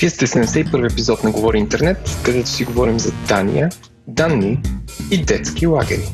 Вие сте 71 епизод на Говори Интернет, където си говорим за Дания, данни и детски лагери.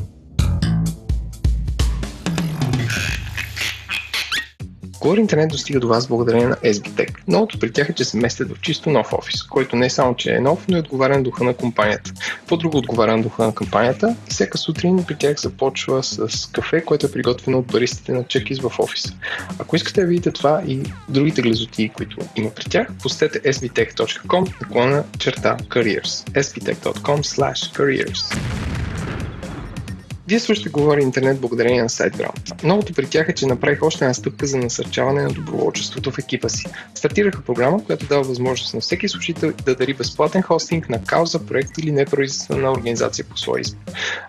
Говори интернет достига до вас благодарение на SBTech. Новото при тях е, че се местят в чисто нов офис, който не само, че е нов, но е отговаря на духа на компанията. По-друго отговаря на духа на компанията, всяка сутрин при тях започва с кафе, което е приготвено от баристите на чекис в офиса. Ако искате да видите това и другите глезоти, които има при тях, посетете sbtech.com наклона черта careers. sbtech.com slash careers. Вие слушате Говори Интернет благодарение на SiteGround. Новото при тях е, че направих още една стъпка за насърчаване на доброволчеството в екипа си. Стартираха програма, която дава възможност на всеки слушател да дари безплатен хостинг на кауза, проект или неправителствена организация по своя избор.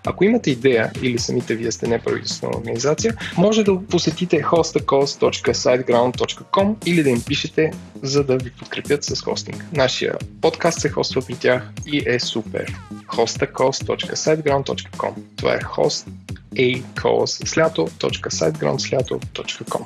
Ако имате идея или самите вие сте неправителствена организация, може да посетите hostacause.siteground.com или да им пишете, за да ви подкрепят с хостинг. Нашия подкаст се хоства при тях и е супер. hostacause.siteground.com Това е host host acos.slato.siteground.slato.com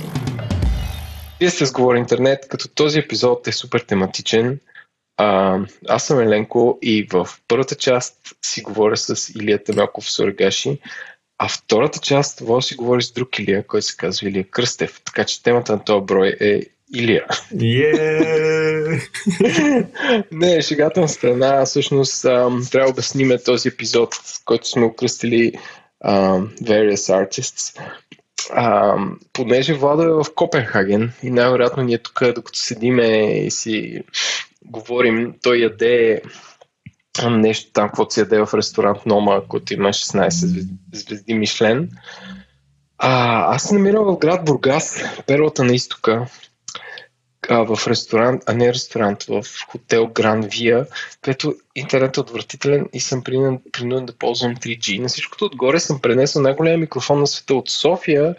Вие сте с Говори Интернет, като този епизод е супер тематичен. А, аз съм Еленко и в първата част си говоря с Илия Темелков Сургаши, а втората част това си говори с друг Илия, който се казва Илия Кръстев. Така че темата на този брой е Илия. Yeah! Не, шегата на страна. Всъщност трябва да обясним този епизод, който сме окръстили Various Artists. А, понеже Владо е в Копенхаген и най-вероятно ние тук, докато седиме и си говорим, той яде нещо там, каквото си яде в ресторант Нома, който има 16 звезди Мишлен. А, аз се намирам в град Бургас, перлата на изтока, а, в ресторант, а не ресторант, в хотел Гранд Вия, където интернет е отвратителен и съм принуден да ползвам 3G. На всичкото отгоре съм пренесъл най-големия микрофон на света от София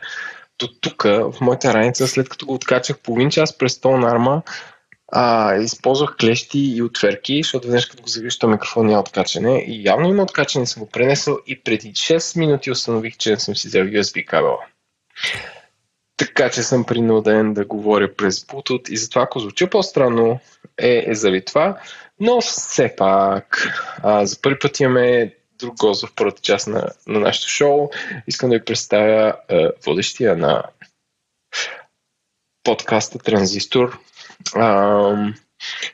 до тук, в моята раница, след като го откачах половин час през тон арма, а, използвах клещи и отверки, защото веднъж като го завиш, то микрофон няма откачане. И явно има откачане, съм го пренесъл и преди 6 минути установих, че не съм си взел USB кабела. Така че съм принуден да говоря през Bluetooth и затова ако звуча по-странно е, е заради това. Но все пак, а, за първи път имаме друг гост в първата част на, на нашето шоу. Искам да ви представя а, водещия на подкаста Транзистор. А,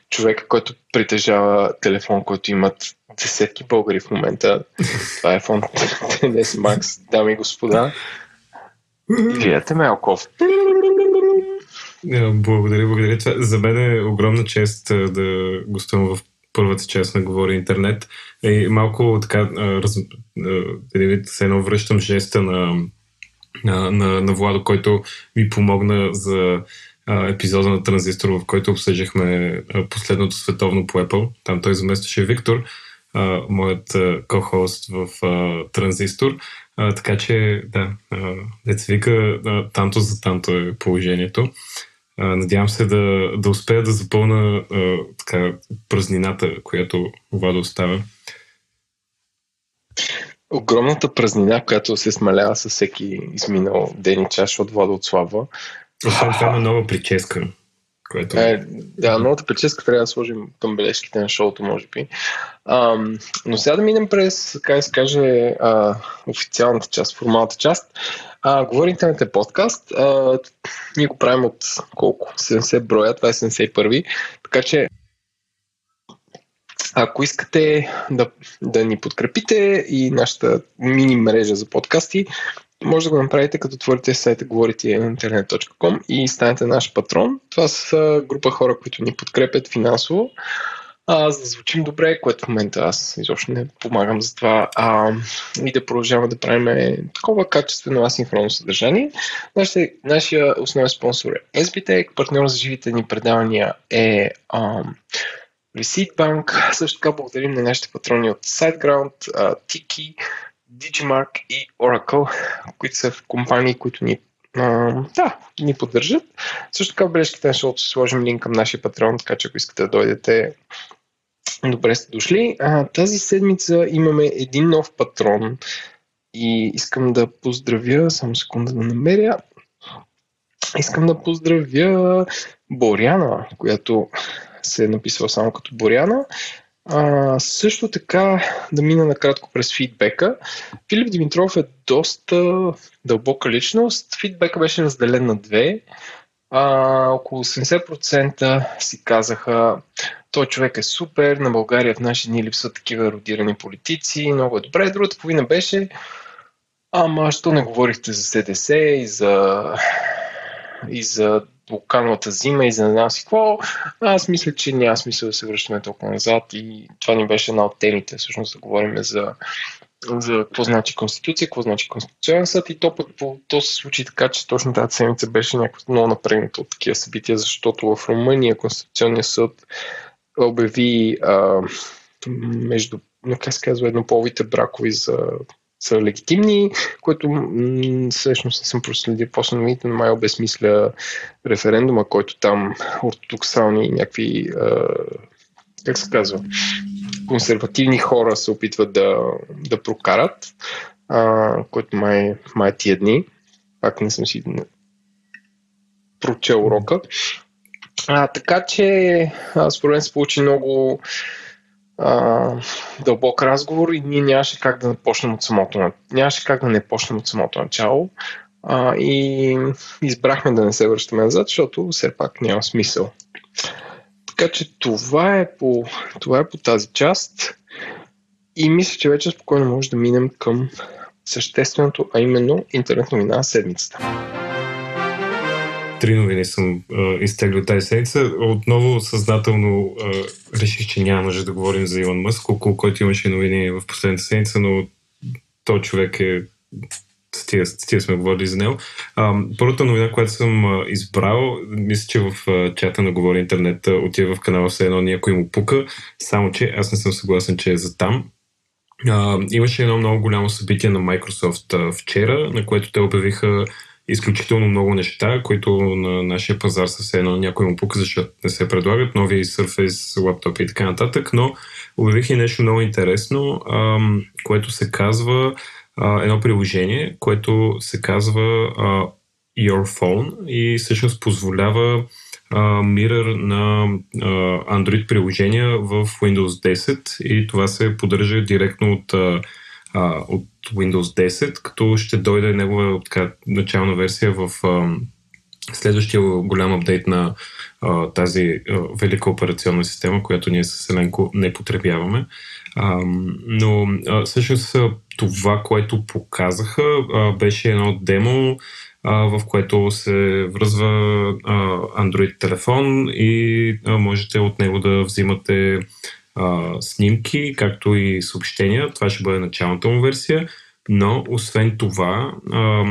човека, който притежава телефон, който имат десетки българи в момента. Това е фонд TNS Max, дами и господа. Илия Темелков. Благодаря, благодаря. Това, за мен е огромна чест да гостувам в първата част на Говори Интернет. И малко така, раз, се едно връщам жеста на, на, на, на Владо, който ми помогна за епизода на Транзистор, в който обсъждахме последното световно по Apple. Там той заместваше Виктор, моят ко-хост в Транзистор. А, така че, да, деца вика, а, танто за танто е положението. А, надявам се да, да успея да запълна а, така, празнината, която Владо оставя. Огромната празнина, която се смалява със всеки изминал ден и час, от Владо отслабва. Освен това има нова прическа. Което... Е, да, новата прическа трябва да сложим към бележките на шоуто, може би. А, но сега да минем през, как се каже, а, официалната част, формалната част. А, говори интернет подкаст. А, ние го правим от колко? 70 броя, това е 71. Така че ако искате да, да ни подкрепите и нашата мини мрежа за подкасти, може да го направите като отворите сайта говорите на internet.com и станете наш патрон. Това са група хора, които ни подкрепят финансово. А, за да звучим добре, което в момента аз изобщо не помагам за това, а, и да продължаваме да правим такова качествено асинхронно съдържание. Нашия, нашия основен спонсор е SBTech, партньор за живите ни предавания е а, Receipt Bank, също така благодарим на нашите патрони от SiteGround, Tiki, Digimark и Oracle, които са в компании, които ни а, да, ни поддържат. Също така в бележките на шоуто ще сложим линк към нашия патрон, така че ако искате да дойдете, добре сте дошли. А, тази седмица имаме един нов патрон и искам да поздравя, само секунда да намеря, искам да поздравя Боряна, която се е написала само като Боряна. А, също така да мина накратко през фидбека. Филип Димитров е доста дълбока личност. Фидбека беше разделен на две. А, около 80% си казаха, той човек е супер, на България в наши дни липсват такива еродирани политици, много е добре. Другата половина беше, ама що не говорихте за СДС и за, и за локалната зима и за не знам си какво, аз мисля, че няма смисъл да се връщаме толкова назад и това ни беше една от темите, всъщност да говорим за, за какво значи Конституция, какво значи Конституционен съд и то пък по, то се случи така, че точно тази седмица беше някакво много напрегнато от такива събития, защото в Румъния Конституционният съд обяви а, между, как се казва, еднополовите бракови за са легитимни, което всъщност не съм проследил после новините, но май обезмисля референдума, който там ортодоксални някакви, а, как се казва, консервативни хора се опитват да, да прокарат, а, който май, май тия дни. Пак не съм си прочел урока. А, така че, според мен се получи много а, дълбок разговор и ние нямаше как да почнем от самото нямаше как да не почнем от самото начало а, и избрахме да не се връщаме назад, защото все пак няма смисъл. Така че това е по, това е по тази част и мисля, че вече спокойно може да минем към същественото, а именно интернет новина на седмицата три новини съм а, изтеглил тази седмица. Отново съзнателно а, реших, че няма нужда да говорим за Илон Мъск, около който имаше новини в последната седмица, но той човек е с тия, с тия сме говорили за него. Първата новина, която съм избрал, мисля, че в чата на Говори Интернет отива в канала все едно някой му пука, само че аз не съм съгласен, че е за там. Имаше едно много голямо събитие на Microsoft вчера, на което те обявиха изключително много неща, които на нашия пазар са все едно някой му пука, защото не се предлагат нови Surface лаптопи и така нататък, но обявих и нещо много интересно, което се казва едно приложение, което се казва а, Your Phone и всъщност позволява Mirror на а, Android приложения в Windows 10 и това се поддържа директно от а, от Windows 10, като ще дойде негова така, начална версия в а, следващия голям апдейт на а, тази а, велика операционна система, която ние с Еленко не потребяваме. А, но а, всъщност това, което показаха, а, беше едно демо, а, в което се връзва а, Android телефон и а, можете от него да взимате а, снимки, както и съобщения. Това ще бъде началната му версия. Но, освен това, а,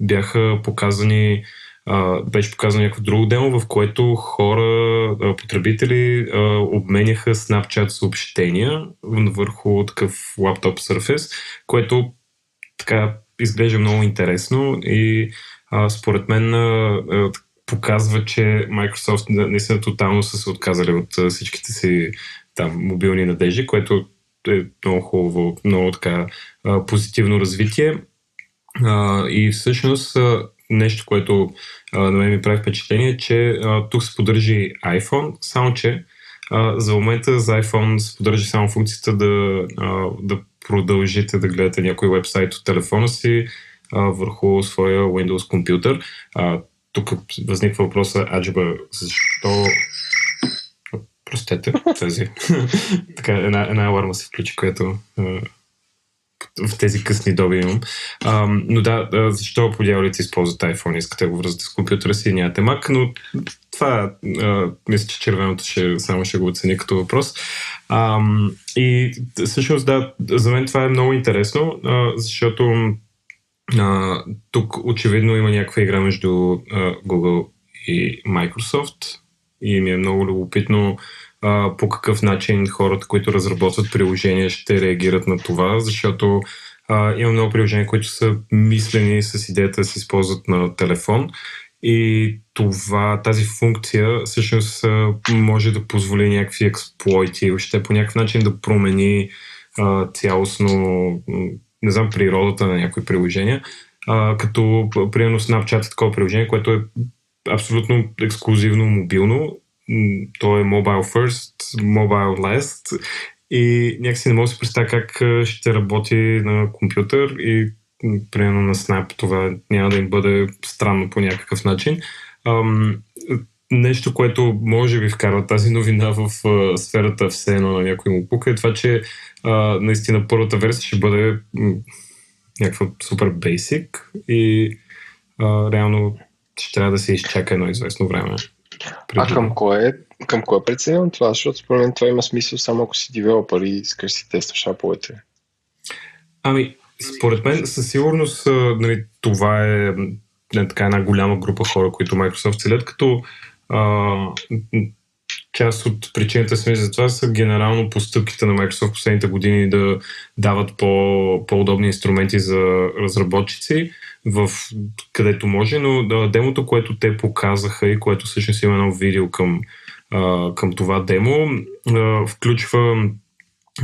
бяха показани а, беше показано някакво друго демо, в което хора, а, потребители а, обменяха Snapchat съобщения върху такъв лаптоп Surface, което така изглежда много интересно и а, според мен а, показва, че Microsoft наистина тотално са се отказали от всичките си там мобилни надежди, което е много хубаво, много така а, позитивно развитие. А, и всъщност а, нещо, което а, на мен ми прави впечатление, че а, тук се поддържи iPhone, само че а, за момента за iPhone се поддържа само функцията да, а, да продължите да гледате някой вебсайт от телефона си а, върху своя Windows компютър. А, тук възниква въпроса, аджиба, защо Простете, тази. така, една, една аларма се включи, която в тези късни доби имам. А, но да, защо по дяволите използват iPhone? Искате да го връзвате с компютъра си и нямате Mac, но това а, мисля, че червеното ще, само ще го оцени като въпрос. А, и всъщност да, за мен това е много интересно, а, защото а, тук очевидно има някаква игра между а, Google и Microsoft и ми е много любопитно а, по какъв начин хората, които разработват приложения, ще реагират на това, защото а, има много приложения, които са мислени с идеята да се използват на телефон. И това, тази функция всъщност може да позволи някакви експлойти, въобще по някакъв начин да промени а, цялостно, не знам, природата на някои приложения, а, като примерно Snapchat е такова приложение, което е абсолютно ексклюзивно мобилно то е mobile first, mobile last и някакси не мога да си представя как ще работи на компютър и примерно на Snap това няма да им бъде странно по някакъв начин. Ам, нещо, което може би вкарва тази новина в а, сферата все едно на някой му пука е това, че а, наистина първата версия ще бъде м- някаква супер basic и а, реално ще трябва да се изчака едно известно време. А към кое, към кое преценявам това? Защото според мен това има смисъл само ако си девелопър и искаш си тестваш аповете. Ами, според мен със сигурност нали, това е не, така една голяма група хора, които Microsoft целят, като а, част от причината си за това са генерално постъпките на Microsoft последните години да дават по, по-удобни инструменти за разработчици в където може, но да, демото, което те показаха и което всъщност има едно видео към, а, към това демо, а, включва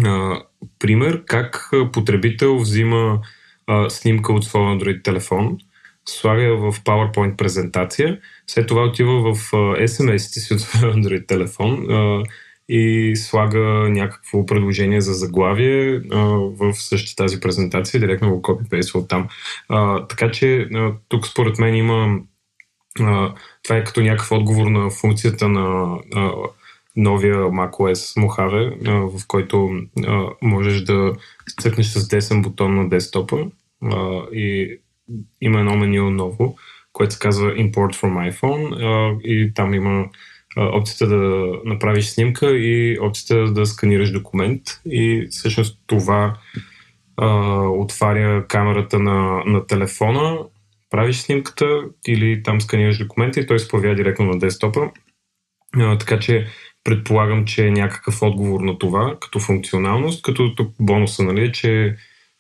а, пример как потребител взима а, снимка от своя Android телефон, слага в PowerPoint презентация, след това отива в SMS-ите си от Android телефон а, и слага някакво предложение за заглавие в същата тази презентация, директно го копипейства от там. Така че тук според мен има това е като някакъв отговор на функцията на новия macOS Mojave, в който можеш да цъкнеш с десен бутон на десктопа и има едно меню ново, което се казва Import from iPhone и там има опцията да направиш снимка и опцията да сканираш документ. И всъщност това а, отваря камерата на, на телефона, правиш снимката или там сканираш документа и той се появява директно на десктопа. А, така че предполагам, че е някакъв отговор на това като функционалност, като тук бонуса нали, е, че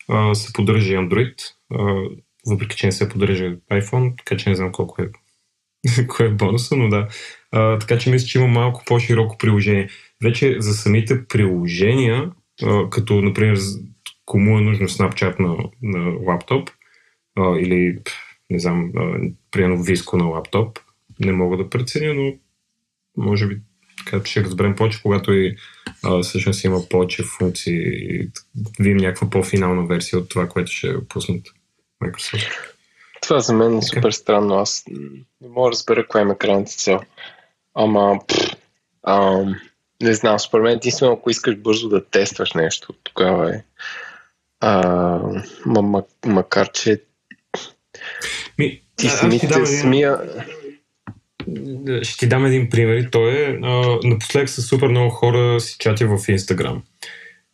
а, се поддържа Android, а, въпреки че не се поддържа iPhone, така че не знам колко е кое е бонуса, но да. А, така че мисля, че има малко по-широко приложение. Вече за самите приложения, а, като например кому е нужно Snapchat на, на лаптоп а, или не знам, примерно Виско на лаптоп, не мога да преценя, но може би така ще разберем повече, когато и а, всъщност има повече функции и видим някаква по-финална версия от това, което ще пуснат Microsoft. Това за мен е супер странно. Аз не мога да разбера коя е крайната цел. Ама, пфф, ам, не знам, според мен единствено ако искаш бързо да тестваш нещо, тогава е. А, ма, макар, че Ми, ти самите смия... Ще ти дам един пример. Той е, а, напоследък са супер много хора си чатя в.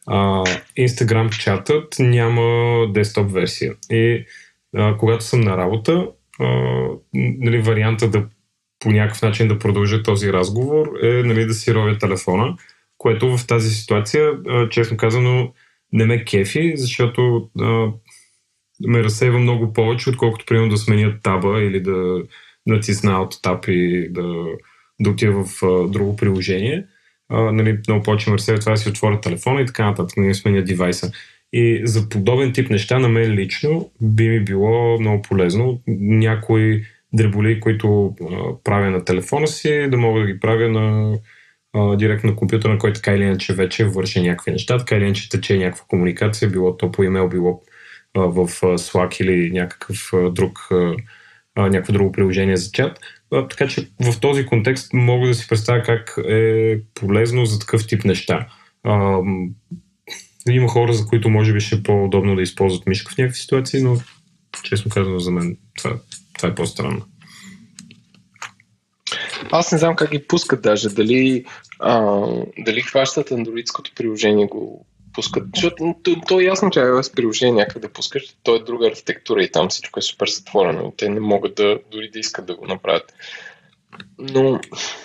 А, Instagram чатът няма десктоп версия. И а, когато съм на работа, а, нали, варианта да по някакъв начин да продължа този разговор е нали, да си ровя телефона, което в тази ситуация, а, честно казано, не ме кефи, защото а, ме разсейва много повече, отколкото примерно да сменя таба или да натисна от таб и да, да отида в а, друго приложение. А, нали, много повече ме разсейва това да си отворя телефона и така нататък, не нали, сменя девайса. И за подобен тип неща на мен лично би ми било много полезно. Някои дреболи, които а, правя на телефона си, да мога да ги правя на директно на компютъра, на който така или иначе вече върши някакви неща, така или иначе тече някаква комуникация, било то по имейл, било а, в Slack или някакъв а, друг, а, някакво друго приложение за чат. А, така че в този контекст мога да си представя как е полезно за такъв тип неща. А, има хора, за които може би ще е по-удобно да използват мишка в някакви ситуации, но честно казано за мен това, това е по-странно. Аз не знам как ги пускат даже. Дали, а, дали хващат андроидското приложение го пускат. Защото то, то е ясно, че iOS приложение някъде пускаш, то е друга архитектура и там всичко е супер затворено. Те не могат да, дори да искат да го направят. Но,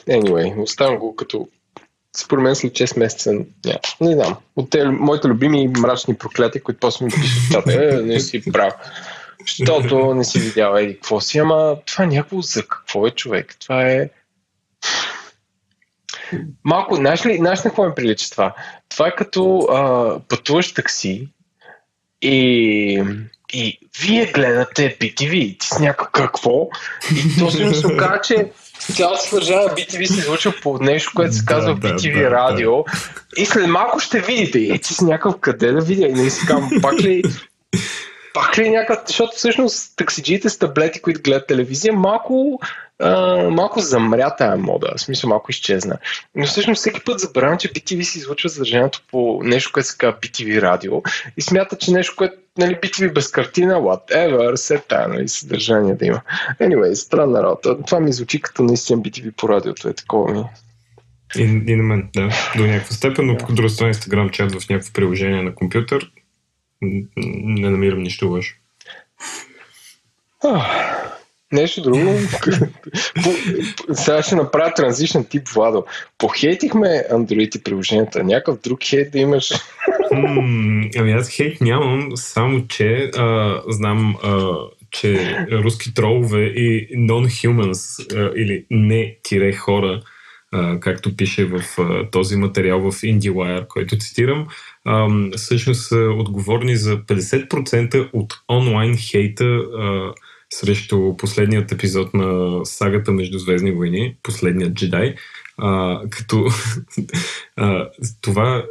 anyway, оставям го като според мен след 6 месеца, ня, не знам, от те, моите любими мрачни проклятия, които после ми пишат е, не си прав. Защото не си видял еди какво си, ама това някакво за какво е човек? Това е... Малко, знаеш ли, знаеш на какво ми прилича това? Това е като а, пътуваш такси и, и вие гледате BTV, ти с някакво какво? И то се оказа, че цялата държава BTV се излучва по нещо, което се казва да, BTV да, радио. Да. И след малко ще видите. И ти си някакъв къде да видя. И не си казвам, пак ли пак ли някакъв, защото всъщност таксиджиите с таблети, които гледат телевизия, малко, а, малко замря тая мода, в смисъл малко изчезна. Но всъщност всеки път забравям, че BTV се излучва съдържанието по нещо, което се казва BTV радио и смята, че нещо, което нали, BTV без картина, whatever, се тая нали, съдържание да има. Anyway, странна работа. Това ми звучи като наистина BTV по радиото, е такова ми. И, и на мен, да, до някаква степен, но по друга страна Instagram чат в някакво приложение на компютър не намирам нищо лошо. Нещо друго. Сега ще направя транзишен тип, Владо. Похейтихме Android и приложенията. Някакъв друг хейт да имаш? ами аз хейт нямам, само че а, знам, а, че руски тролове и non-humans а, или не-хора хора както пише в този материал в IndieWire, който цитирам, всъщност са отговорни за 50% от онлайн хейта срещу последният епизод на сагата Между Звездни войни, последният джедай, а, като а, това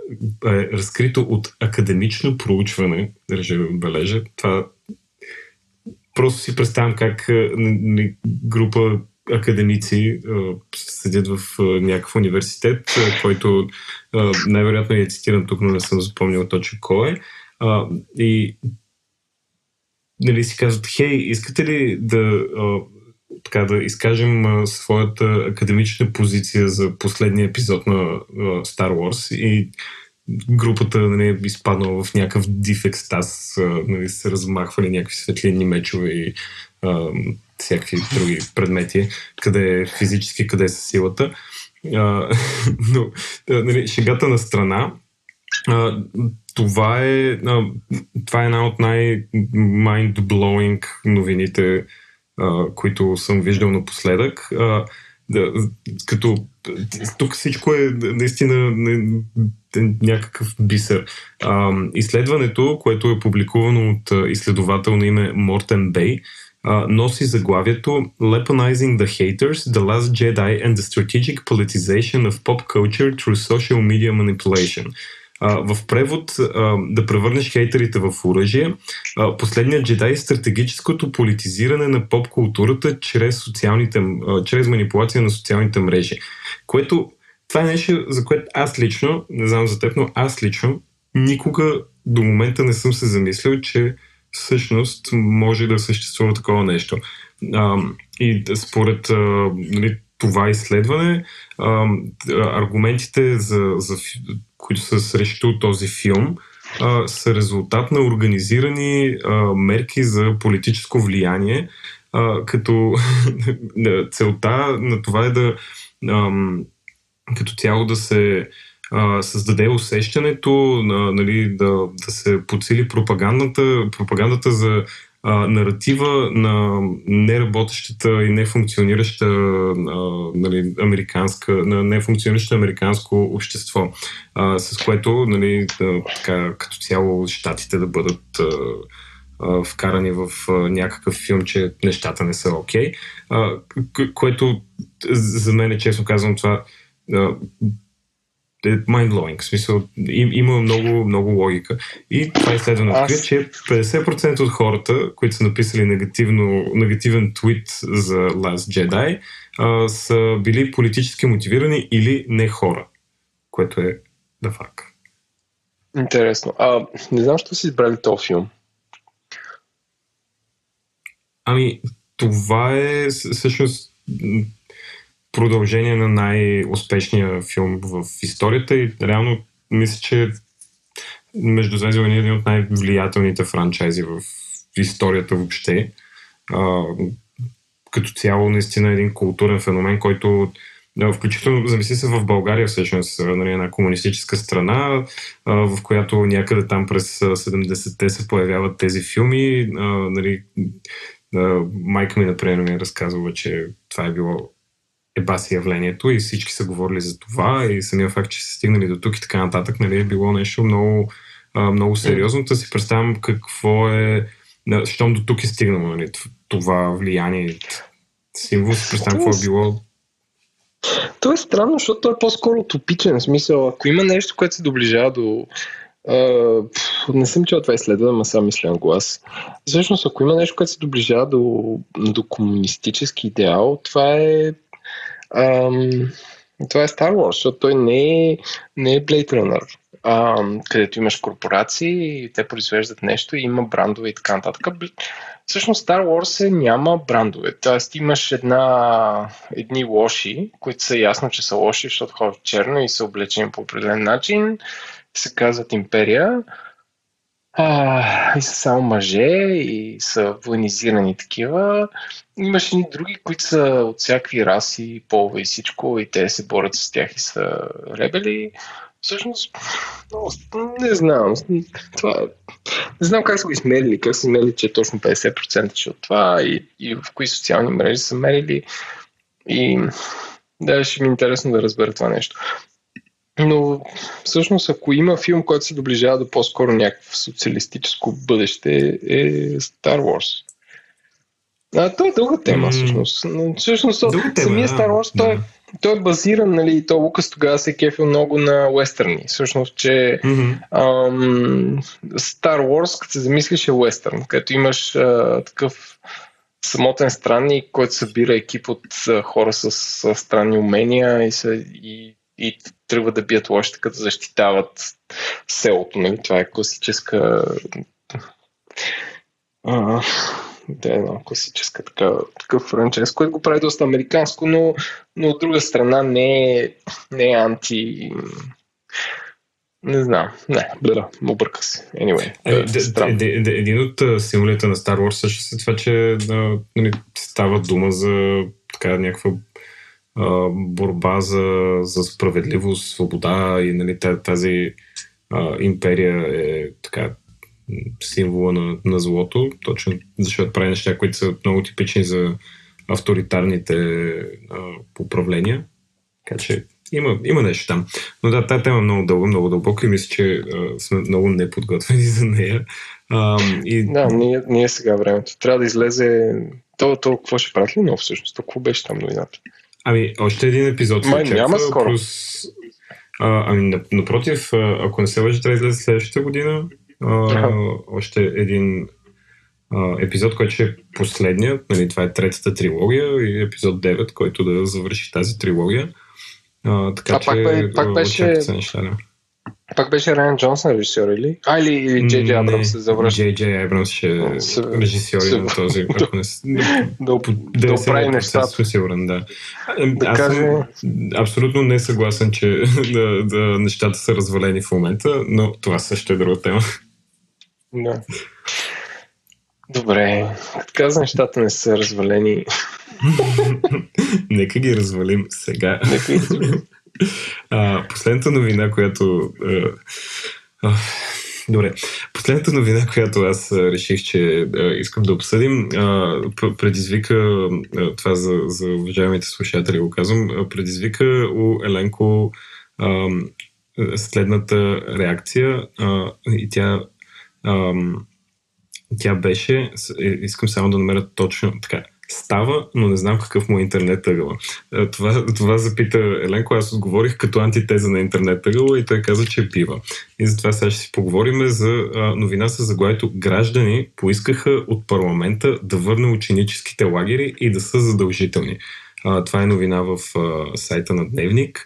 е разкрито от академично проучване, държа да отбележа. Това просто си представям как група академици седят в някакъв университет, който най-вероятно е цитиран тук, но не съм запомнил точно кой е. И нали, си казват, хей, искате ли да, така, да изкажем своята академична позиция за последния епизод на Star Wars и групата нали, е изпаднала в някакъв див екстаз, нали, се размахвали някакви светлини мечове и всякакви други предмети, къде е физически, къде е силата. А, но, нали, шегата на страна, а, това е, а, това е една от най-mind-blowing новините, а, които съм виждал напоследък. А, да, като тук всичко е наистина не, някакъв бисер. А, изследването, което е публикувано от изследовател на име Мортен Бей, носи заглавието Weaponizing the Haters, The Last Jedi and the Strategic Politicization of Pop Culture Through Social Media Manipulation. Uh, в превод uh, да превърнеш хейтерите в оръжие. Uh, последният джедай е стратегическото политизиране на поп културата чрез, социалните, uh, чрез манипулация на социалните мрежи. Което това е нещо, за което аз лично, не знам за теб, но аз лично никога до момента не съм се замислил, че всъщност може да съществува такова нещо. А, и според а, нали, това изследване, а, аргументите, за, за, които са срещу този филм, а, са резултат на организирани а, мерки за политическо влияние, а, като целта на това е да а, като цяло да се а, създаде усещането, на, нали, да, да се подсили пропагандата, пропагандата за а, наратива на неработещата и нефункционираща а, нали, американска, на нефункционираща американско общество, а, с което нали, да, така, като цяло щатите да бъдат а, а, вкарани в а, някакъв филм, че нещата не са окей, okay, което за мен, честно казвам, това е mind-blowing. В смисъл, им, има много, много логика. И това изследване открива, Аз... че 50% от хората, които са написали негативно, негативен твит за Last Jedi, а, са били политически мотивирани или не хора, което е да факт. Интересно. А, не знам, що си избрали този филм. Ами, това е всъщност продължение на най-успешния филм в историята и реално мисля, че между Звезди е един от най-влиятелните франчайзи в историята въобще. А, като цяло наистина един културен феномен, който да, включително замисли се в България всъщност, нали, една комунистическа страна, а, в която някъде там през 70-те се появяват тези филми. А, нали, а, майка ми, например, ми е разказвала, че това е било ебаси явлението и всички са говорили за това и самия факт, че са стигнали до тук и така нататък, нали, е било нещо много, много сериозно. Да си представям какво е, щом до тук е стигнало нали, това влияние. Символ си представям какво е било то е странно, защото той е по-скоро утопичен. смисъл, ако има нещо, което се доближава до... Uh, не съм чел това изследване, ама сам мисля на глас. Всъщност, ако има нещо, което се доближава до, до комунистически идеал, това е um, това е Star Wars, защото той не е, не е Blade Runner, а, където имаш корпорации и те произвеждат нещо и има брандове и така нататък. Всъщност Star Wars е, няма брандове. Тоест имаш една, едни лоши, които са ясно, че са лоши, защото ходят черно и са облечени по определен начин. Се казват империя. А, и са само мъже и са военизирани такива. Имаш и други, които са от всякакви раси, полове и всичко, и те се борят с тях и са ребели. Всъщност, не знам. Това, не знам как са го измерили, как са измерили, че точно 50% че от това и, и в кои социални мрежи са мерили. И да, ще ми е интересно да разбера това нещо. Но всъщност, ако има филм, който се доближава до по-скоро някакво социалистическо бъдеще, е Star Wars. А, това е дълга тема, всъщност. Всъщност, тема, самия Star Wars, да. той, той е базиран, нали, то Лукас тогава се е кефил много на уестърни. Всъщност, че mm-hmm. ам, Star Wars, като се замислиш, е уестърн, където имаш а, такъв самотен странник, който събира екип от а, хора с, с странни умения и, са, и, и тръгва да бият лошите, като защитават селото. Нали? Това е класическа а, да е една класическа така, такъв франчайз, който го прави доста американско, но, но от друга страна не е, не е анти... Не знам. Не, бля, му бърка се. Anyway, е, е, един от символите на Star Wars също е това, че нали, става дума за така някаква борба за, за справедливост, свобода и нали, тази а, империя е така символа на, на злото, точно защото прави неща, които са много типични за авторитарните а, управления. Така че има, има нещо там. Но да, тази тема е много дълга, много дълбока и мисля, че а, сме много неподготвени за нея. А, и... Да, ние, ние сега времето. Трябва да излезе... То, то какво ще правят ли много всъщност? То какво беше там новината? Ами, още един епизод. Май, няма скоро. Плюс... А, ами, напротив, ако не се лъжи, трябва да излезе следващата година а, още един а, епизод, който ще е последният. Нали, това е третата трилогия и епизод 9, който да завърши тази трилогия. А, така а, че пак, пак беше... неща, да. Пак беше Райан Джонсън режисьор или? А, или, или Джей Джей Абрамс се завърши? Джей Джей Абрамс ще е режисьор на този. Ако не, да, да, да оправи нещата. Съм сигурен, да. да Аз каже... съм абсолютно не съгласен, че да, да, нещата са развалени в момента, но това също е друга тема. Да. Добре, каза, нещата не са развалени. Нека ги развалим сега. Нека ги развалим. А, последната новина, която... А, а, добре, последната новина, която аз реших, че а, искам да обсъдим, а, предизвика, а, това за, за уважаемите слушатели го казвам, предизвика у Еленко а, следната реакция а, и тя ам, тя беше, е, искам само да намеря точно така, става, но не знам какъв му е интернет ъгъла. Е, това, това запита Еленко, аз отговорих като антитеза на интернет ъгъла и той каза, че бива. И затова сега ще си поговорим за новина с заглавието Граждани поискаха от парламента да върне ученическите лагери и да са задължителни. Това е новина в сайта на Дневник.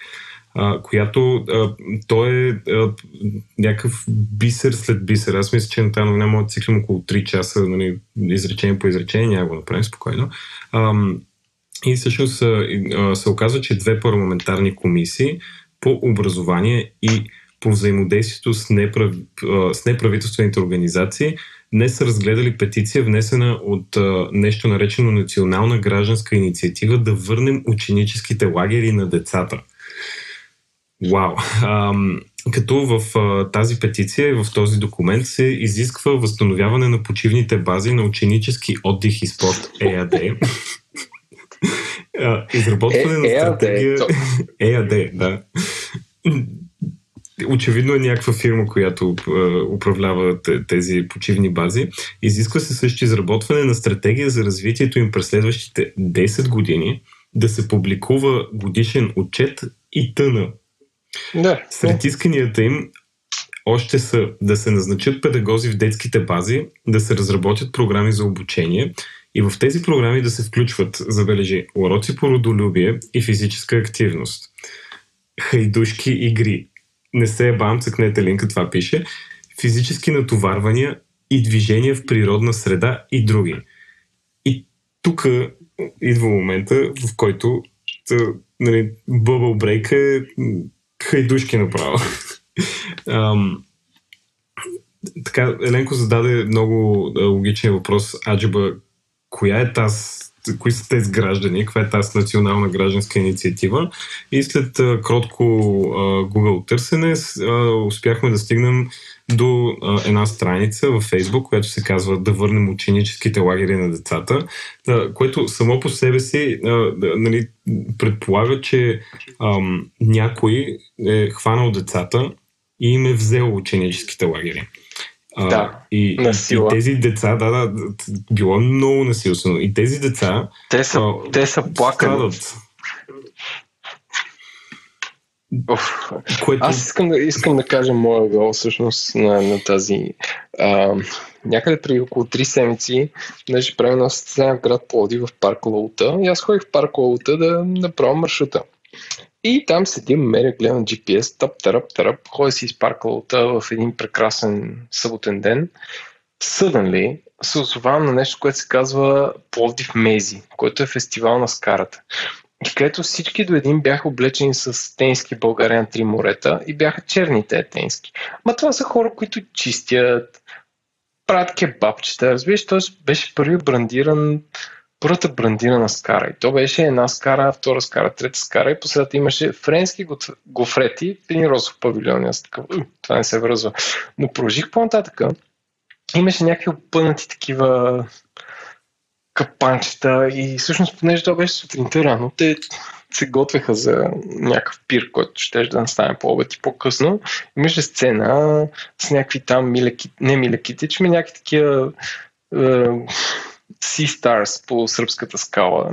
Която а, той е а, някакъв бисер след бисер. Аз мисля, че на тази новина може да циклим около 3 часа, нали, изречение по изречение, няма го направим спокойно. А, и всъщност се оказва, че две парламентарни комисии по образование и по взаимодействието с, неправ... с неправителствените организации днес са разгледали петиция, внесена от а, нещо наречено Национална гражданска инициатива да върнем ученическите лагери на децата. Вау! Ам, като в а, тази петиция и в този документ се изисква възстановяване на почивните бази на ученически отдих и спорт ЕАД. Изработване на стратегия ЕАД, да очевидно е някаква фирма, която е, управлява тези почивни бази. Изисква се също изработване на стратегия за развитието им през следващите 10 години, да се публикува годишен отчет и тъна. Да. Сред исканията им още са да се назначат педагози в детските бази, да се разработят програми за обучение и в тези програми да се включват, забележи, уроци по родолюбие и физическа активност, хайдушки игри, не се е бам, цъкнете линка, това пише, физически натоварвания и движение в природна среда и други. И тук идва момента, в който нали, Bubble Break е хайдушки направо. Ам, така, Еленко зададе много логичен въпрос. Аджиба, коя е тази кои са тези граждани, каква е тази национална гражданска инициатива. И след а, кротко а, Google търсене а, успяхме да стигнем до а, една страница във Facebook, която се казва Да върнем ученическите лагери на децата, а, което само по себе си а, нали, предполага, че а, някой е хванал децата и им е взел ученическите лагери. Да, и, насила. и тези деца, да, да, било много насилствено. И тези деца. Те са, а, те са плакани. Което... Аз искам да, искам да кажа моя гол всъщност на, на тази. А, някъде преди около 3 седмици беше правим на в град Плоди в парк Лаута и аз ходих в парк Лаута да направя маршрута. И там седим, меря, гледам GPS, тъп, тарап, тарап, ходя си из парклаута в един прекрасен съботен ден. Suddenly се озовавам на нещо, което се казва Пловдив Мези, който е фестивал на скарата. И където всички до един бяха облечени с тенски България на три морета и бяха черни те тенски. Ма това са хора, които чистят, правят кебабчета, разбираш, т.е. беше първи брандиран първата брандирана скара. И то беше една скара, втора скара, трета скара и последата имаше френски гофрети в един розов павилион. Аз така, това не се връзва. Но продължих по-нататък. Имаше някакви опънати такива капанчета и всъщност, понеже това беше сутринта рано, те се готвеха за някакъв пир, който ще да настане по обед и по-късно. Имаше сцена с някакви там милеки, не милеките, че ми някакви такива е, Sea Stars по сръбската скала,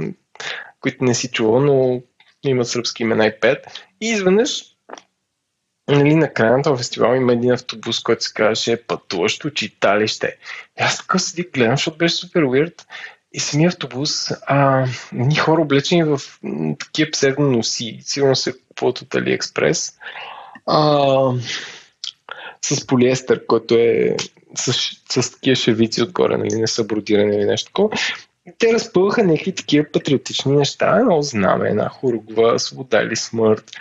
които не си чувал, но имат сръбски имена и пет. И изведнъж нали, на края на този фестивал има един автобус, който се казваше пътуващо читалище. И аз така седи гледам, защото беше супер уирд. И самия автобус, а, ни хора облечени в такива псевдоноси, сигурно се купуват от AliExpress, а, с полиестър, който е с, с такива шевици отгоре, нали, не са бродирани или нещо такова. Те разпълваха някакви такива патриотични неща, едно знаме, една хорогва, свобода или смърт.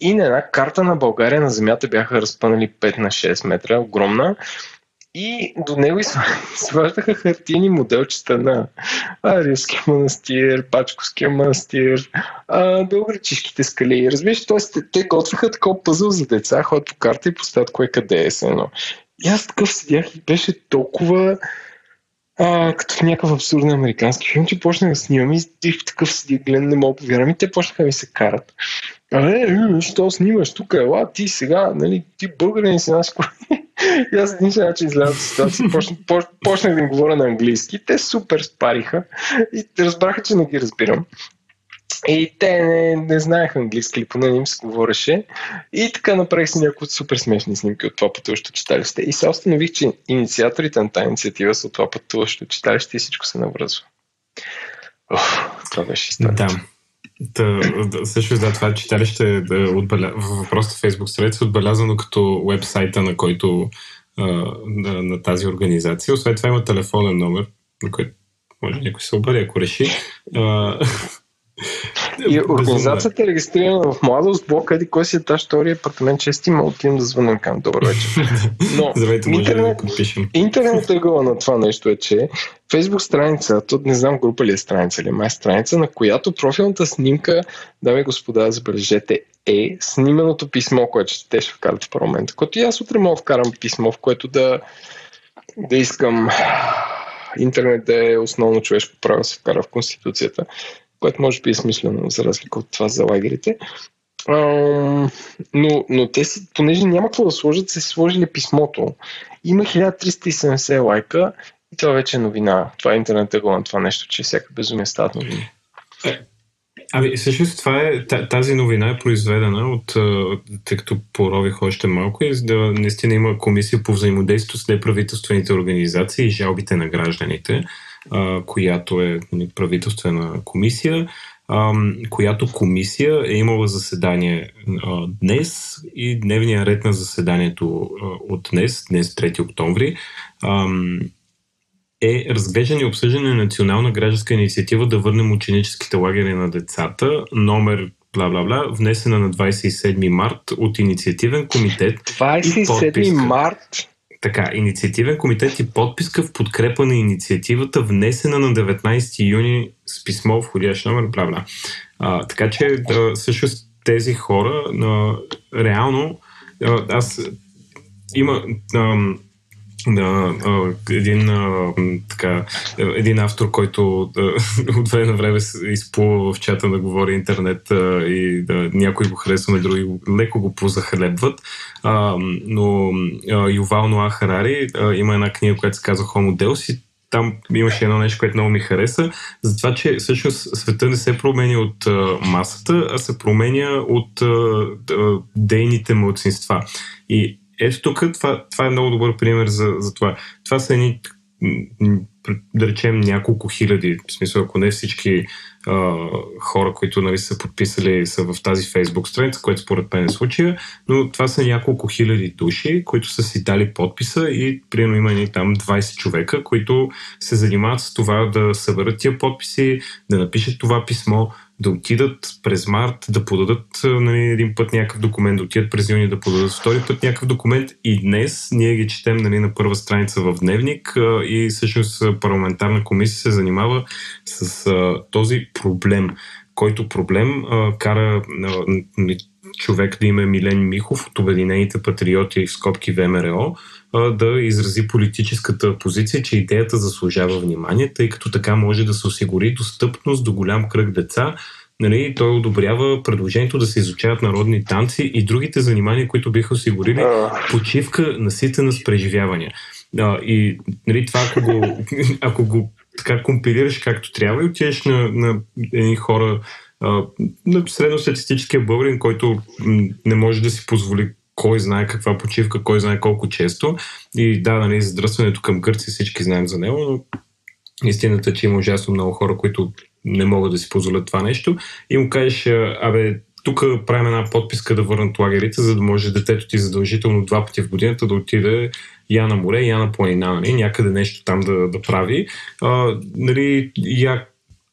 И на една карта на България на земята бяха разпънали 5 на 6 метра, огромна. И до него сваждаха хартини моделчета на Арилския манастир, Пачковския манастир, Белгречишките скали. Разбираш, т.е. те готвиха такова пъзъл за деца, ходят по карта и поставят кое къде е едно. И аз такъв седях и беше толкова а, като в някакъв абсурден американски филм, че почнах да снимам и, и такъв седи, гледам, не мога повярвам и те почнаха ми се карат. Абе, е, що снимаш тук, ела, ти сега, нали, ти българин си наш И аз един начин изляза от ситуация, почнах, почнах да им говоря на английски. Те супер спариха и разбраха, че не ги разбирам. И те не, не знаеха английски или поне не им се говореше. И така направих си някои супер смешни снимки от това пътуващо читалище. И се установих, че инициаторите на тази инициатива са от това пътуващо читалище и всичко се навръзва. Ох, това беше история. Да. Та, да, също да, това читалище да отбеля... в Facebook страница е отбелязано като вебсайта, на който на, на тази организация. Освен това има телефонен номер, на който може някой се обади, ако реши. И организацията е регистрирана в младост, блок, еди кой си е тази втория апартамент, чести има отивам да звънем към добър вечер. Но Здравейте, интернет, да интернет ъгъла на това нещо е, че Facebook страница, тут не знам група ли е страница или май страница, на която профилната снимка, дами и господа, забележете, е сниманото писмо, което те ще вкарат в парламента. Като и аз утре мога вкарам писмо, в което да, да искам интернет да е основно човешко право да се вкара в Конституцията което може би е смислено за разлика от това за лагерите. А, но, но те си, понеже няма какво да сложат, са си сложили писмото. Има 1370 лайка и това вече е новина. Това е интернет ъгъл на това нещо, че всяка безумие стават новини. Е, ами, всъщност това е, тази новина е произведена от, тъй като порових още малко, и да наистина има комисия по взаимодействие с неправителствените организации и жалбите на гражданите а, която е нали, правителствена комисия, а, която комисия е имала заседание а, днес и дневният ред на заседанието а, от днес, днес 3 октомври, а, е разглеждане и обсъждане на национална гражданска инициатива да върнем ученическите лагери на децата, номер бла-бла-бла, внесена на 27 март от инициативен комитет. 27 март? Така, инициативен комитет и подписка в подкрепа на инициативата, внесена на 19 юни с писмо, входящ номер, бла, така че да, също тези хора, а, реално, а, аз има... А, на един, така, един автор, който от време на време изплува в чата да говори интернет и да, някои го харесваме, други леко го позахлебват. Но Ювал Ноа Харари има една книга, която се казва Homo Deus и там имаше едно нещо, което много ми хареса, за това, че всъщност света не се променя от масата, а се променя от дейните младсинства. И ето тук това, това е много добър пример за, за това. Това са едни, да речем, няколко хиляди, в смисъл, ако не всички а, хора, които нали, са подписали, са в тази фейсбук страница, което според мен е случая, но това са няколко хиляди души, които са си дали подписа и примерно има ни там 20 човека, които се занимават с това да съберат тия подписи, да напишат това писмо, да отидат през март, да подадат нали, един път някакъв документ, да отидат през юни, да подадат втори път някакъв документ. И днес ние ги четем нали, на първа страница в Дневник и всъщност парламентарна комисия се занимава с а, този проблем, който проблем а, кара а, човек да има Милен Михов от Обединените патриоти в скобки ВМРО, да изрази политическата позиция, че идеята заслужава внимание, тъй като така може да се осигури достъпност до голям кръг деца. Нали, той одобрява предложението да се изучават народни танци и другите занимания, които биха осигурили почивка наситена с преживявания. и нали, това, ако го, ако го така компилираш както трябва и отидеш на, на едни хора, на средностатистическия българин, който не може да си позволи кой знае каква почивка, кой знае колко често. И да, нали, задръстването към Гърция всички знаем за него, но истината е, че има ужасно много хора, които не могат да си позволят това нещо. И му кажеш, абе, тук правим една подписка да върнат лагерите, за да може детето ти задължително два пъти в годината да отиде я на море, я на планина, нали, някъде нещо там да, да прави. А, нали, я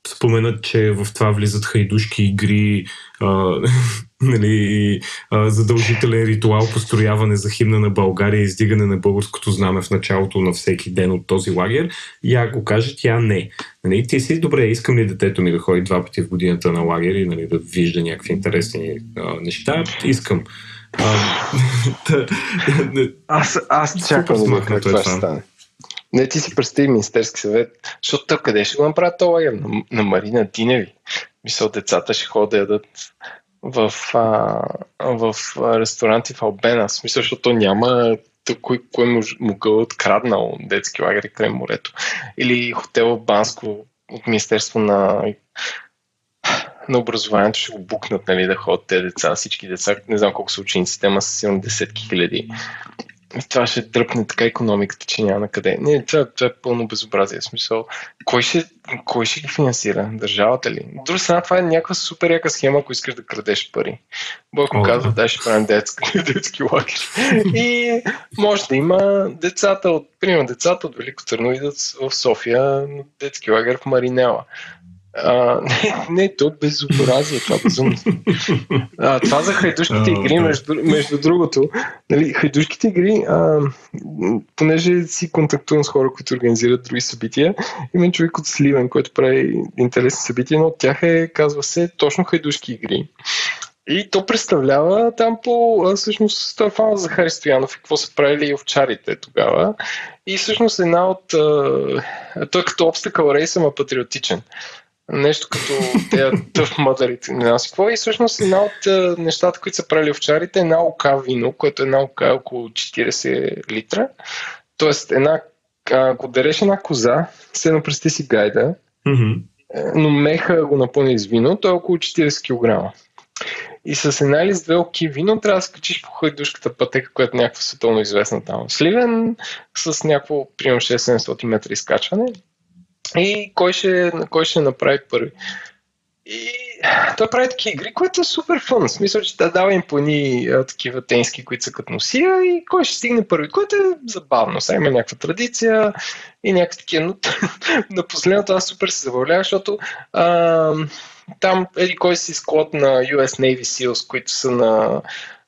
споменат, че в това влизат хайдушки игри, а, нали, а, задължителен ритуал, построяване за химна на България, издигане на българското знаме в началото на всеки ден от този лагер. И ако каже, тя не. Нали, ти си добре, искам ли детето ми да ходи два пъти в годината на лагер и нали, да вижда някакви интересни а, неща? Искам. А, аз, аз чакам да как това ще стане. Не, ти си представи Министерски съвет, защото къде ще го направят този лагер? На, на Марина Диневи. Мисля, децата ще ходят да ядат в, а, в ресторанти в Албена. В смисъл, защото няма кой, кой могъл откраднал детски лагери край морето. Или хотел в Банско от Министерство на, на образованието ще го букнат нали, да ходят тези деца, всички деца. Не знам колко са учениците, ама са сигурно десетки хиляди. това ще дръпне така економиката, че няма на къде. Не, това, това е пълно безобразие. Смисъл, кой ще, кой ще ги финансира? Държавата ли? От друга страна, това е някаква супер яка схема, ако искаш да крадеш пари. Бойко казва, да, ще правим детски, детски лагер. И може да има децата от, примерно, децата от Велико Търно идат в София на детски лагер в Маринела. А, не, не, то безобразие, това безумно. А, това за хайдушките игри, между, между другото, нали, хайдушките игри, а, понеже си контактувам с хора, които организират други събития, има човек от Сливен, който прави интересни събития, но от тях е, казва се, точно хайдушки игри. И то представлява там по, всъщност, той е фан за Хари Стоянов и какво са правили овчарите тогава. И всъщност една от... Той като обстакъл рейс, ама патриотичен нещо като тези тъв мъдърите, не знам си какво. И всъщност една от нещата, които са правили овчарите е една ока вино, което е една ока около 40 литра. Тоест, една, ако дереш една коза, се напрести си гайда, mm-hmm. но меха го напълни с вино, то е около 40 кг. И с една или с две оки вино трябва да скачиш по хайдушката пътека, която е някаква световно известна там. Сливен с някакво, примерно 600 метра изкачване и кой ще, кой ще направи първи. И той прави такива игри, което е супер фън. В смисъл, че да дава им по едни такива тенски, които са като носия и кой ще стигне първи, което е забавно. Сега има някаква традиция и някакви такива. Но на последното аз супер се забавлявам, защото а, там еди кой си склад на US Navy SEALs, които са на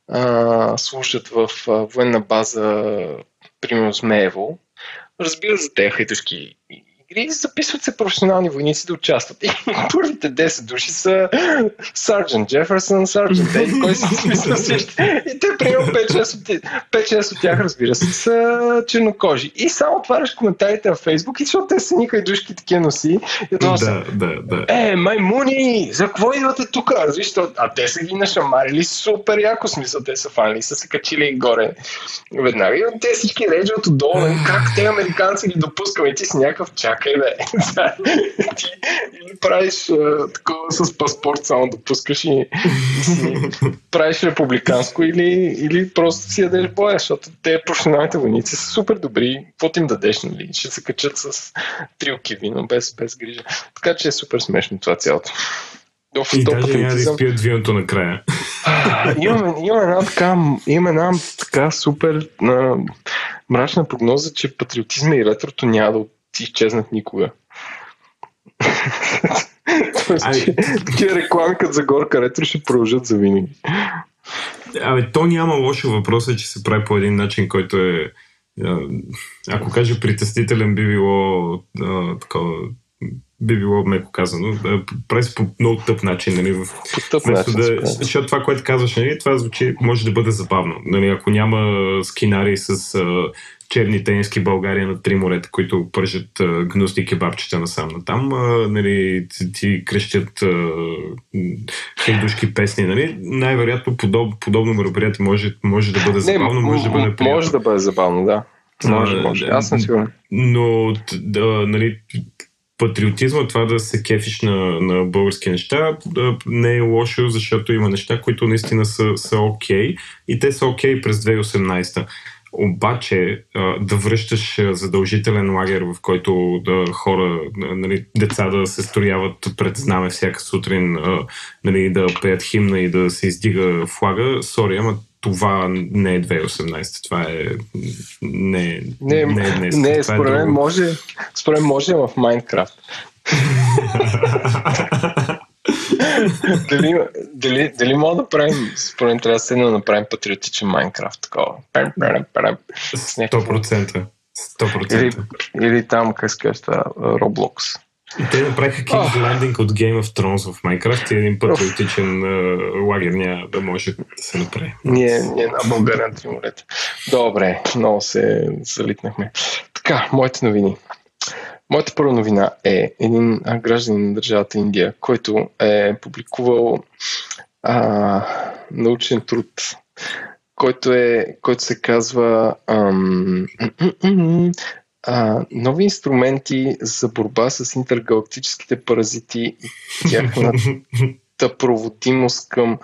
а, служат в а, военна база, примерно Змеево, разбира за тези хайтушки игри, записват се професионални войници да участват. И първите 10 души са Сарджент Джеферсън, Сарджент Ей, кой си смисъл всички. И те, примерно 5-6 от, тях, разбира се, са чернокожи. И само отваряш коментарите на Фейсбук и защото те са ника и душки такива носи. И да, са, да, да. Е, маймуни, за какво идвате тук? Защо? А те са ги нашамарили супер яко, смисъл, те са фанали, са се качили горе веднага. И те всички реджват отдолу, как те американци ги допускаме, ти си някакъв чак чакай бе. ти или правиш а, такова с паспорт, само да пускаш и, и си правиш републиканско или, или просто си ядеш боя, защото те професионалните войници са супер добри. Какво ти им дадеш, нали? Ще се качат с трилки вино, без, без грижа. Така че е супер смешно това цялото. В и даже няма да изпият виното накрая. имаме, имаме една така, имаме една така супер а, мрачна прогноза, че патриотизма и ретрото няма да изчезнат никога. Такива реклами като за горка ретро ще продължат за винаги. Абе, то няма лошо въпрос, че се прави по един начин, който е ако кажа притеснителен би било а, такова би било меко казано, прави по много тъп начин, нали, в, тъп начин, да, защото това, което казваш, нали, това звучи, може да бъде забавно. Нали, ако няма скинари с а, черни тениски България на три морета, които пържат гнусни кебабчета насам на там, а, нали, ти, ти крещят хейдушки песни. Нали? Най-вероятно подоб, подобно мероприятие може, може да бъде забавно, Не, може да бъде приятно. Може да бъде забавно, да. Може, може. Аз съм сигурен. Но да, нали, патриотизма, това да се кефиш на, на български неща, да, не е лошо, защото има неща, които наистина са, са окей okay, и те са окей okay през 2018. Обаче да връщаш задължителен лагер, в който да хора, нали, деца да се строяват пред знаме всяка сутрин, нали, да пеят химна и да се издига флага, сори, ама това не е 2018, това е не, не, не е днес. Не, е според, е мен може, според може в Майнкрафт. дали, дали, дали мога да правим, според мен трябва да направим патриотичен Майнкрафт, такова. 100%. 100%. Или, или там, как се казва, Roblox. И те направиха King's oh. Landing от Game of Thrones в Minecraft и един патриотичен uh, лагер няма да може да се направи. Ние, ние на България морета. Добре, много се залитнахме. Така, моите новини. Моята първа новина е един гражданин на държавата Индия, който е публикувал а, научен труд, който, е, който се казва ам, а, нови инструменти за борба с интергалактическите паразити и тяхна, проводимост към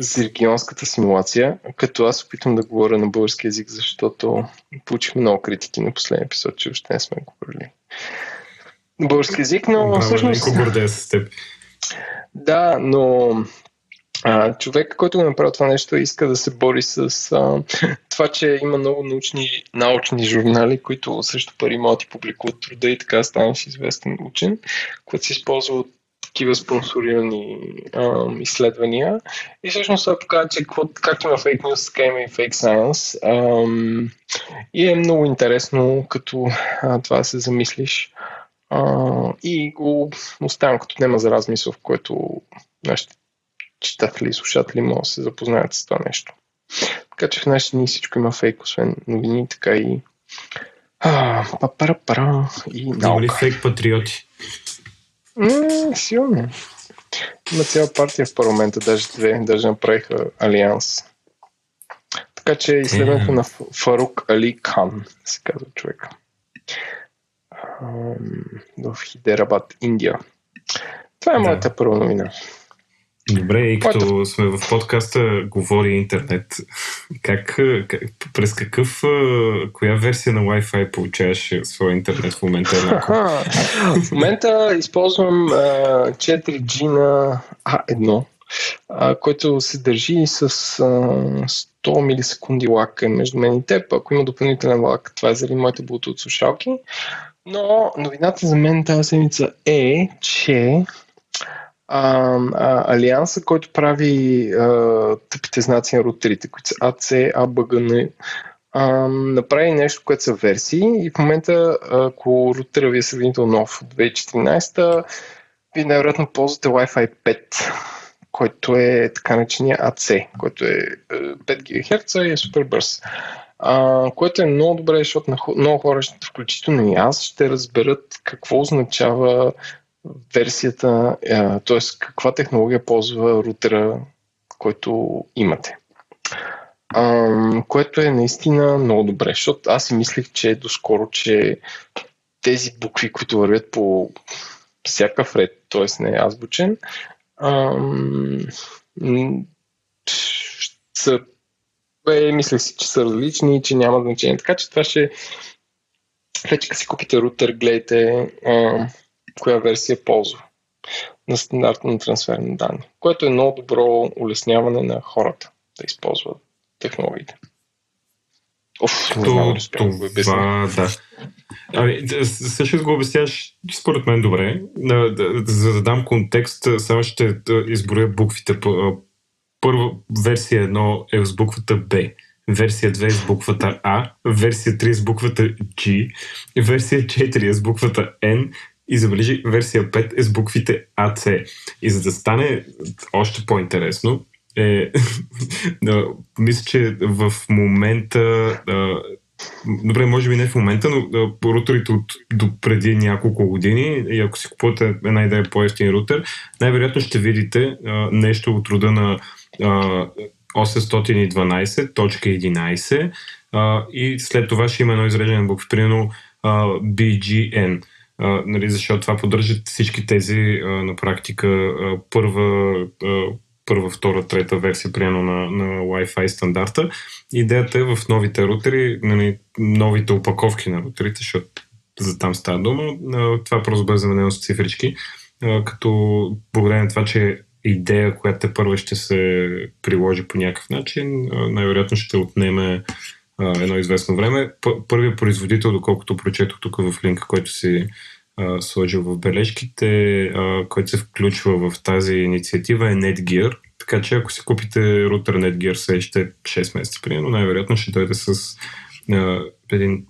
зиргионската симулация, като аз опитвам да говоря на български язик, защото получих много критики на последния епизод, че още не сме говорили български язик, но Браво, всъщност... Ленко, гордея с теб. Да, но а, човек, който го направи това нещо, иска да се бори с а, това, че има много научни, научни журнали, които също пари могат да публикуват труда и така станеш известен учен, който се използва от такива спонсорирани а, изследвания. И всъщност това показва, че както има фейк news, така има и фейк. А, и е много интересно, като а, това се замислиш. А, и го оставям като тема за размисъл, в който нашите читатели и слушатели могат да се запознаят с това нещо. Така че в нашите дни всичко има фейк, освен новини, така и а, пара пара и Има ли наука. фейк патриоти? М, силно. Има цяла партия в парламента, даже две, даже направиха алианс. Така че изследването Е. на Фарук Али Хан, се казва човека. В Хидерабад, Индия. Това е Да. моята първа новина. Добре, и като Моята- сме в подкаста Говори интернет, как, как, през какъв, коя версия на Wi-Fi получаваш своя интернет в момента? Аха. В момента използвам а, 4G на A1, а, който се държи с а, 100 милисекунди лак е между мен и теб. Ако има допълнителен лак, това е заради моите Bluetooth слушалки. Но новината за мен тази седмица е, че а, а, Алианса, който прави а, тъпите знаци на рутерите, които са AC, ABGN, а, направи нещо, което са версии и в момента, ако рутера ви е сравнително нов от 2014, вие най-вероятно ползвате Wi-Fi 5, който е така наречения AC, който е е, 5 ГГц и е супер бърз. А, което е много добре, защото много хора, включително и аз, ще разберат какво означава версията, т.е. каква технология ползва рутера, който имате. Ам, което е наистина много добре, защото аз си мислех, че доскоро, че тези букви, които вървят по всякакъв ред, т.е. не е азбучен, м, са, бе, мислех си, че са различни и че няма значение. Така че това ще вече като си купите рутер, гледайте ам, коя версия ползва на стандартно трансфер на данни, което е много добро улесняване на хората да използват технологиите. Оф, не знам да го обясня. Това, да. Ами, също го обясняваш според мен добре. За да дам контекст, само ще да изброя буквите. П- а, Първа версия 1 е с буквата Б, версия 2 е с буквата А, версия 3 е с буквата G, версия 4 е с буквата N. И забележи, версия 5 е с буквите АЦ. И за да стане още по-интересно, е, да, мисля, че в момента а, Добре, може би не в момента, но а, рутерите от до преди няколко години, и ако си купувате една идея по-ефтин рутер, най-вероятно ще видите а, нещо от рода на 812.11 а, и след това ще има едно изреждане на букви, примерно BGN. А, нали, защото това поддържат всички тези а, на практика а, първа, първа, втора, трета версия, примерно на, на Wi-Fi стандарта. Идеята е в новите рутери, нали, новите опаковки на рутерите, защото за там става дума, това просто бе заменено с цифрички, като благодарение на това, че идея, която те първа ще се приложи по някакъв начин, най-вероятно ще отнеме а, едно известно време. Първият производител, доколкото прочетох тук в линка, който си а, сложил в бележките, а, който се включва в тази инициатива е Netgear. Така че ако си купите рутер Netgear следващите 6 месеца, примерно, най-вероятно ще дойде с а, един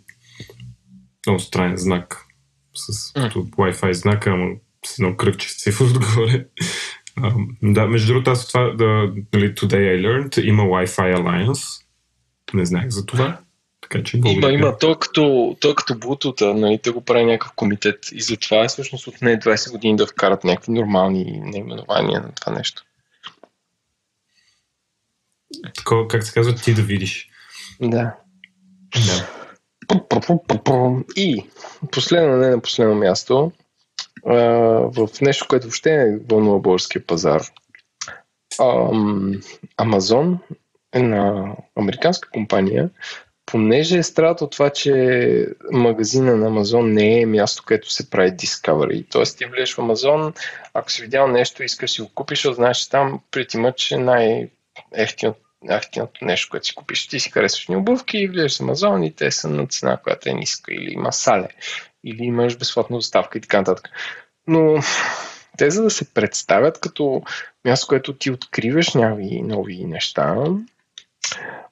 много странен знак с като Wi-Fi знака, ама с едно кръгче с цифра отгоре. А, да, между другото, аз това, да, нали, Today I Learned, има Wi-Fi Alliance. Не знаех за това. Така че Има, благодаря. има. Той като, той като Bluetooth, нали, те го прави някакъв комитет и затова всъщност от не 20 години да вкарат някакви нормални наименования на това нещо. Такова, как се казва, ти да видиш. Да. Да. И последно, не на последно място, в нещо, което въобще не вълнува българския пазар, Амазон е на американска компания, понеже страдат от това, че магазина на Амазон не е място, където се прави Discovery. Тоест ти влезеш в Амазон, ако си видял нещо искаш си го купиш, знаеш, че там притима, че най-ефтиното ефтиното нещо, което си купиш. Ти си харесваш ни обувки и влезеш в Амазон и те са на цена, която е ниска или има сале, или имаш безплатна доставка и така нататък. Но те за да се представят като място, което ти откриваш някакви нови неща,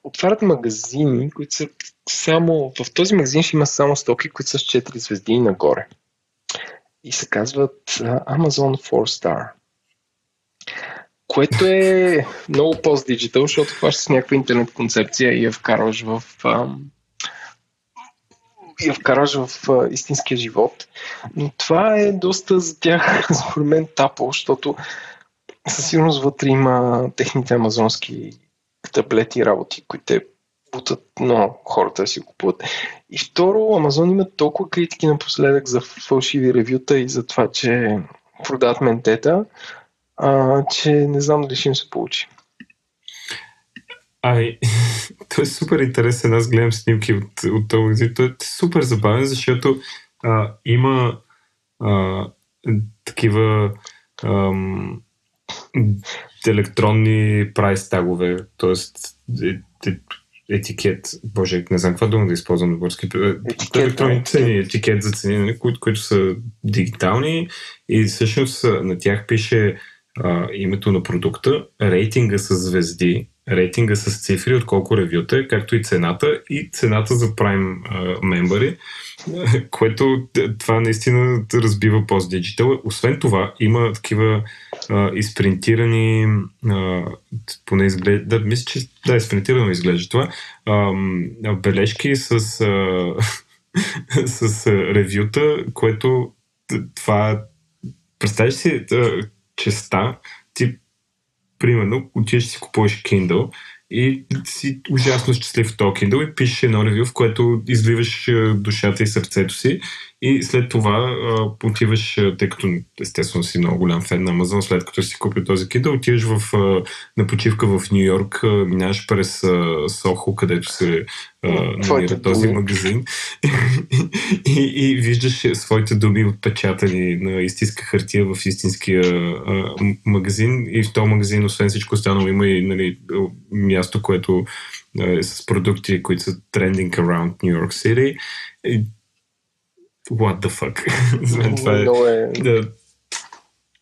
отварят магазини, които са само... В този магазин ще има само стоки, които са с 4 звезди и нагоре. И се казват Amazon 4 Star. Което е много пост-диджитал, защото хващаш с някаква интернет концепция и я вкарваш в и я вкараш в истинския живот. Но това е доста за тях, според мен, тапо, защото със сигурност вътре има техните амазонски таблети работи, които те бутат но хората да си купуват. И второ, Амазон има толкова критики напоследък за фалшиви ревюта и за това, че продават ментета, а, че не знам дали ще им се получи. Ай, той е супер интересен. Аз гледам снимки от, от този магазин. Той е супер забавен, защото а, има а, такива ам, електронни прайс тагове, т.е. етикет, боже, не знам каква дума да използвам на български, електронни цени, етикет за цени, нали, които, които са дигитални и всъщност на тях пише а, името на продукта, рейтинга с звезди, рейтинга с цифри, отколко ревюта е, както и цената и цената за Prime мембари, което това наистина разбива пост диджитал. Освен това, има такива uh, изпринтирани uh, поне изглежда, да, мисля, че да, изпринтирано изглежда това, uh, бележки с, uh, с ревюта, което това представяш си честа, примерно, отиваш си купуваш Kindle и си ужасно щастлив в този Kindle и пишеш едно ревю, в което изливаш душата и сърцето си и след това а, отиваш, тъй като естествено си много голям фен на Амазон, след като си купил този Kindle, отиваш в, а, на почивка в Нью Йорк, минаваш през а, Сохо, където се а, намира този думи. магазин и, и, и виждаш своите думи отпечатани на истинска хартия в истинския а, магазин и в този магазин, освен всичко останало, има и нали, място, което е с продукти, които са trending around New York City. И what the fuck. това е, много е... Да,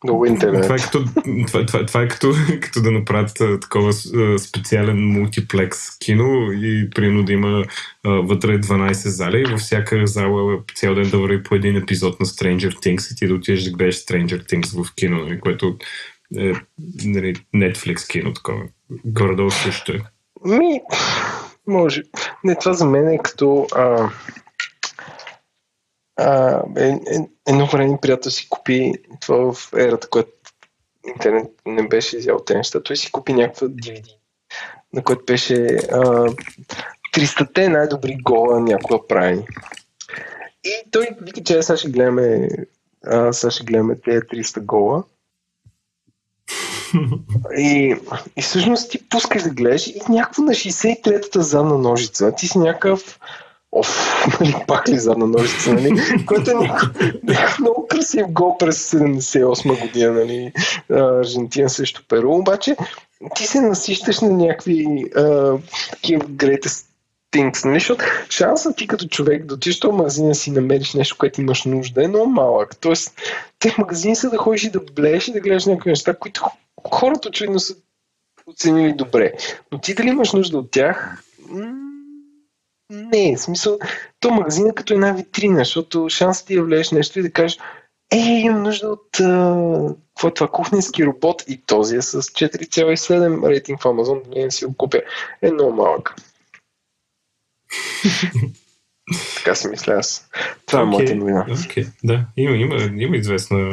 много интернет. Това е, като, това, това, това е като, като да направят такова специален мултиплекс кино и примерно да има а, вътре 12 зали и във всяка зала цял ден да върви по един епизод на Stranger Things и ти да отидеш да гледаш Stranger Things в кино, нали, което е нали, Netflix кино такова. Горе-долу също е. Ми, може. Не, това за мен е като а, а, е, е, едно време приятел си купи това в ерата, която интернет не беше взял те неща. Той си купи някаква DVD, на който беше а, 300-те най-добри гола някога прави. И той вика, че сега ще гледаме, а, сега ще гледаме тези 300 гола. И, и всъщност ти пускаш да гледаш и някакво на 63-та задна ножица. Ти си някакъв Оф, нали, пак ли задна ножица, нали? Което е много красив гол през 78 година, нали? Аржентина срещу Перу, обаче ти се насищаш на някакви такива greatest things, нали? Защото шансът ти като човек да отидеш в магазина си намериш нещо, което имаш нужда е много малък. Тоест, те магазини са да ходиш и да блееш и да гледаш някакви неща, които хората очевидно са оценили добре. Но ти дали имаш нужда от тях? Не, в смисъл, то магазина като една витрина, защото шанс ти да влезеш нещо и да кажеш, е, имам нужда от а, какво е това, кухненски робот и този е с 4,7 рейтинг в Амазон, не си го купя. Е много малък. така си мисля аз. Това okay. е моята новина. Okay. Да, има, има, има известна,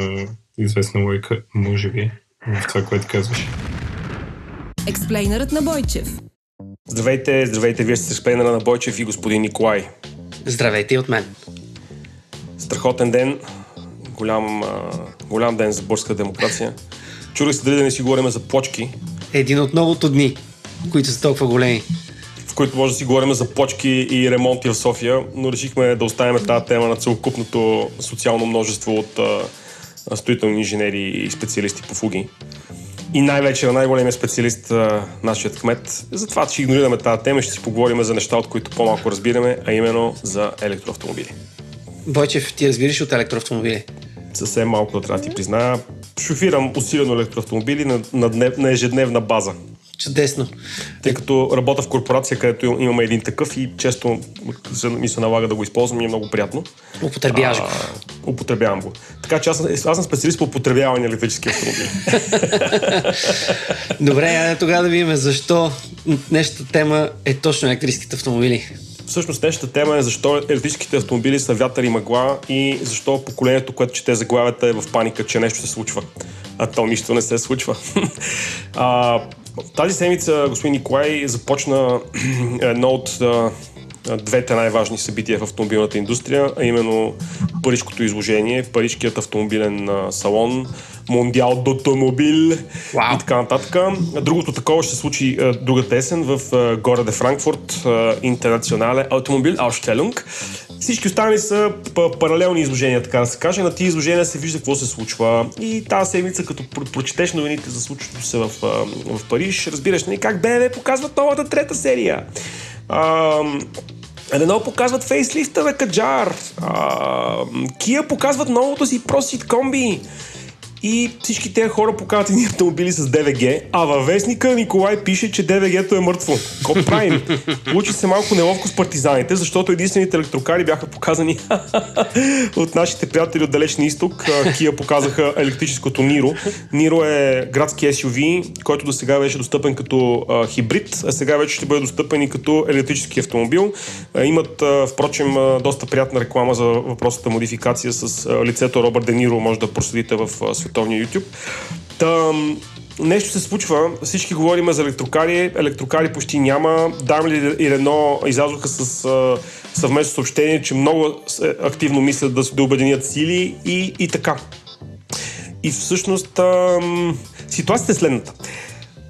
известна лойка, може би, в това, което казваш. Експлейнерът на Бойчев. Здравейте, здравейте, вие сте Шпенера на Бойчев и господин Николай. Здравейте и от мен. Страхотен ден, голям, голям ден за българска демокрация. Чули се дали да не си говорим за почки, един от многото дни, които са толкова големи. В които може да си говорим за почки и ремонти в София, но решихме да оставим тази тема на целокупното социално множество от а, строителни инженери и специалисти по фуги. И най-вече на най-големия специалист, нашият кмет. Затова ще игнорираме тази тема и ще си поговорим за неща, от които по-малко разбираме, а именно за електроавтомобили. Бойчев, ти разбираш от електроавтомобили? Съвсем малко да трябва да ти призная. Шофирам усилено електроавтомобили на, на, днев, на ежедневна база. Чудесно. Тъй като работя в корпорация, където имаме един такъв и често ми се налага да го използвам и е много приятно. Употребяваш го. Употребявам го. Така че аз, аз съм специалист по употребяване на електрически автомобили. Добре, айде тогава да видим защо днешната тема е точно електрическите автомобили. Всъщност днешната тема е защо електрическите автомобили са вятър и мъгла и защо поколението, което чете заглавията е в паника, че нещо се случва. А то нищо не се случва. а, тази седмица господин Николай започна едно от двете най-важни събития в автомобилната индустрия, а именно Парижкото изложение, Парижкият автомобилен салон, Мондиал d'automobile wow. и така нататък. Другото такова ще се случи другата есен в города Франкфурт, Интернационале Автомобил Ausstellung. Всички останали са паралелни изложения, така да се каже. На тези изложения се вижда какво се случва. И тази седмица, като прочетеш новините за случващото се в, в Париж, разбираш нали, как БМВ показват новата трета серия. Едно показват фейслифта на Каджар. Кия показват новото си просит комби. И всички тези хора показват едни автомобили с ДВГ, а във вестника Николай пише, че ДВГ-то е мъртво. Какво правим? Получи се малко неловко с партизаните, защото единствените електрокари бяха показани от нашите приятели от Далечния изток. Кия показаха електрическото Ниро. Ниро е градски SUV, който до сега беше достъпен като а, хибрид, а сега вече ще бъде достъпен и като електрически автомобил. А, имат, а, впрочем, а, доста приятна реклама за въпросата модификация с а, лицето Робърт Де Ниро, може да проследите в а, световния YouTube. Та, нещо се случва, всички говорим за електрокари, електрокари почти няма. Дамли и Рено излязоха с съвместно съобщение, че много активно мислят да, да обединят сили и, и така. И всъщност а, ситуацията е следната.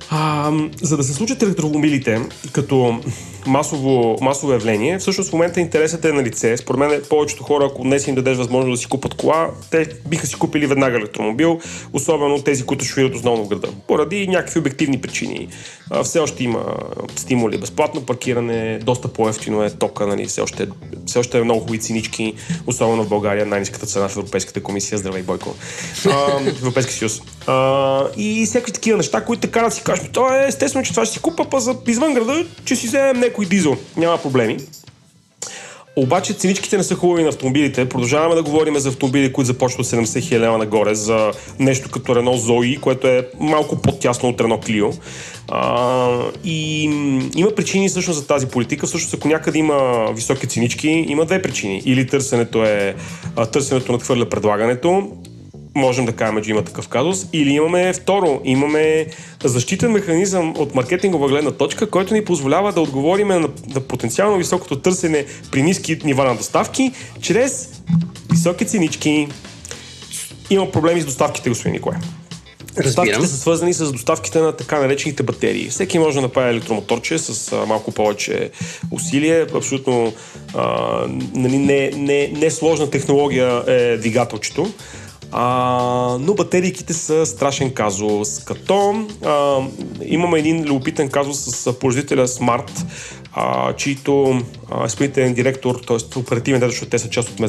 А, за да се случат електромобилите като масово, масово явление, всъщност в момента интересът е на лице. Според мен повечето хора, ако днес им дадеш възможност да си купат кола, те биха си купили веднага електромобил, особено тези, които шофират основно в града. Поради някакви обективни причини. Все още има стимули, безплатно паркиране, доста по-ефтино е тока, нали, все, още, все още е много хубави цинички, особено в България, най-низката цена в Европейската комисия. Здравей, Бойко. А, в Европейския съюз. И всякакви такива неща, които така да си кажеш, то е естествено, че това ще си купа, па за извън града, че си вземем някой дизел. Няма проблеми. Обаче ценичките не са хубави на автомобилите. Продължаваме да говорим за автомобили, които започват от 70 хиляди нагоре, за нещо като Renault Zoe, което е малко по-тясно от Renault Clio. А, и има причини всъщност за тази политика. Всъщност, ако някъде има високи ценички, има две причини. Или търсенето е търсенето надхвърля предлагането, можем да кажем, че има такъв казус. Или имаме второ, имаме защитен механизъм от маркетингова гледна точка, който ни позволява да отговорим на, на потенциално високото търсене при ниски нива на доставки, чрез високи ценички. Има проблеми с доставките, господин Николай. Доставките са свързани с доставките на така наречените батерии. Всеки може да направи електромоторче с а, малко повече усилие. Абсолютно а, нали, не, не, не сложна технология е двигателчето. А, но батерийките са страшен казус. Като а, имаме един любопитен казус с производителя Smart, а, чийто изпълнителен директор, т.е. оперативен директор, защото те са част от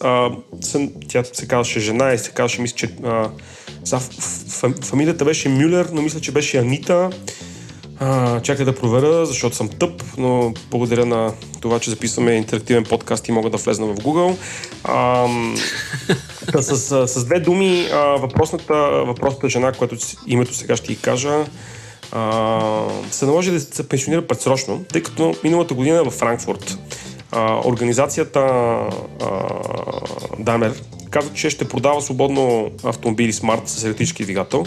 а, съм, тя се казваше жена и се казваше, мисля, че а, фамилията беше Мюлер, но мисля, че беше Анита. А, чакай да проверя, защото съм тъп, но благодаря на това, че записваме интерактивен подкаст и мога да влезна в Google. А, с, с, с две думи, а, въпросната, въпросната жена, която името сега ще ти кажа, а, се наложи да се пенсионира предсрочно, тъй като миналата година във Франкфурт а, организацията Дамер каза, че ще продава свободно автомобили Smart с електрически двигател.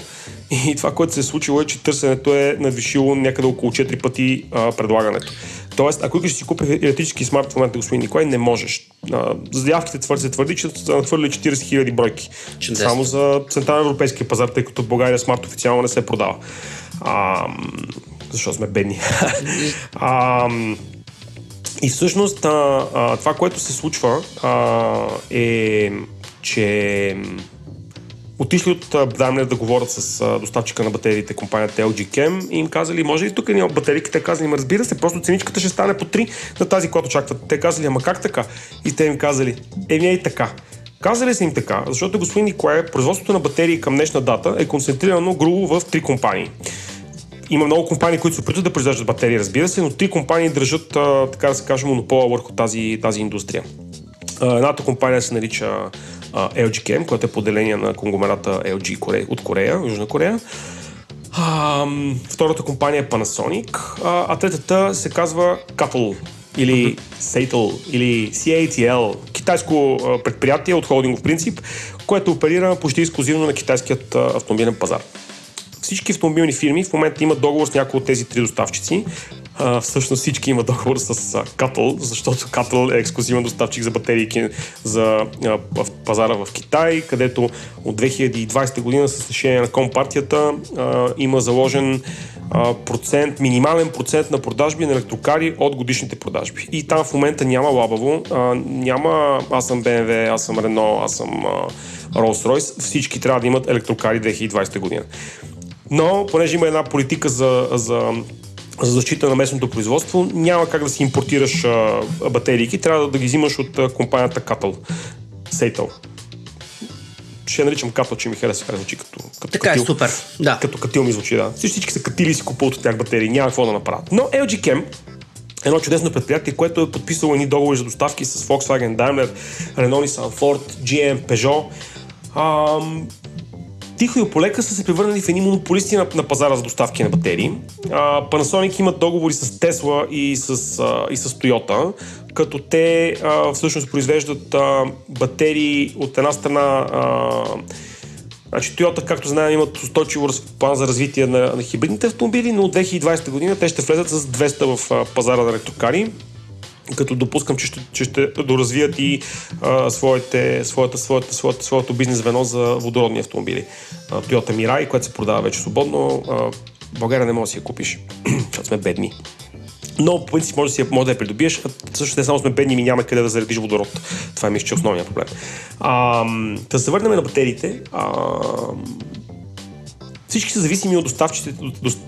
И това, което се е случило е, че търсенето е надвишило някъде около 4 пъти а, предлагането. Тоест, ако искаш да си купи електрически смарт в момента, господин Николай, не можеш. А, заявките твърди, се твърди, че са нахвърли 40 000 бройки. Чудесно. Само за Централен европейския пазар, тъй като в България смарт официално не се продава. А, защо сме бедни? а, и всъщност а, а, това, което се случва а, е, че отишли от Daimler да говорят с доставчика на батериите, компанията LG Chem и им казали, може ли тук ни батерийки? Те казали, ма разбира се, просто ценичката ще стане по 3 на тази, която очакват. Те казали, ама как така? И те им казали, еми и така. Казали са им така, защото господин Николай, производството на батерии към днешна дата е концентрирано грубо в три компании. Има много компании, които се опитват да произвеждат батерии, разбира се, но три компании държат, така да се каже, монопола върху тази, тази индустрия. Едната компания се нарича а, LG Chem, която е поделение на конгломерата LG от Корея, Южна Корея. Втората компания е Panasonic, а, а третата се казва Cattle или Seitel или CATL, китайско предприятие от холдингов принцип, което оперира почти ексклюзивно на китайският автомобилен пазар. Всички автомобилни фирми в момента имат договор с някои от тези три доставчици. А, всъщност всички имат договор с Cattle, защото Cattle е ексклюзивен доставчик за батерии за а, в пазара в Китай, където от 2020 година с решение на Компартията а, има заложен процент, минимален процент на продажби на електрокари от годишните продажби. И там в момента няма лабаво, няма аз съм BMW, аз съм Renault, аз съм а, Rolls-Royce, всички трябва да имат електрокари 2020 година. Но, понеже има една политика за, за, за защита на местното производство, няма как да си импортираш а, батерийки, трябва да, да ги взимаш от а, компанията Cattle. Сейтъл. Ще я наричам Cattle, че ми хареса как звучи като, като Така е, катил. супер. Да. Като катил ми звучи, да. Всички, всички са катили и си купуват от тях батерии, няма какво да направят. Но LG Chem, едно чудесно предприятие, което е подписало едни договори за доставки с Volkswagen, Daimler, Renault, Nissan, Ford, GM, Peugeot. Ам, тихо и полека са се превърнали в едни монополисти на, на пазара за доставки на батерии. Panasonic имат договори с Tesla и с, а, и с Toyota, като те а, всъщност произвеждат а, батерии от една страна а, Значи Toyota, както знаем, имат устойчиво план за развитие на, на хибридните автомобили, но от 2020 година те ще влезат с 200 в а, пазара на електрокари като допускам, че ще, че ще доразвият и а, своите, своята, своята, своята, своето бизнес звено за водородни автомобили. А, Toyota Mirai, което се продава вече свободно, а, в България не може да си я купиш, защото сме бедни. Но по принцип може да, си, я- може да я придобиеш, също не само сме бедни, ми няма къде да заредиш водород. Това е мисля, че е основният проблем. А, да се върнем на батериите. А, всички са зависими от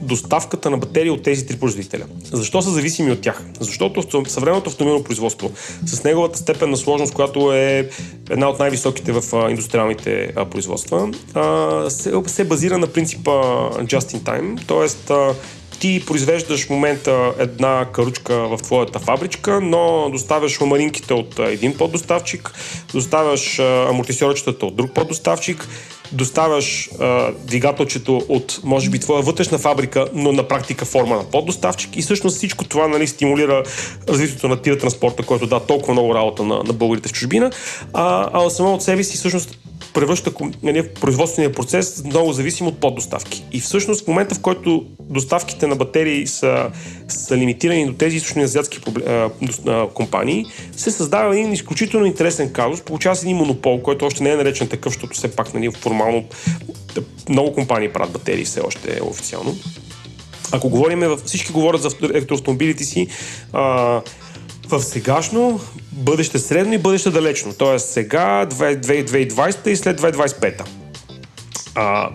доставката на батерии от тези три производителя. Защо са зависими от тях? Защото съвременното автомобилно производство, с неговата степен на сложност, която е една от най-високите в индустриалните производства, се, базира на принципа just in time, т.е. ти произвеждаш в момента една каручка в твоята фабричка, но доставяш ламаринките от един поддоставчик, доставяш амортисьорчетата от друг поддоставчик, доставяш а, двигателчето от, може би, твоя вътрешна фабрика, но на практика форма на поддоставчик. И всъщност всичко това нали, стимулира развитието на тира транспорта, който да толкова много работа на, на българите в чужбина, а, а само от себе си всъщност превръща нали, производствения процес много зависим от поддоставки. И всъщност в момента, в който доставките на батерии са, са лимитирани до тези източни азиатски пробле- а, дос- а, компании, се създава един изключително интересен казус. Получава се един монопол, който още не е наречен такъв, защото все пак нали, формално много компании правят батерии все още официално. Ако говорим, всички говорят за авто- електроавтомобилите си а, в сегашно, бъдеще средно и бъдеще далечно. Тоест сега, 2020 и след 2025. А,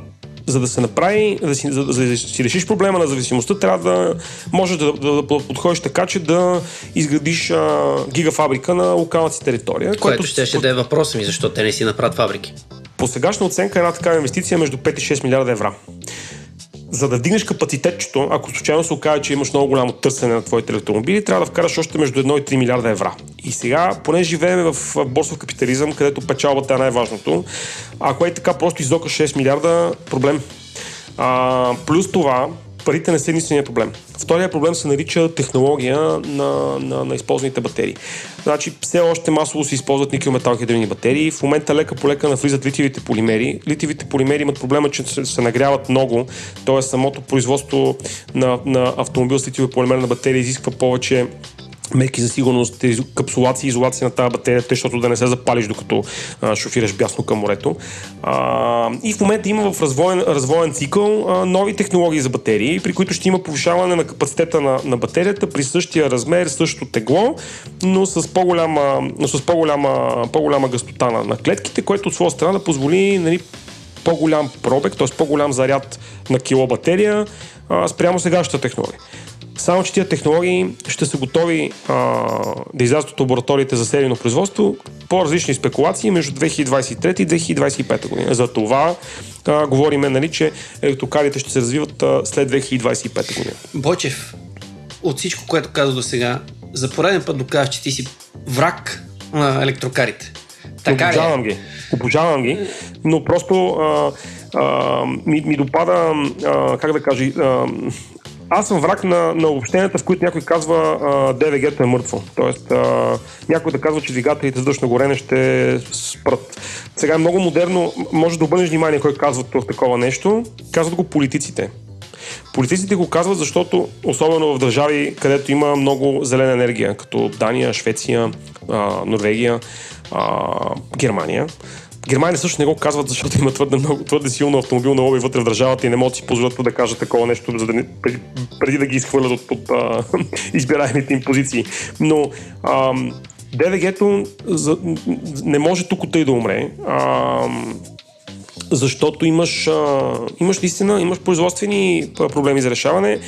за да се направи, да си, за, за да си решиш проблема на зависимостта, трябва да можеш да, да, да подходиш така, че да изградиш а, гигафабрика на локалната си територия. Което ще, ще да е въпроса ми, защо те не си направят фабрики. по сегашна оценка една такава инвестиция е между 5 и 6 милиарда евро. За да вдигнеш капацитетчето, ако случайно се окаже, че имаш много голямо търсене на твоите електромобили, трябва да вкараш още между 1 и 3 милиарда евро. И сега, поне живеем в борсов капитализъм, където печалбата е най-важното, ако е така просто изокаш 6 милиарда, проблем. А, плюс това, парите не са единствения проблем. Втория проблем се нарича технология на, на, на използваните батерии. Значи, все още масово се използват никел метал хидрини батерии. В момента лека по лека навлизат литиевите полимери. Литиевите полимери имат проблема, че се, нагряват много, т.е. самото производство на, на автомобил с литиеви полимерна батерия изисква повече мерки за сигурност, капсулация и изолация на тази батерия, защото да не се запалиш докато а, шофираш бясно към морето. А, и в момента има в развоен, развоен цикъл а, нови технологии за батерии, при които ще има повишаване на капацитета на, на батерията при същия размер, същото тегло, но с по-голяма, но с по-голяма, по-голяма гъстота на, на клетките, което от своя страна да позволи нали, по-голям пробег, т.е. по-голям заряд на кило батерия а, спрямо сегашната технология. Само, че тия технологии ще са готови а, да излязат от лабораториите за серийно производство по различни спекулации между 2023 и 2025 година. За това а, говориме, нали, че електрокарите ще се развиват а, след 2025 година. Бочев, от всичко, което каза до сега, за пореден път доказваш, че ти си враг на електрокарите. Така Обожавам ги. Обожавам ги, но просто а, а, ми, ми допада, а, как да кажа, а, аз съм враг на, на общенията, в които някой казва ДВГ-то е мъртво. Тоест, а, някой да казва, че двигателите с на горене ще спрат. Сега е много модерно, може да обърнеш внимание кой казва такова нещо. Казват го политиците. Политиците го казват, защото особено в държави, където има много зелена енергия, като Дания, Швеция, а, Норвегия, а, Германия, Германия също не го казват, защото има твърде, много, твърде силно автомобилно лоби вътре в държавата и не могат да си позволят да кажат такова нещо, за да не, преди, преди да ги изхвърлят от, от а, избираемите им позиции. Но а, ДВГ-то за, не може тук и да умре. А, защото имаш, а, имаш наистина, имаш производствени проблеми за решаване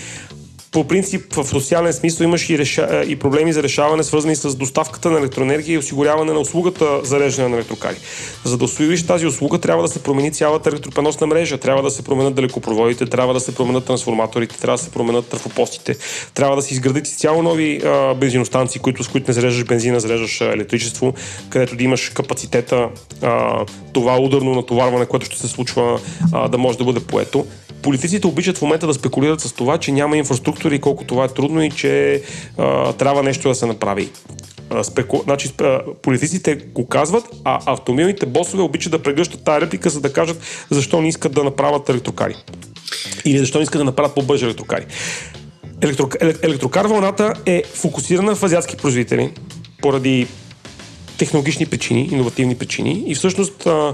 по принцип в социален смисъл имаш и, реша... и проблеми за решаване, свързани с доставката на електроенергия и осигуряване на услугата за реждане на електрокари. За да осигуриш тази услуга, трябва да се промени цялата електропреносна мрежа, трябва да се променят далекопроводите, трябва да се променят трансформаторите, трябва да се променят трафопостите, трябва да се изградят изцяло нови а, бензиностанции, които, с които не зареждаш бензина, зареждаш електричество, където да имаш капацитета, а, това ударно натоварване, което ще се случва, а, да може да бъде поето. Политиците обичат в момента да спекулират с това, че няма инфраструктура и колко това е трудно и че а, трябва нещо да се направи. Спеку... Значи, политиците го казват, а автомобилните босове обичат да прегръщат тази реплика, за да кажат защо не искат да направят електрокари. Или защо не искат да направят по-бързи електрокари. Електро... Електрокар вълната е фокусирана в азиатски производители поради технологични причини, иновативни причини и всъщност а,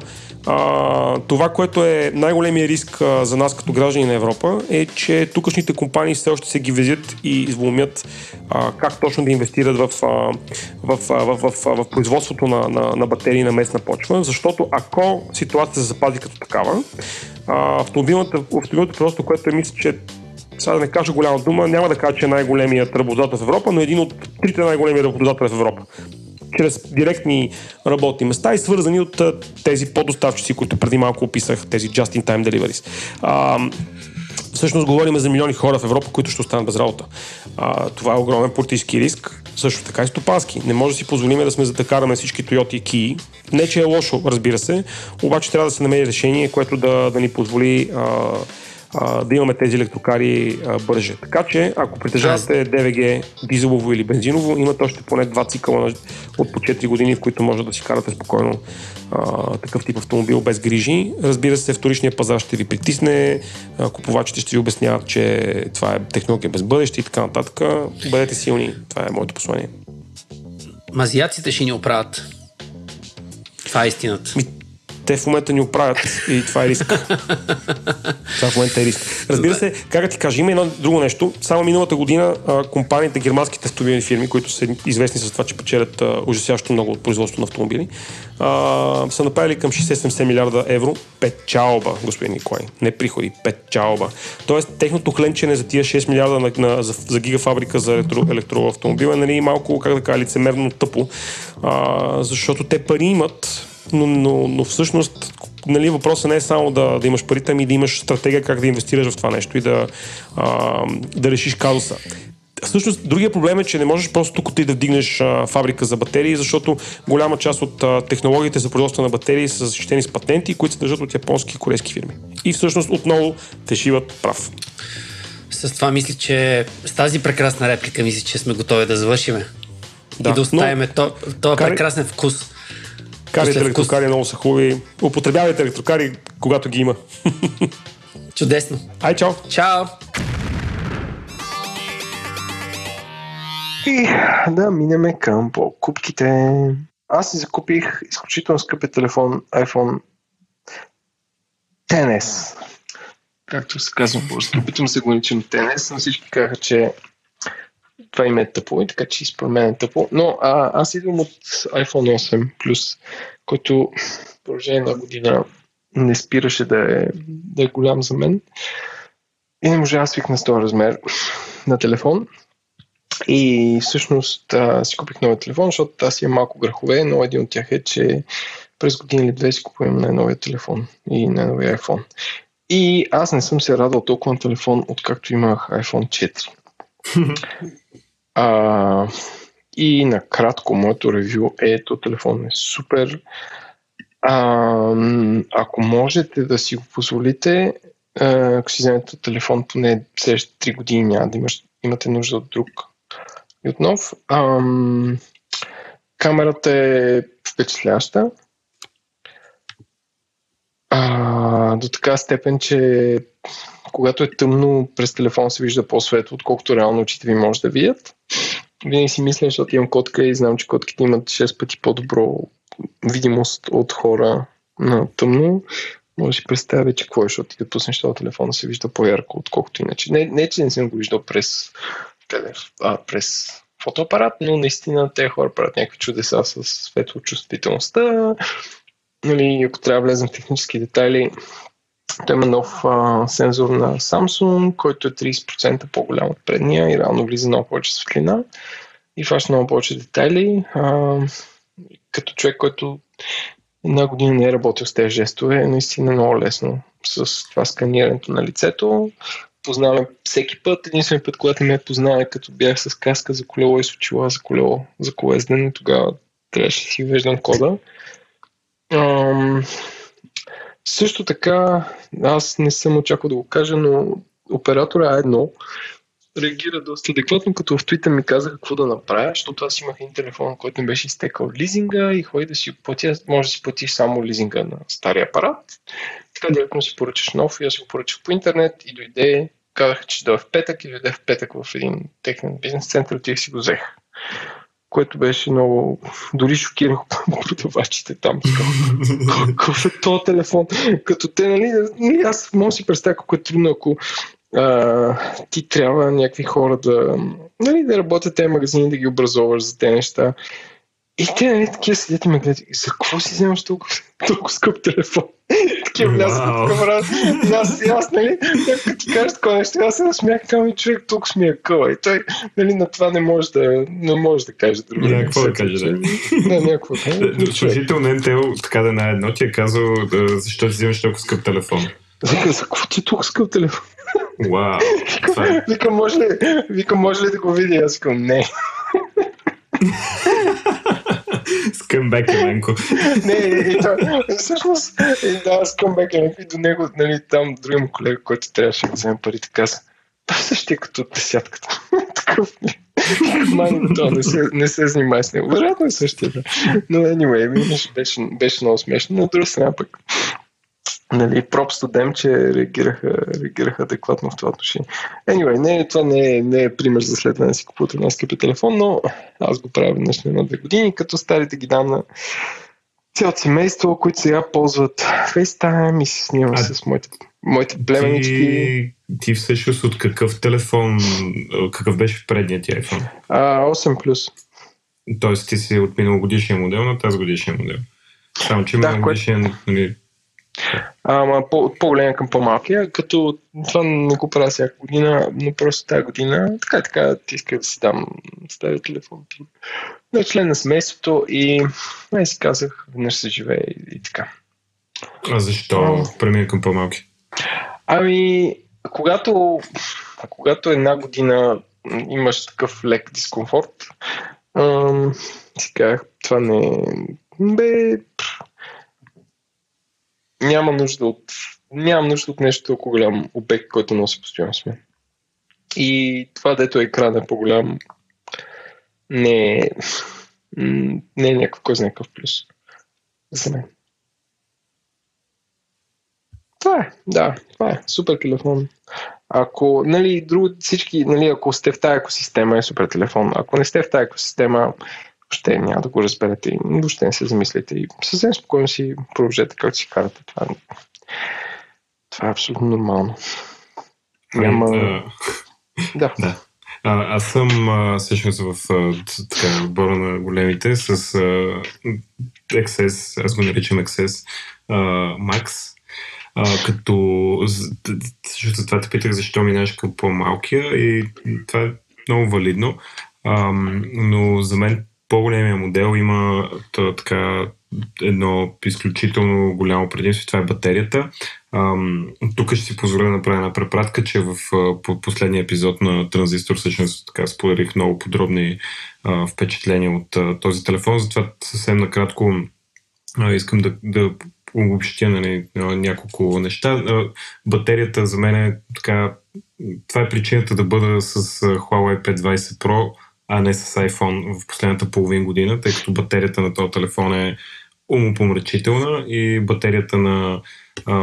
а, това, което е най-големия риск а, за нас като граждани на Европа е, че тукашните компании все още се ги везят и изломят а, как точно да инвестират в, а, в, а, в, в, в, в производството на, на, на батерии на местна почва, защото ако ситуацията се запази като такава, автомобилното, автомобилното просто, което е мисля, че сега да не кажа голяма дума, няма да кажа, че е най-големият работодател в Европа, но един от трите най-големи работодатели в Европа чрез директни работни места и свързани от тези подоставчици, които преди малко описах, тези just-in-time deliveries. А, всъщност говорим за милиони хора в Европа, които ще останат без работа. А, това е огромен политически риск, също така и стопански. Не може да си позволим да сме за всички Toyota и Kia. Не, че е лошо, разбира се, обаче трябва да се намери решение, което да, да ни позволи а, а, да имаме тези електрокари а, бърже. Така че, ако притежавате ДВГ дизелово или бензиново, имате още поне два цикъла от по 4 години, в които може да си карате спокойно а, такъв тип автомобил без грижи. Разбира се, вторичният пазар ще ви притисне, а, купувачите ще ви обясняват, че това е технология без бъдеще и така нататък. Бъдете силни. Това е моето послание. Мазияците ще ни оправят. Това е истината. Ми, те в момента ни оправят и това е риск. това в момента е риск. Разбира се, как да ти кажа, има едно друго нещо. Само миналата година а, компаниите, германските автомобилни фирми, които са известни с това, че печелят а, ужасящо много от производство на автомобили, а, са направили към 60-70 милиарда евро печалба, господин Николай. Не приходи, печалба. Тоест, техното хленчене за тия 6 милиарда на, на, за, за гигафабрика за електро, електроавтомобил е нали, малко, как да кажа, лицемерно тъпо, а, защото те пари имат, но, но, но всъщност нали, въпросът не е само да, да имаш парите, ами да имаш стратегия как да инвестираш в това нещо и да, а, да решиш казуса. Всъщност, другия проблем е, че не можеш просто тук ти да вдигнеш а, фабрика за батерии, защото голяма част от а, технологиите за производство на батерии са защитени с патенти, които се държат от японски и корейски фирми. И всъщност отново те шиват прав. С това мисля, че с тази прекрасна реплика мисля, че сме готови да завършиме. Да, и да оставим но... то, този кари... прекрасен вкус. Карите електрокари много са хубави. Употребявайте електрокари, когато ги има. Чудесно. Ай, чао. Чао. И да, минеме към покупките. Аз си закупих изключително скъпи телефон iPhone XS. Както се казва по Опитвам се го наричам XS, но всички казаха, че това име е тъпо и така че според мен е тъпо. Но а, аз идвам от iPhone 8 Plus, който в продължение на година не спираше да е, да е голям за мен. И не може да свикна с този размер на телефон. И всъщност а, си купих новия телефон, защото аз имам малко грехове, но един от тях е, че през години или две си купувам най-новия телефон и най-новия iPhone. И аз не съм се радвал толкова на телефон, откакто имах iPhone 4. а, и накратко, моето ревю е, то телефон е супер. А, ако можете да си го позволите, ако си вземете телефон поне следващите 3 години, няма да имаш, имате нужда от друг и отново. Ам, камерата е впечатляща. А, до така степен, че когато е тъмно, през телефон се вижда по-светло, отколкото реално очите ви може да видят. Винаги си мисля, защото имам котка и знам, че котките имат 6 пъти по-добро видимост от хора на тъмно. Може да си представя, че какво е, защото ти да пуснеш този телефон се вижда по-ярко, отколкото иначе. Не, не, че не съм го виждал през а, през фотоапарат, но наистина те хора правят някакви чудеса с светлочувствителността. Нали, ако трябва да влезем в технически детайли, той има нов а, сензор на Samsung, който е 30% по-голям от предния и реално влиза много повече светлина и фаща много повече детайли. А, като човек, който една година не е работил с тези жестове, е наистина много лесно с това сканирането на лицето познаваме всеки път. Единственият път, когато ме познава е като бях с каска за колело и с очила за колело, за колездене, тогава трябваше да си веждам кода. Ам, също така, аз не съм очаквал да го кажа, но оператора А1 реагира доста адекватно, като в Twitter ми каза какво да направя, защото аз имах един телефон, който не беше изтекал лизинга и ходи да си платя, може да си платиш само лизинга на стария апарат. Така директно си поръчаш нов и аз го поръчах по интернет и дойде, казах, че дойде в петък и дойде в петък в един техен бизнес център, отих си го взех. Което беше много... Дори шокирах продавачите там. Какъв е този телефон? Като те, нали, аз мога да си представя колко е трудно, ако а, ти трябва някакви хора да, нали, да работят тези магазини, да ги образоваш за тези неща. И те, нали, такива седят и ме гледат. За какво си вземаш толкова, толкова скъп телефон? такива влязат в камера. И аз, и аз, нали, като ти кажеш такова нещо, аз се насмях, казвам, човек толкова смия къла. И той, нали, на това не може да, не може да каже друго. Някакво да каже, да. Не, някакво. Служител на НТЛ, така да на едно ти е казал, защо си вземаш толкова скъп телефон. За какво ти е толкова скъп телефон? Вау. Вика, вика, може ли, вика, може ли да го видя? Аз викам, не. Скъмбек Еленко. не, и, и, всъщност, и, да, Скъмбек Еленко и до него, нали, там другия колега, който трябваше да вземе парите, каза, това същия като от десятката. Такъв ми. Мани, то не се, не се занимай с него. Вероятно е същия, да. Но anyway, беше, беше, беше много смешно. Но от друга страна пък нали, пропсто дем, че реагираха, реагираха адекватно в това отношение. Anyway, не, това не е, не е пример за след да си купувате една скъпи телефон, но аз го правя веднъж на две години, като старите ги дам на цялото семейство, които сега ползват FaceTime и се снимам а, с моите, моите племенички. Ти, ти всъщност от какъв телефон, какъв беше предният ти iPhone? А, 8+. Тоест ти си от миналогодишния модел на тази годишния модел. Само, че да, миналогодишния кое... нали, Ама по, по-голям към по-малкия, като това не го правя всяка година, но просто тази година, така така, ти иска да си дам стария телефон на член на семейството и не си казах, веднъж се живее и, и така. А защо премина към по-малки? Ами, когато, когато една година имаш такъв лек дискомфорт, ам, си казах, това не бе, няма нужда от, нямам нужда от нещо толкова голям обект, който носи постоянно сме. И това, дето екран е по-голям, не е, не е някакъв, кой знае какъв плюс за мен. Това е, да, това е. Супер телефон. Ако, нали, друго, всички, нали, ако сте в тази екосистема е супер телефон. Ако не сте в тази екосистема, въобще няма да го разберете и въобще не се замислите и съвсем спокойно си продължете както си карате. Това, това е абсолютно нормално. Няма... А, да. да. А, аз съм а, всъщност в така, отбора на големите с а, XS, аз го наричам XS а, Max, а, като също това те питах защо минаш към по-малкия и това е много валидно. А, но за мен по-големия модел има то, така едно изключително голямо предимство, това е батерията. Ам, тук ще си позволя да направя една препратка, че в по последния епизод на Транзистор всъщност така споделих много подробни а, впечатления от а, този телефон, затова съвсем накратко а, искам да, да обобщя нали, няколко неща. А, батерията за мен е така, това е причината да бъда с Huawei P20 Pro, а не с iPhone в последната половин година, тъй като батерията на този телефон е умопомрачителна и батерията на, а,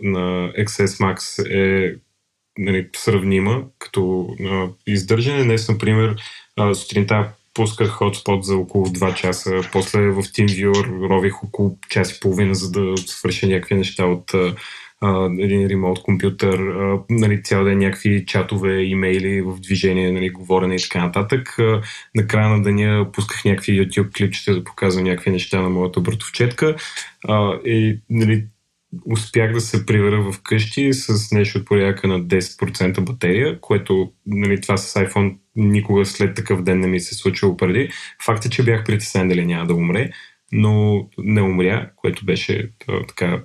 на XS Max е нали, сравнима като а, издържане. Днес, например, а, сутринта пусках хотспот за около 2 часа, после в TeamViewer рових около час и половина, за да свърша някакви неща от а, един ремонт компютър, нали, цял ден някакви чатове, имейли в движение, нали, говорене и така нататък. А, на деня пусках някакви YouTube клипчета да показвам някакви неща на моята братовчетка и нали, успях да се прибера в къщи с нещо от порядъка на 10% батерия, което нали, това с iPhone никога след такъв ден не ми се е случило преди. Факт е, че бях притеснен дали няма да умре, но не умря, което беше така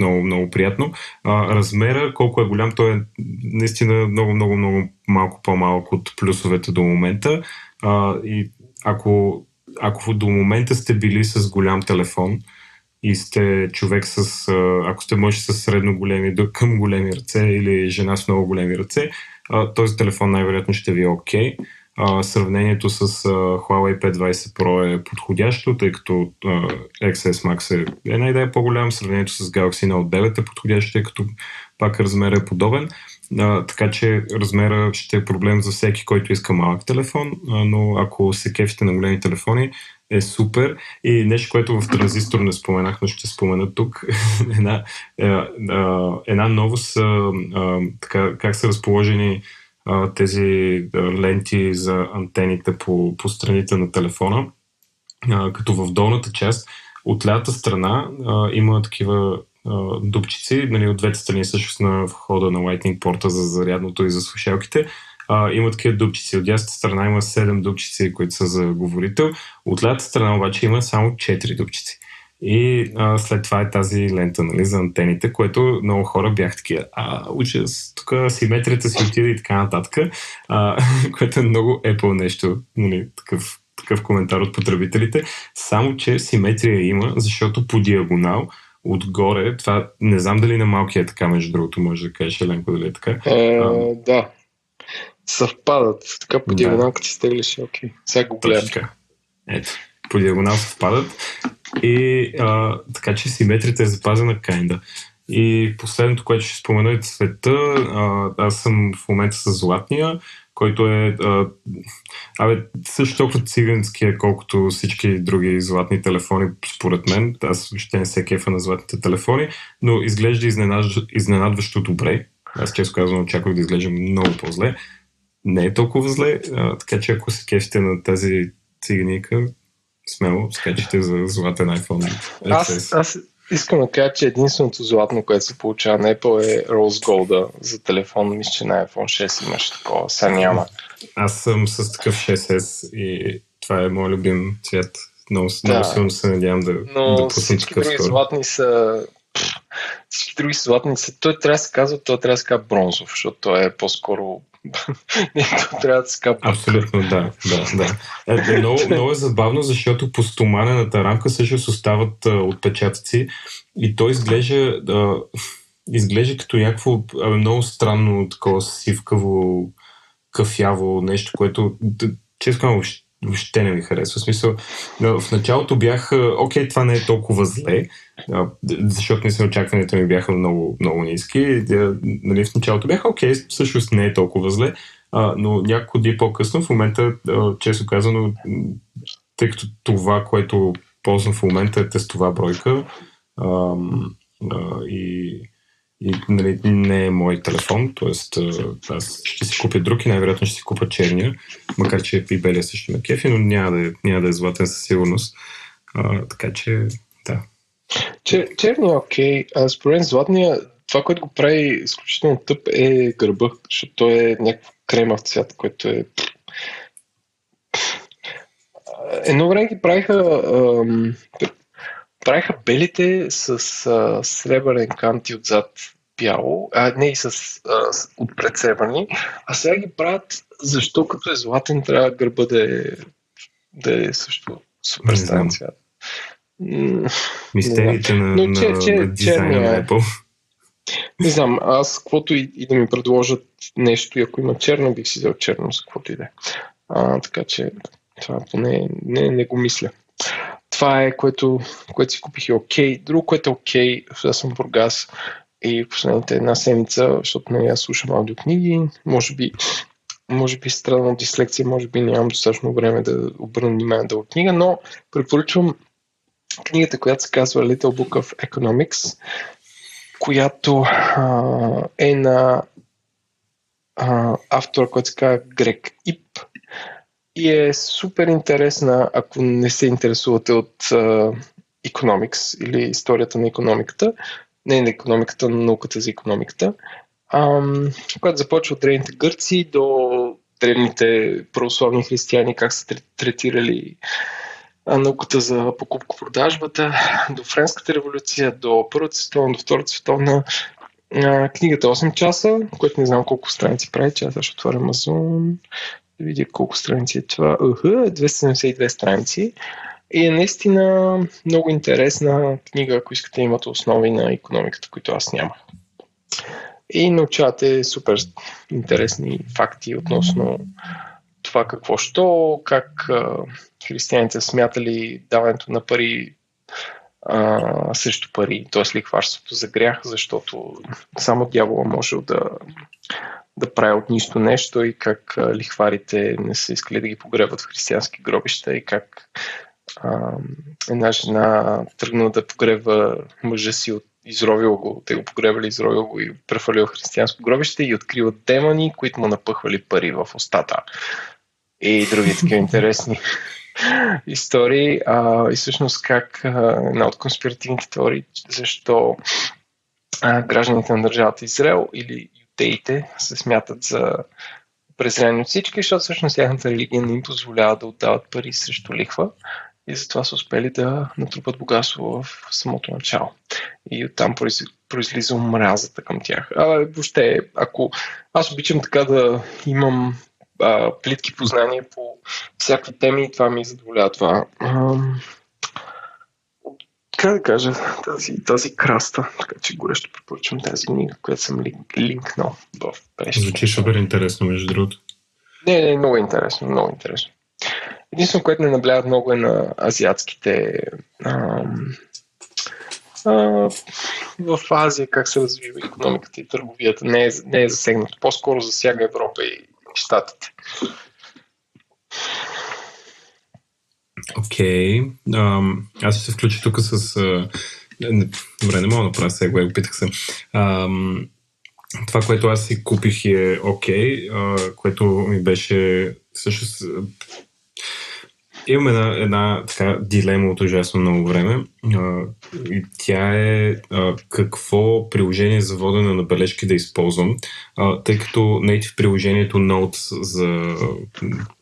много, много приятно. А, размера, колко е голям, той е наистина много, много, много малко по-малък от плюсовете до момента. А, и ако, ако до момента сте били с голям телефон и сте човек с, ако сте мъж с средно големи към големи ръце или жена с много големи ръце, а, този телефон най-вероятно ще ви е окей. Okay а, сравнението с а, Huawei P20 Pro е подходящо, тъй като а, XS Max е една идея по-голям, сравнението с Galaxy Note 9 е подходящо, тъй като пак размерът е подобен. А, така че размера ще е проблем за всеки, който иска малък телефон, а, но ако се кефите на големи телефони, е супер. И нещо, което в транзистор не споменах, но ще спомена тук, една, е, е, една новост, така, как са разположени тези ленти за антените по, по страните на телефона, като в долната част от лявата страна има такива а, дупчици, нали, от двете страни също на входа на Lightning порта за зарядното и за слушалките. А, има такива дупчици. От дясната страна има 7 дупчици, които са за говорител. От лявата страна обаче има само 4 дупчици. И а, след това е тази лента нали, за антените, което много хора бях такива, а, ужас, тук симетрията си отиде и така нататък, а, което е много Apple нещо, нали, такъв, такъв коментар от потребителите, само че симетрия има, защото по диагонал отгоре, това не знам дали на малкия е така, между другото, може да кажеш, Еленко, дали е така. Е, а, да, съвпадат, така по диагонал, да. като стеглиш, окей, сега го гледам. Ето, по диагонал съвпадат и а, така че симетрията е запазена кайнда. И последното, което ще спомена е цвета. А, аз съм в момента с златния, който е а, абе, също толкова циганския, колкото всички други златни телефони, според мен. Аз ще не се кефа на златните телефони, но изглежда изненадващо, изненадващо добре. Аз често казвам, очаквах да изглежда много по-зле. Не е толкова зле, а, така че ако се кефите на тази циганика, смело скачате за златен iPhone. Аз, аз искам да кажа, че единственото златно, което се получава на Apple е Rose Gold за телефон. Мисля, че на iPhone 6 имаше такова. Сега няма. Аз съм с такъв 6S и това е моят любим цвет. Много, да. много силно се надявам да, Но да пусна такъв други скоро. златни са всички други златни са, той трябва да се казва, той трябва да се казва бронзов, защото той е по-скоро не, то трябва да се казва. Абсолютно, да. да, да. Е, много, много е забавно, защото по стоманената рамка също остават отпечатъци и той изглежда, а, изглежда като някакво а, много странно такова сивкаво кафяво нещо, което честно въобще не ми харесва. В смисъл, в началото бях, окей, това не е толкова зле, защото съм очакванията ми бяха много, много ниски. Нали, в началото бях, окей, всъщност не е толкова зле, но няколко дни по-късно, в момента, често казано, тъй като това, което ползвам в момента е тестова бройка и и нали, не е мой телефон, т.е. аз ще си купя друг и най-вероятно ще си купя черния, макар че и белия също ме кефи, но няма да, е, няма да е златен със сигурност. А, така че, да. Чер, черния е окей, а според златния, това, което го прави изключително тъп е гърба, защото той е някакъв кремав цвят, който е... Едно време ги правиха ам, правиха белите с а, сребърен канти отзад бяло, а не и с, а, с отпрецевани, а сега ги правят, защо като е златен трябва гърба да е, да е също супер странен цвят. Мистериите на, Но, че, на, че, на дизайна на Apple. Не знам, аз каквото и, и да ми предложат нещо, и ако има черно, бих си взел черно с каквото и да е. Така че това поне не, не го мисля това е, което, което си купих и окей. Друго, което е окей, аз съм Бургас и последната една седмица, защото не аз слушам аудиокниги, може би може би страдам от дислекция, може би нямам достатъчно време да обърна внимание да книга, но препоръчвам книгата, която се казва Little Book of Economics, която а, е на а, автора, който се казва Грег Ип и е супер интересна, ако не се интересувате от економикс или историята на економиката, не на економиката, на науката за економиката, ам, която започва от древните гърци до древните православни християни, как са третирали науката за покупко-продажбата, до Френската революция, до Първата световна, до Втората световна. книгата 8 часа, което не знам колко страници прави, че аз ще отворя Амазон да видя колко страници е това. Uh, 272 страници. И е наистина много интересна книга, ако искате имате основи на економиката, които аз нямах. И научавате супер интересни факти относно това какво що, как християните смятали даването на пари а, срещу пари, т.е. лихварството за грях, защото само дявола може да да прави от нищо нещо и как а, лихварите не са искали да ги погребат в християнски гробища и как а, една жена тръгна да погреба мъжа си от изровил го, те го погребали, изровил го и префалил християнско гробище и откриват демони, които му напъхвали пари в устата. И други такива интересни истории. А, и всъщност как а, една от конспиративните теории, защо а, гражданите на държавата Израел или юдеите се смятат за презрени от всички, защото всъщност тяхната религия не им позволява да отдават пари срещу лихва и затова са успели да натрупат богатство в самото начало. И оттам произлиза омразата към тях. А въобще, ако аз обичам така да имам а, плитки познания по всякакви теми, това ми задоволява това как да кажа, тази, тази краста, така че горещо препоръчвам тази книга, която съм линкнал в пресата. Звучи супер интересно, между другото. Не, не, много интересно, много интересно. Единствено, което не наблягат много е на азиатските ам, а, в Азия как се развива економиката и търговията. Не е, не е засегнато. По-скоро засяга Европа и Штатите. Окей. Okay. аз ще се включа тук с... Uh, добре, не мога да направя сега, опитах се. Um, това, което аз си купих е окей, okay, което ми беше всъщност Имам една, една така дилема от ужасно много време. А, и тя е а, какво приложение за водене на бележки да използвам, а, тъй като native приложението Notes за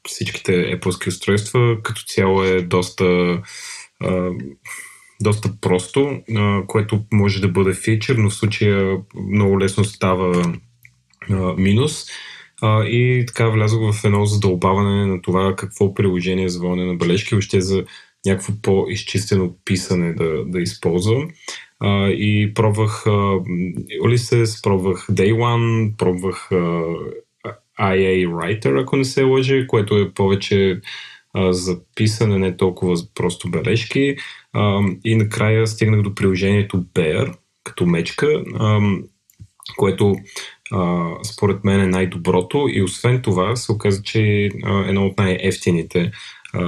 всичките Apple устройства като цяло е доста а, доста просто, а, което може да бъде фичър, но в случая много лесно става а, минус. А, и така влязох в едно задълбаване на това какво приложение за водене на бележки, въобще за някакво по-изчистено писане да, да използвам. А, и пробвах Ulysses, пробвах Day One, пробвах uh, IA Writer, ако не се лъжи, което е повече а, за писане, не толкова просто бележки. А, и накрая стигнах до приложението Bear, като мечка, а, което според мен е най-доброто и освен това се оказа, че е едно от най-ефтините,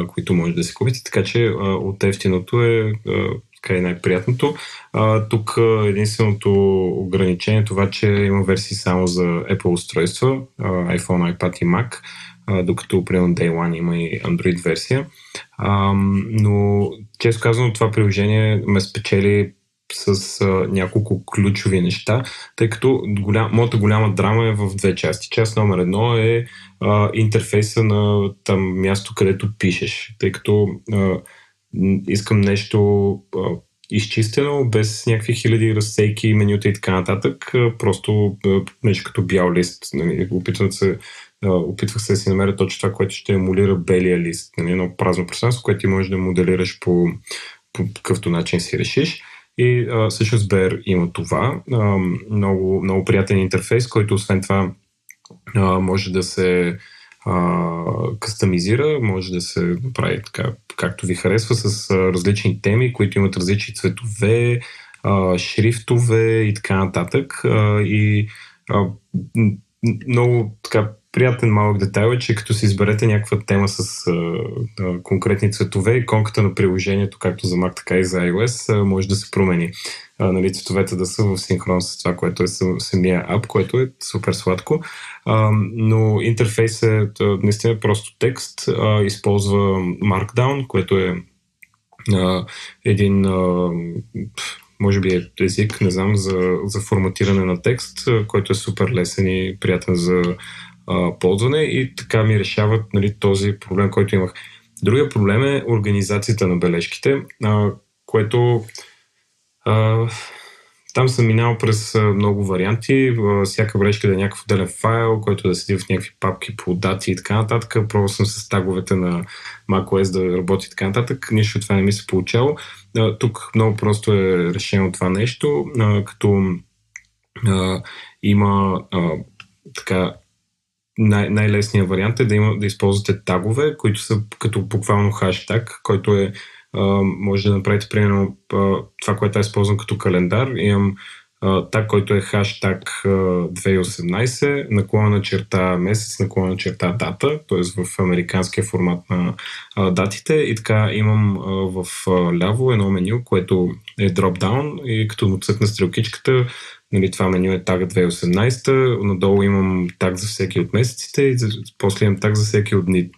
които може да се купите, така че от ефтиното е а, така и най-приятното. Тук единственото ограничение е това, че има версии само за Apple устройства, iPhone, iPad и Mac, докато примерно Day One има и Android версия. Но често казано това приложение ме спечели с а, няколко ключови неща, тъй като голям, моята голяма драма е в две части. Част номер едно е а, интерфейса на там място, където пишеш, тъй като а, искам нещо а, изчистено, без някакви хиляди разсейки, менюта и така нататък. Просто нещо като бял лист. Нали, опитвам се, опитвах се да си намеря точно това, което ще емулира белия лист. Нали, едно празно пространство, което ти можеш да моделираш по, по какъвто начин си решиш. И а, всъщност Bear има това. А, много, много приятен интерфейс, който освен това а, може да се кастомизира, може да се направи така, както ви харесва, с а, различни теми, които имат различни цветове, а, шрифтове и така нататък. А, и а, много така приятен малък детайл е, че като си изберете някаква тема с а, а, конкретни цветове, иконката на приложението, както за Mac, така и за iOS, а, може да се промени. А, нали, цветовете да са в синхрон с това, което е самия ап, което е супер сладко. А, но интерфейс е наистина просто текст, а, използва Markdown, което е а, един а, може би е език, не знам, за, за форматиране на текст, който е супер лесен и приятен за а, ползване и така ми решават нали, този проблем, който имах. Другия проблем е организацията на бележките, а, което а, там съм минал през много варианти. Всяка бележка да е някакъв отделен файл, който да седи в някакви папки по дати и така нататък. Пробвал съм с таговете на macOS да работи и така нататък. Нищо от това не ми се получало. Тук много просто е решено това нещо, като има така най- най-лесният вариант е да, има, да използвате тагове, които са като буквално хаштаг, който е може да направите примерно това, което е използвам като календар. Имам так, който е хаштаг 2018, наклона на черта месец, наклона на черта дата, т.е. в американския формат на датите. И така имам в ляво едно меню, което е дропдаун и като му цъкна стрелкичката, нали, това меню е тага 2018, надолу имам так за всеки от месеците и после имам так за всеки от, дни,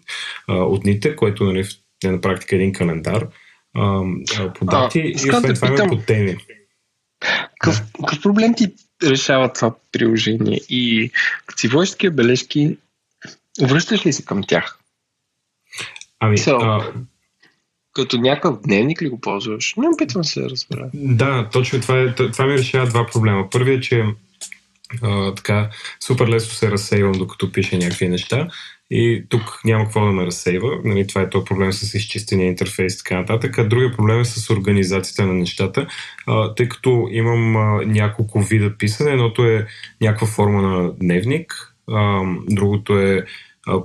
от дните, което нали, е на практика един календар а, по дати а, и освен това има по теми. Какъв, какъв проблем ти решава това приложение и като си водиш такива бележки, връщаш ли се към тях? Ами, so, а... като някакъв дневник ли го ползваш? Не опитвам се да разбера. Да, точно това, е, това ми решава два проблема. Първият е, че а, така супер лесно се разсейвам докато пиша някакви неща. И тук няма какво да ме разсейва. Нали, това е то проблем с изчистения интерфейс и така нататък. А другия проблем е с организацията на нещата, а, тъй като имам а, няколко вида писане. Едното е някаква форма на дневник, а, другото е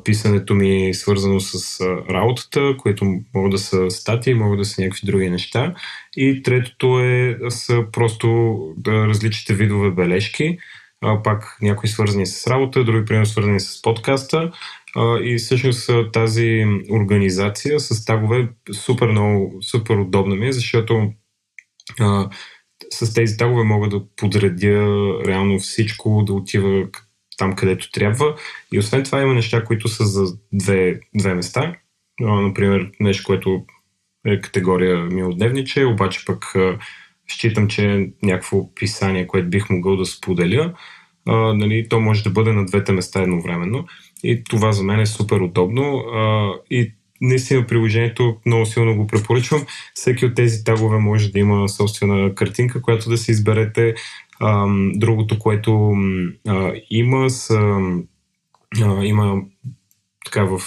писането ми свързано с работата, което могат да са статии, могат да са някакви други неща. И третото е са просто различните видове бележки. Пак някои свързани с работа, други примерно свързани с подкаста и всъщност тази организация с тагове супер много, супер удобна ми е, защото с тези тагове мога да подредя реално всичко, да отива там където трябва. И освен това има неща, които са за две, две места. Например, нещо, което е категория ми от дневниче, обаче пък считам, че е някакво писание, което бих могъл да споделя. А, нали, то може да бъде на двете места едновременно. И това за мен е супер удобно. А, и наистина приложението много силно го препоръчвам. Всеки от тези тагове може да има собствена картинка, която да си изберете. Другото, което а, има, с, а, има така в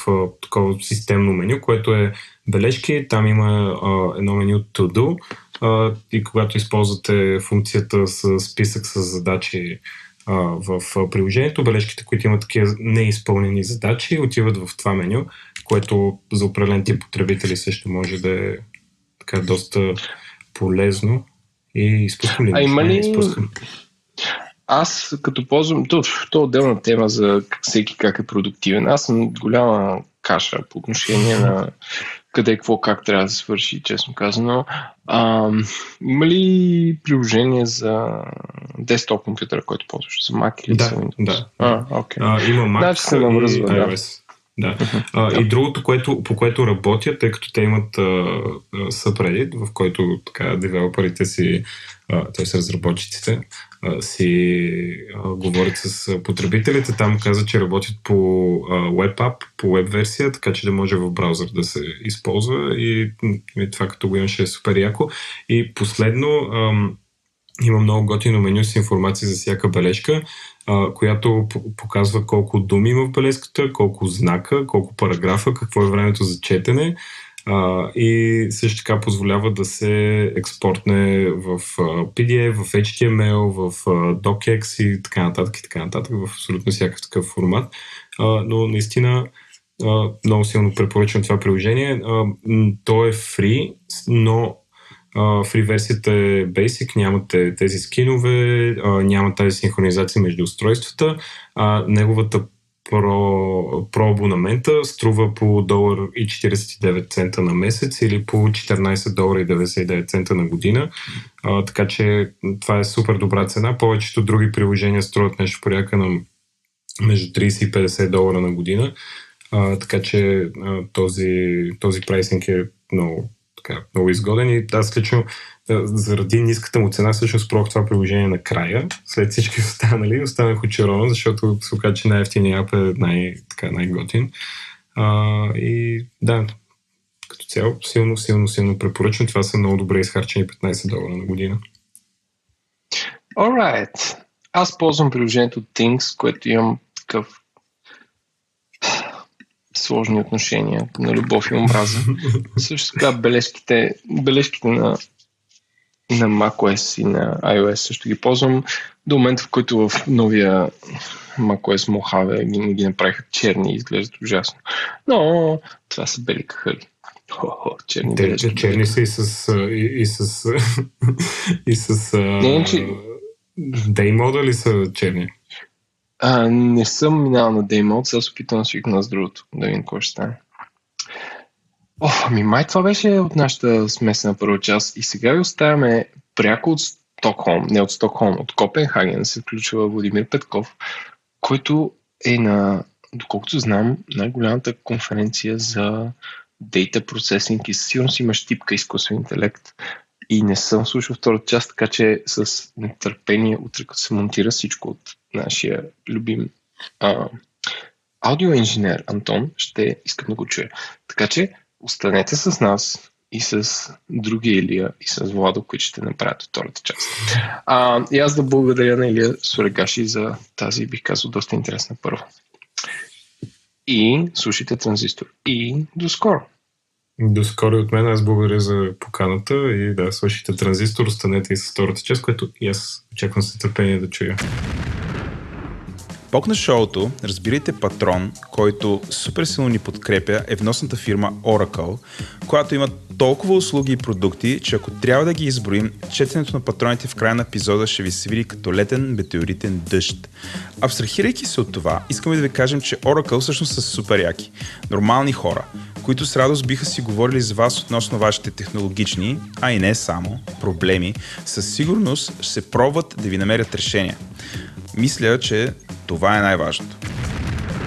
такова системно меню, което е бележки. Там има а, едно меню To Do а, и когато използвате функцията с списък с задачи а, в приложението. Бележките, които имат такива неизпълнени задачи, отиват в това меню, което за определен тип потребители също може да е така доста полезно. И изпускам ли? А има ли... Аз като ползвам, то, то е отделна тема за всеки как е продуктивен. Аз съм голяма каша по отношение на къде, какво, как трябва да се свърши, честно казано. А, има ли приложение за десктоп компютъра, който ползваш? За Mac или да, за Windows? Да, а, okay. а, има Mac значи се навръзва, и iOS. Да. А, и другото, което, по което работят, тъй като те имат съпредит, в който така девелоперите си, т.е. разработчиците, си а, говорят с потребителите. Там каза, че работят по web app, по web версия, така че да може в браузър да се използва и, и това като го имаше е супер яко. И последно, ам, има много готино меню с информация за всяка бележка, а, която показва колко думи има в бележката, колко знака, колко параграфа, какво е времето за четене а, и също така позволява да се експортне в PDF, в HTML, в DocX и така нататък и така нататък, в абсолютно всякакъв такъв формат. А, но наистина много силно препоръчвам това приложение. То е free, но фри версията е basic, нямате тези скинове, няма тази синхронизация между устройствата. А, неговата про, про абонамента струва по долар и 49 цента на месец или по 14 долара и 99 цента на година. А, така че това е супер добра цена. Повечето други приложения струват нещо порядка на между 30 и 50 долара на година. А, така че а, този, този прайсинг е много, така, много изгоден и аз лично заради ниската му цена всъщност пробвах това приложение накрая, след всички останали, останах очарован, защото се оказа, че най-ефтиният ап е най, така, най-готин. А, и да, като цяло, силно, силно, силно препоръчвам. Това са много добре изхарчени 15 долара на година. Alright. Аз ползвам приложението Things, което имам такъв сложни отношения на любов и омраза. Също така бележките, бележките на на macOS и на iOS също ги ползвам. До момента, в който в новия macOS Mojave ги, ги направиха черни и изглеждат ужасно. Но това са бели кахали. Черни, Те, че, черни са и с... И, и с... и с... Не, че... Деймода ли са черни? А, не съм минал на Деймод, сега се опитвам да свикна с другото, да видим какво ще стане. О, ами май това беше от нашата смесена първа част и сега ви оставяме пряко от Стокхолм, не от Стокхолм, от Копенхаген се включва Владимир Петков, който е на, доколкото знам, най-голямата конференция за Data Processing и със сигурност имаш типка изкуствен интелект. И не съм слушал втората част, така че с нетърпение утре, като се монтира всичко от нашия любим а, аудиоинженер Антон, ще искам да го чуя. Така че останете с нас и с други Илия и с Владо, които ще направят втората част. А, и аз да благодаря на Илия Сурегаши за тази, бих казал, доста интересна първа. И слушайте транзистор. И до скоро! До скоро от мен. Аз благодаря за поканата и да, слушайте транзистор, останете и с втората част, което и аз очаквам с нетърпение да чуя. Бог на шоуто, разбирайте патрон, който супер силно ни подкрепя, е вносната фирма Oracle, която има толкова услуги и продукти, че ако трябва да ги изброим, четенето на патроните в края на епизода ще ви се види като летен метеоритен дъжд. Абстрахирайки се от това, искаме да ви кажем, че Oracle всъщност са супер яки. Нормални хора, които с радост биха си говорили с вас относно вашите технологични, а и не само, проблеми, със сигурност се пробват да ви намерят решения. Мисля, че това е най-важното.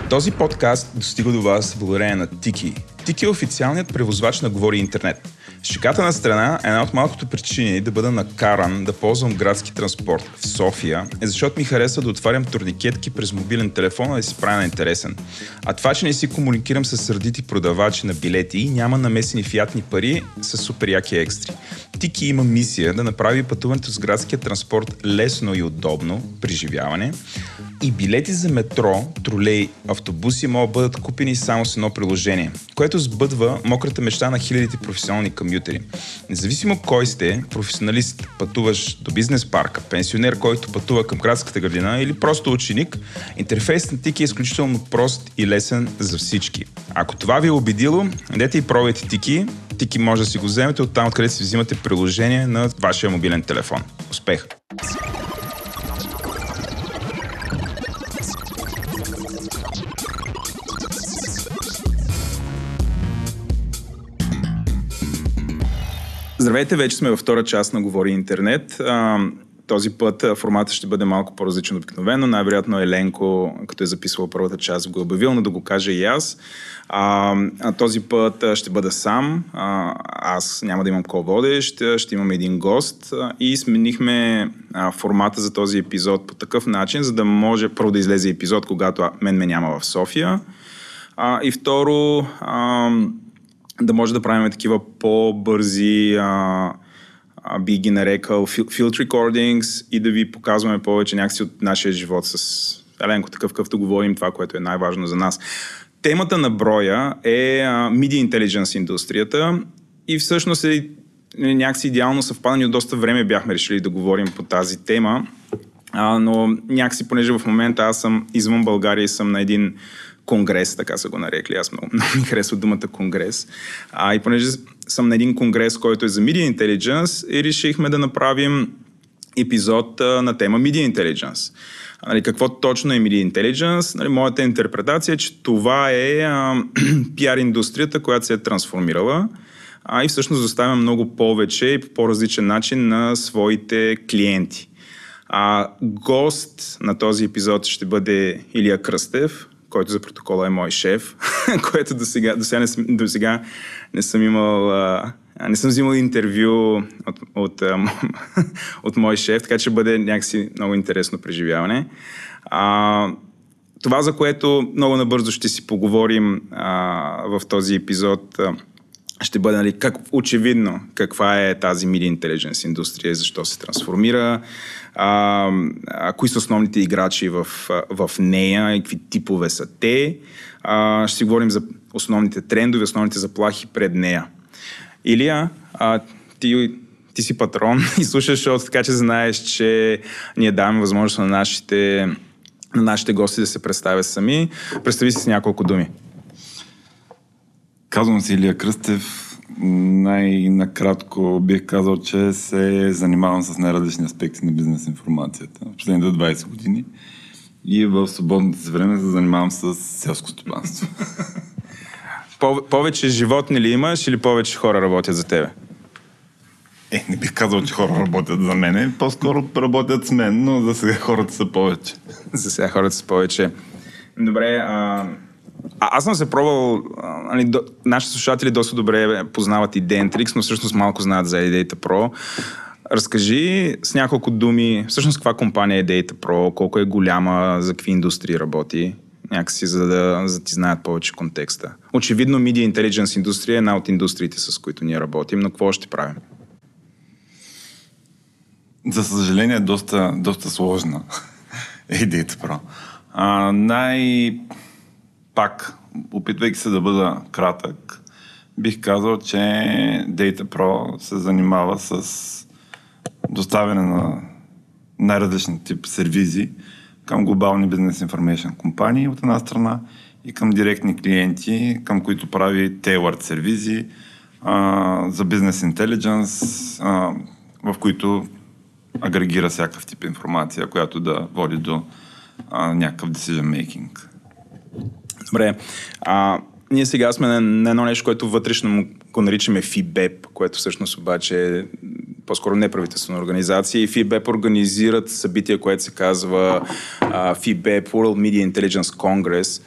Този подкаст достига до вас благодарение на Тики. Тики е официалният превозвач на Говори Интернет. Шиката на страна, една от малкото причини да бъда накаран да ползвам градски транспорт в София е защото ми харесва да отварям турникетки през мобилен телефон, да си правя на интересен. А това, че не си комуникирам с сърдити продавачи на билети няма намесени фиатни пари, са супер яки екстри. Тики има мисия да направи пътуването с градския транспорт лесно и удобно, преживяване, И билети за метро, тролей, автобуси могат да бъдат купени само с едно приложение, което сбъдва мократа мечта на хилядите професионални комютери. Независимо кой сте, професионалист, пътуваш до бизнес парка, пенсионер, който пътува към градската градина или просто ученик, интерфейс на Тики е изключително прост и лесен за всички. Ако това ви е убедило, дете и пробвайте Тики. Тики може да си го вземете от там, откъдето си взимате приложение на вашия мобилен телефон. Успех! Здравейте, вече сме във втора част на Говори Интернет. Този път формата ще бъде малко по-различен обикновено. Най-вероятно Еленко, като е записвал първата част, го е обявил, но да го кажа и аз. А този път ще бъда сам. А, аз няма да имам ко-водещ, ще имам един гост и сменихме а, формата за този епизод по такъв начин, за да може първо да излезе епизод, когато мен ме няма в София. А, и второ, а, да може да правим такива по-бързи, а, а, би ги нарекал field recordings и да ви показваме повече някакси от нашия живот с Еленко, такъв какъвто говорим, това, което е най-важно за нас. Темата на броя е а, Media Intelligence индустрията и всъщност е някакси идеално съвпадане от доста време бяхме решили да говорим по тази тема, а, но някакси, понеже в момента аз съм извън България и съм на един конгрес, така са го нарекли. Аз много, много ми харесва думата конгрес. А, и понеже съм на един конгрес, който е за Media Intelligence, и решихме да направим епизод а, на тема Media Intelligence. А, нали, какво точно е Media Intelligence? Нали, моята интерпретация е, че това е а, пиар индустрията, която се е трансформирала а и всъщност доставя много повече и по по-различен начин на своите клиенти. А гост на този епизод ще бъде Илия Кръстев, който за протокола е мой шеф, което до сега, до сега, не, до сега не съм имал, а, не съм взимал интервю от, от, а, от мой шеф, така че бъде някакси много интересно преживяване. А, това, за което много набързо ще си поговорим а, в този епизод, а, ще бъде нали, как, очевидно каква е тази Media Intelligence индустрия, защо се трансформира, а, а, кои са основните играчи в, в нея и какви типове са те. А, ще си говорим за основните трендове, основните заплахи пред нея. Илия, а, ти, ти си патрон и слушаш шоуто, така че знаеш, че ние даваме възможност на нашите, на нашите гости да се представят сами. Представи си с няколко думи. Казвам се Илия Кръстев. Най-накратко бих казал, че се занимавам с най-различни аспекти на бизнес информацията. В последните 20 години. И в свободното си време се занимавам с селско стопанство. повече животни ли имаш или повече хора работят за тебе? Е, не бих казал, че хора работят за мен. По-скоро работят с мен, но за сега хората са повече. за сега хората са повече. Добре, а, а, аз съм се пробвал, нали, до, нашите слушатели доста добре познават и Dentrix, но всъщност малко знаят за Data Pro. Разкажи с няколко думи, всъщност каква компания е Data Pro, колко е голяма, за какви индустрии работи, някакси, за да, за да ти знаят повече контекста. Очевидно, Media Intelligence индустрия е една от индустриите, с които ние работим, но какво ще правим? За съжаление, е доста, доста сложна е Data Pro. А, най- пак, опитвайки се да бъда кратък, бих казал, че Data Pro се занимава с доставяне на най-различни тип сервизи към глобални бизнес информейшн компании от една страна и към директни клиенти, към които прави tailored сервизи а, за бизнес интелигенс, в които агрегира всякакъв тип информация, която да води до а, някакъв decision making. Добре. А, ние сега сме на, на едно нещо, което вътрешно го наричаме FIBEP, което всъщност обаче е по-скоро неправителствена организация и FIBEP организират събитие, което се казва uh, FIBEP World Media Intelligence Congress.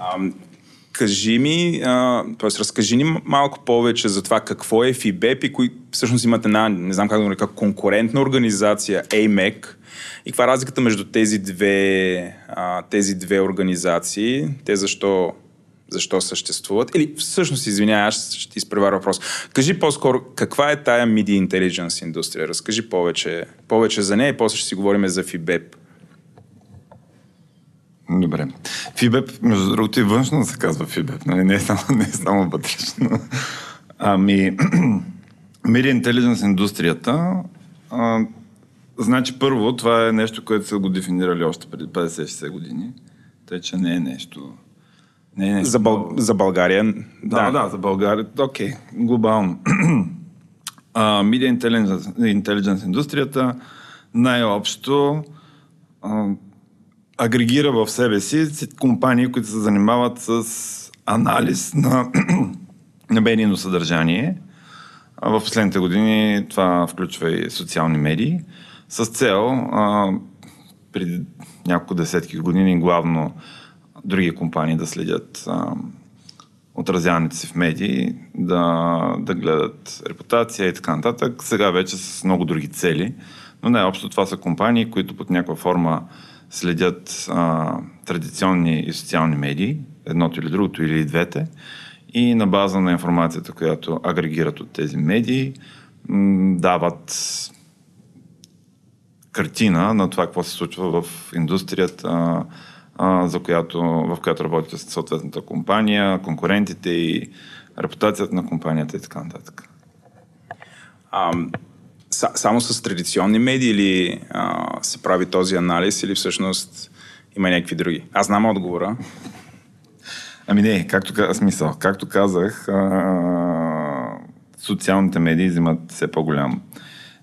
Uh, кажи ми, т.е. разкажи ни малко повече за това какво е FIBEP и кои всъщност имат една, не знам как да нарека, конкурентна организация, AMEC, и каква е разликата между тези две, а, тези две организации? Те защо, защо съществуват? Или всъщност, извинявай, аз ще ти изпреваря въпрос. Кажи по-скоро, каква е тая Media Intelligence индустрия? Разкажи повече, повече за нея и после ще си говорим за FIBEP. Добре. Фибеп, между другото, и външно се казва Фибеп, нали? не, е само, не е само вътрешно. Ами, Media Intelligence индустрията, а, значи първо, това е нещо, което са го дефинирали още преди 50-60 години, тъй че не е нещо... Не е нещо за, Бъл... за България? Да, да, да, за България, окей, okay, глобално. а, Media Intelligence, Intelligence индустрията най-общо агрегира в себе си компании, които се занимават с анализ на, на медийно съдържание. А в последните години това включва и социални медии с цел а, преди няколко десетки години главно други компании да следят а, отразяването си в медии, да, да гледат репутация и така нататък. Сега вече с много други цели, но най-общо това са компании, които под някаква форма следят а, традиционни и социални медии, едното или другото, или двете, и на база на информацията, която агрегират от тези медии, м- дават картина на това, какво се случва в индустрията, а, за която, в която работите с съответната компания, конкурентите и репутацията на компанията и така нататък. Само с традиционни медии или а, се прави този анализ или всъщност има някакви други? Аз знам отговора. Ами не, както смисъл, както казах, а, социалните медии взимат все по-голям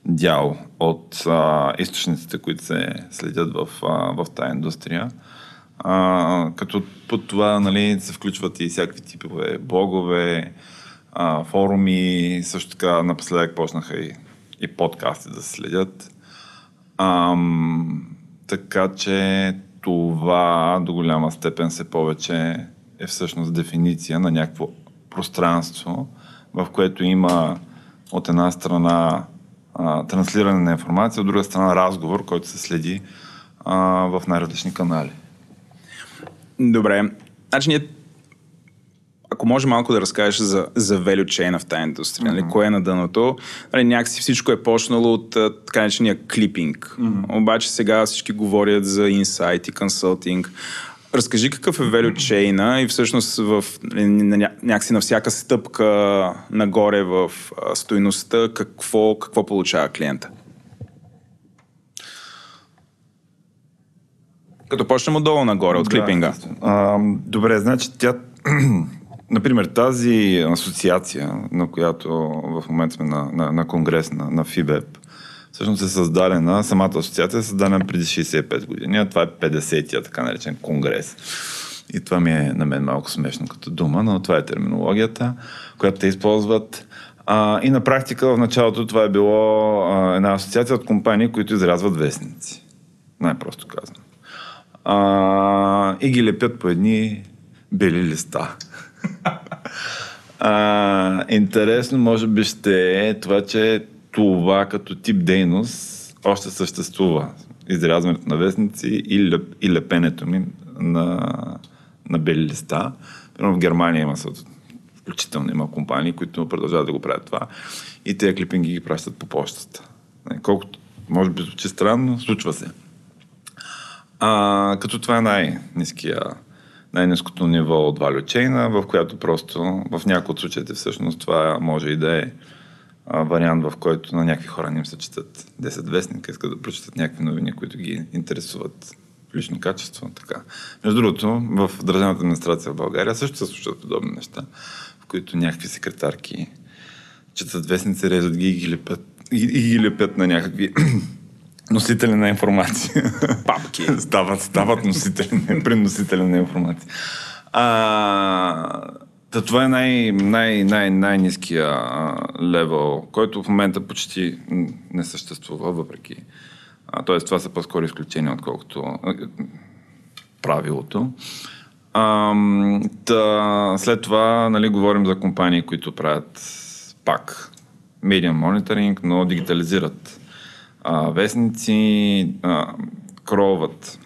дял от а, източниците, които се следят в, а, в тази индустрия. А, като под това нали, се включват и всякакви типове блогове, а, форуми, също така напоследък почнаха и, и подкасти да следят. А, така че това до голяма степен се повече е всъщност дефиниция на някакво пространство, в което има от една страна а, транслиране на информация, от друга страна разговор, който се следи а, в най-различни канали. Добре. Значи ние ако може малко да разкажеш за, за value chain в тази индустрия, mm-hmm. нали, кое е на дъното, нали, някакси всичко е почнало от така наречения клипинг. Mm-hmm. Обаче сега всички говорят за инсайт и консултинг. Разкажи какъв е value chain и всъщност в, нали, някакси на всяка стъпка нагоре в стоеността, какво, какво получава клиента? Като почнем отдолу нагоре, от да, клипинга. А, добре, значи тя... Например, тази асоциация, на която в момента сме на, на, на конгрес на, на ФИБЕП, всъщност е създадена, самата асоциация е създадена преди 65 години, а това е 50-я, така наречен конгрес. И това ми е на мен малко смешно като дума, но това е терминологията, която те използват. А, и на практика в началото това е било а, една асоциация от компании, които изрязват вестници. Най-просто казано. А, и ги лепят по едни бели листа. А, интересно може би ще е това, че това като тип дейност още съществува. Изрязването на вестници и, леп, и лепенето ми на, на бели листа. Примерно в Германия има включително има компании, които продължават да го правят това. И тези клипинги ги пращат по почтата. Колкото може би звучи странно, случва се. А, като това е най-низкия най-низкото ниво от value chain, в която просто в някои от случаите всъщност това може и да е вариант, в който на някакви хора не им се четат 10 вестника, искат да прочитат някакви новини, които ги интересуват лично качество. Така. Между другото, в Държавната администрация в България също се случват подобни неща, в които някакви секретарки четат вестници, режат ги и ги лепят на някакви носители на информация. Папки. стават, стават носители, преносители на информация. А, Та това е най, най, най, най-низкия левел, който в момента почти не съществува, въпреки. Тоест, това са по-скоро изключения, отколкото а, правилото. А, та, след това нали, говорим за компании, които правят пак медиа мониторинг, но дигитализират а, вестници, а, кроват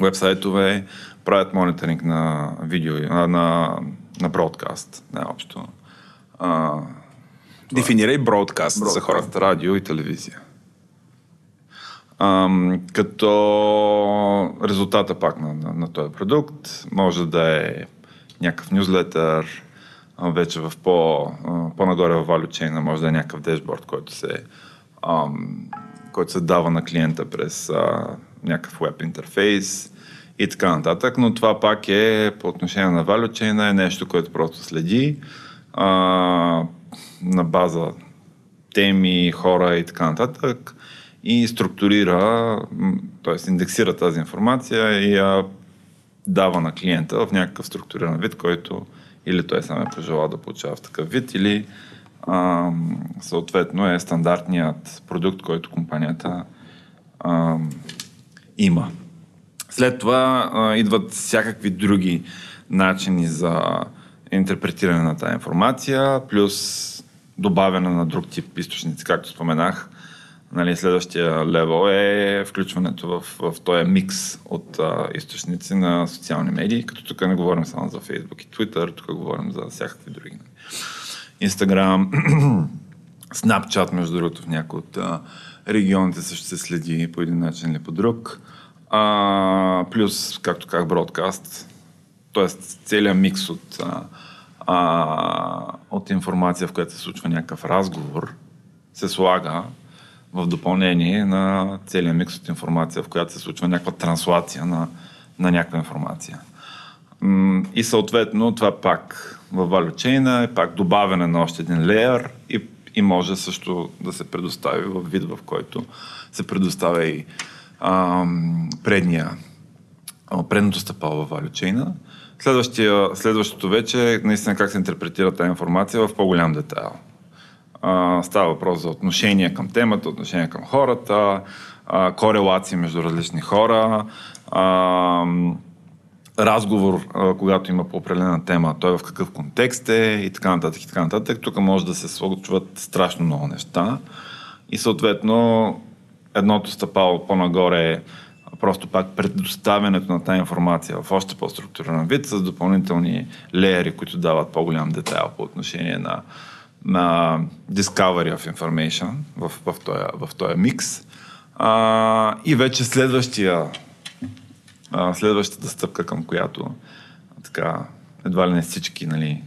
вебсайтове, правят мониторинг на видео, а, на на бродкаст, най-общо. А, Дефинирай бродкаст, бродкаст за хората. Радио и телевизия. Ам, като резултата пак на, на, на този продукт може да е някакъв нюзлетър, вече в по, по-нагоре в value chain може да е някакъв дешборд, който се, ам, който се дава на клиента през а, някакъв веб интерфейс и така нататък, но това пак е по отношение на value chain е нещо, което просто следи а, на база теми, хора и така нататък и структурира, т.е. индексира тази информация и я дава на клиента в някакъв структуриран вид, който или той сам е пожелал да получава в такъв вид, или а, съответно е стандартният продукт, който компанията а, има. След това а, идват всякакви други начини за интерпретиране на тази информация, плюс добавяне на друг тип източници, както споменах. Нали, следващия левел е включването в, в този микс от а, източници на социални медии, като тук не говорим само за Facebook и Twitter, тук говорим за всякакви други. Инстаграм, Snapchat, между другото, в някои от а, регионите също се следи по един начин или по друг. А, плюс, както казах, бродкаст, т.е. целият микс от, а, а, от информация, в която се случва някакъв разговор, се слага в допълнение на целият микс от информация, в която се случва някаква транслация на, на някаква информация. И съответно това пак в value chain е пак добавяне на още един леер и, и може също да се предостави в вид, в който се предоставя и ам, предния, предното стъпало в value chain. Следващото вече е наистина как се интерпретира тази информация в по-голям детайл. А, става въпрос за отношение към темата, отношение към хората, а, корелации между различни хора, а, разговор, когато има по определена тема, той в какъв контекст е и така нататък и така нататък. Тук може да се случват страшно много неща и съответно едното стъпало по-нагоре е просто пак предоставянето на тази информация в още по-структуриран вид с допълнителни леери, които дават по-голям детайл по отношение на на Discovery of Information в, в, този, в този микс. А, и вече следващия, а, следващата стъпка, към която така, едва ли не всички нали,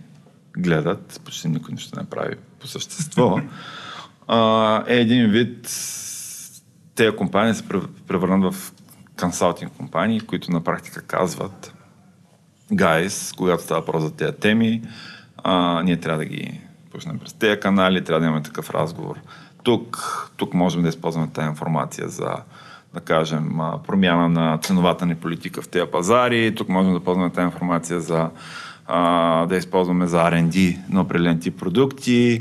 гледат, почти никой нищо не прави по същество, а, е един вид тези компании се превърнат в консалтинг компании, които на практика казват guys, когато става въпрос за тези теми, а, ние трябва да ги пуснем през тези канали, трябва да имаме такъв разговор. Тук, тук можем да използваме тази информация за, да кажем, промяна на ценовата ни политика в тези пазари, тук можем да ползваме тази информация за да използваме за R&D на определен тип продукти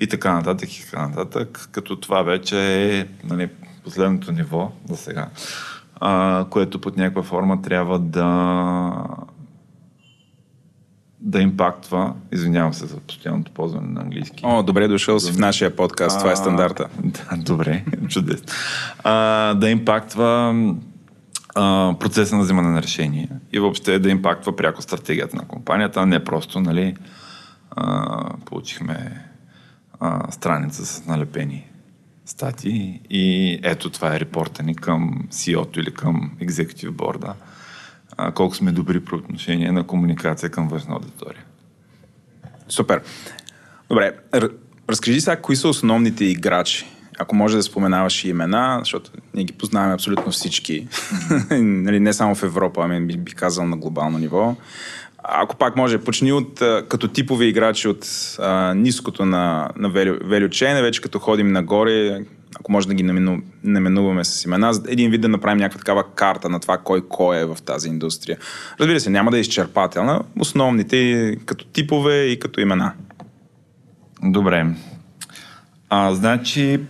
и така нататък и така нататък, като това вече е нали, последното ниво за сега, а, което под някаква форма трябва да да импактва, извинявам се за постоянното ползване на английски. О, добре дошъл си в нашия подкаст, а, това е стандарта. Да, добре, чудесно. А, да импактва а, процеса на взимане на решение. И въобще да импактва пряко стратегията на компанията, а не просто, нали, а, получихме а, страница с налепени статии. И ето това е репорта ни към CEO-то или към Executive Board колко сме добри по отношение на комуникация към външна аудитория. Супер. Добре, разкажи сега кои са основните играчи. Ако може да споменаваш и имена, защото ние ги познаваме абсолютно всички. нали, не само в Европа, ами би, би казал на глобално ниво. Ако пак може, почни от, като типови играчи от а, ниското на, на value, value chain, вече като ходим нагоре, ако може да ги наименуваме с имена, един вид да направим някаква такава карта на това кой кой е в тази индустрия. Разбира се, няма да е изчерпателна, основните като типове и като имена. Добре. А, значи,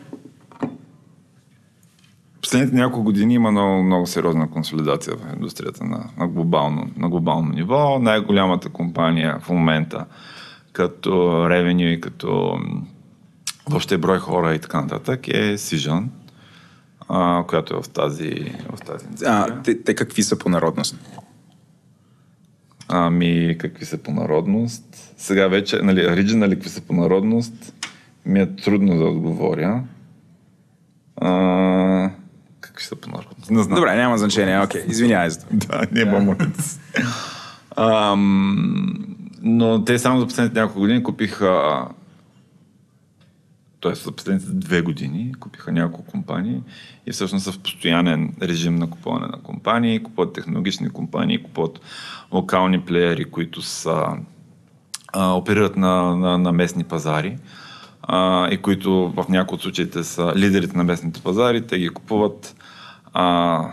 последните няколко години има много, много сериозна консолидация в индустрията на, на, глобално, на глобално ниво. Най-голямата компания в момента като Revenue и като въобще брой хора и така нататък е Сижан, а, която е в тази, в тази А, те, те какви са по народност? Ами, какви са по народност? Сега вече, нали, оригинали какви са по народност, ми е трудно да отговоря. А, какви са по народ. Не знам. Добре, няма значение. Окей, okay. извинявай за това. да, не бомонец. но те само за последните няколко години купиха т.е. за последните две години купиха няколко компании и всъщност са в постоянен режим на купуване на компании, купуват технологични компании, купуват локални плеери, които са, а, оперират на, на, на местни пазари а, и които в някои от случаите са лидерите на местните пазари, те ги купуват а,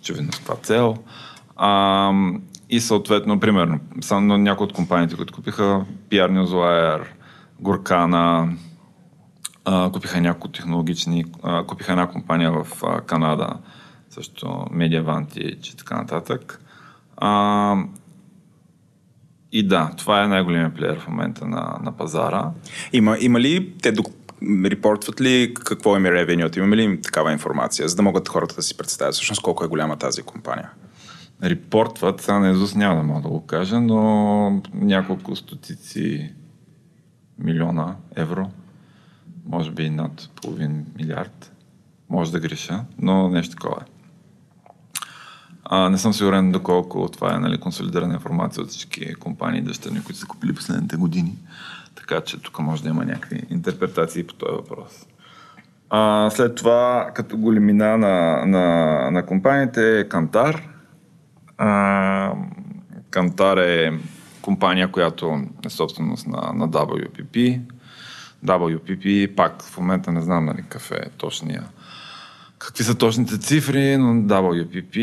очевидно с това цел. А, и съответно, примерно, само някои от компаниите, които купиха PR Newswire, Горкана, а, купиха няколко технологични, а, купиха една компания в а, Канада, също Mediavantage и така нататък. А, и да, това е най-големият плеер в момента на, на пазара. Има, има ли те репортват ли какво им е ревенюто? Има ли им такава информация, за да могат хората да си представят всъщност колко е голяма тази компания? Репортват, сега на Езус няма да мога да го кажа, но няколко стотици милиона евро може би над половин милиард. Може да греша, но нещо такова е. А, не съм сигурен доколко това е нали, консолидирана информация от всички компании дъщерни, които са купили последните години. Така че тук може да има някакви интерпретации по този въпрос. А, след това, като големина на, на, на компаниите е Кантар. А, Кантар е компания, която е собственост на, на WPP, WPP, пак в момента не знам нали, какъв е точния какви са точните цифри, но WPP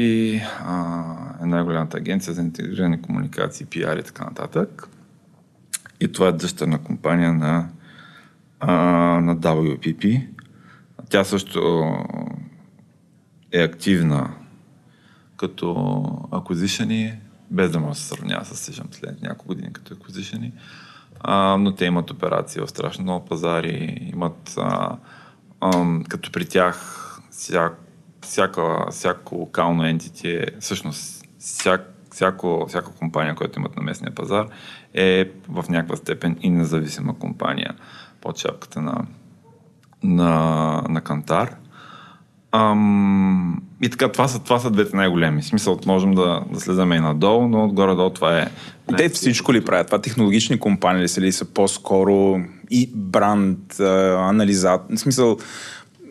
а, е най-голямата агенция за интегрирани комуникации, PR и така нататък. И това е дъщерна компания на, а, на WPP. Тя също е активна като acquisition без да може да се сравнява с Сижъм след няколко години като acquisition а, но те имат операции в страшно много пазари, имат а, а, като при тях всяк, всяка, всяко локално ентити всъщност всяк, всяко, всяка компания, която имат на местния пазар е в някаква степен и независима компания под шапката на, на, на Кантар. Ам, и така, това са, това са двете най-големи. Смисъл, можем да, да слезаме и надолу, но отгоре-долу това е... Те всичко ли правят? Това технологични компании ли са, ли са по-скоро и бранд, анализат? В смисъл,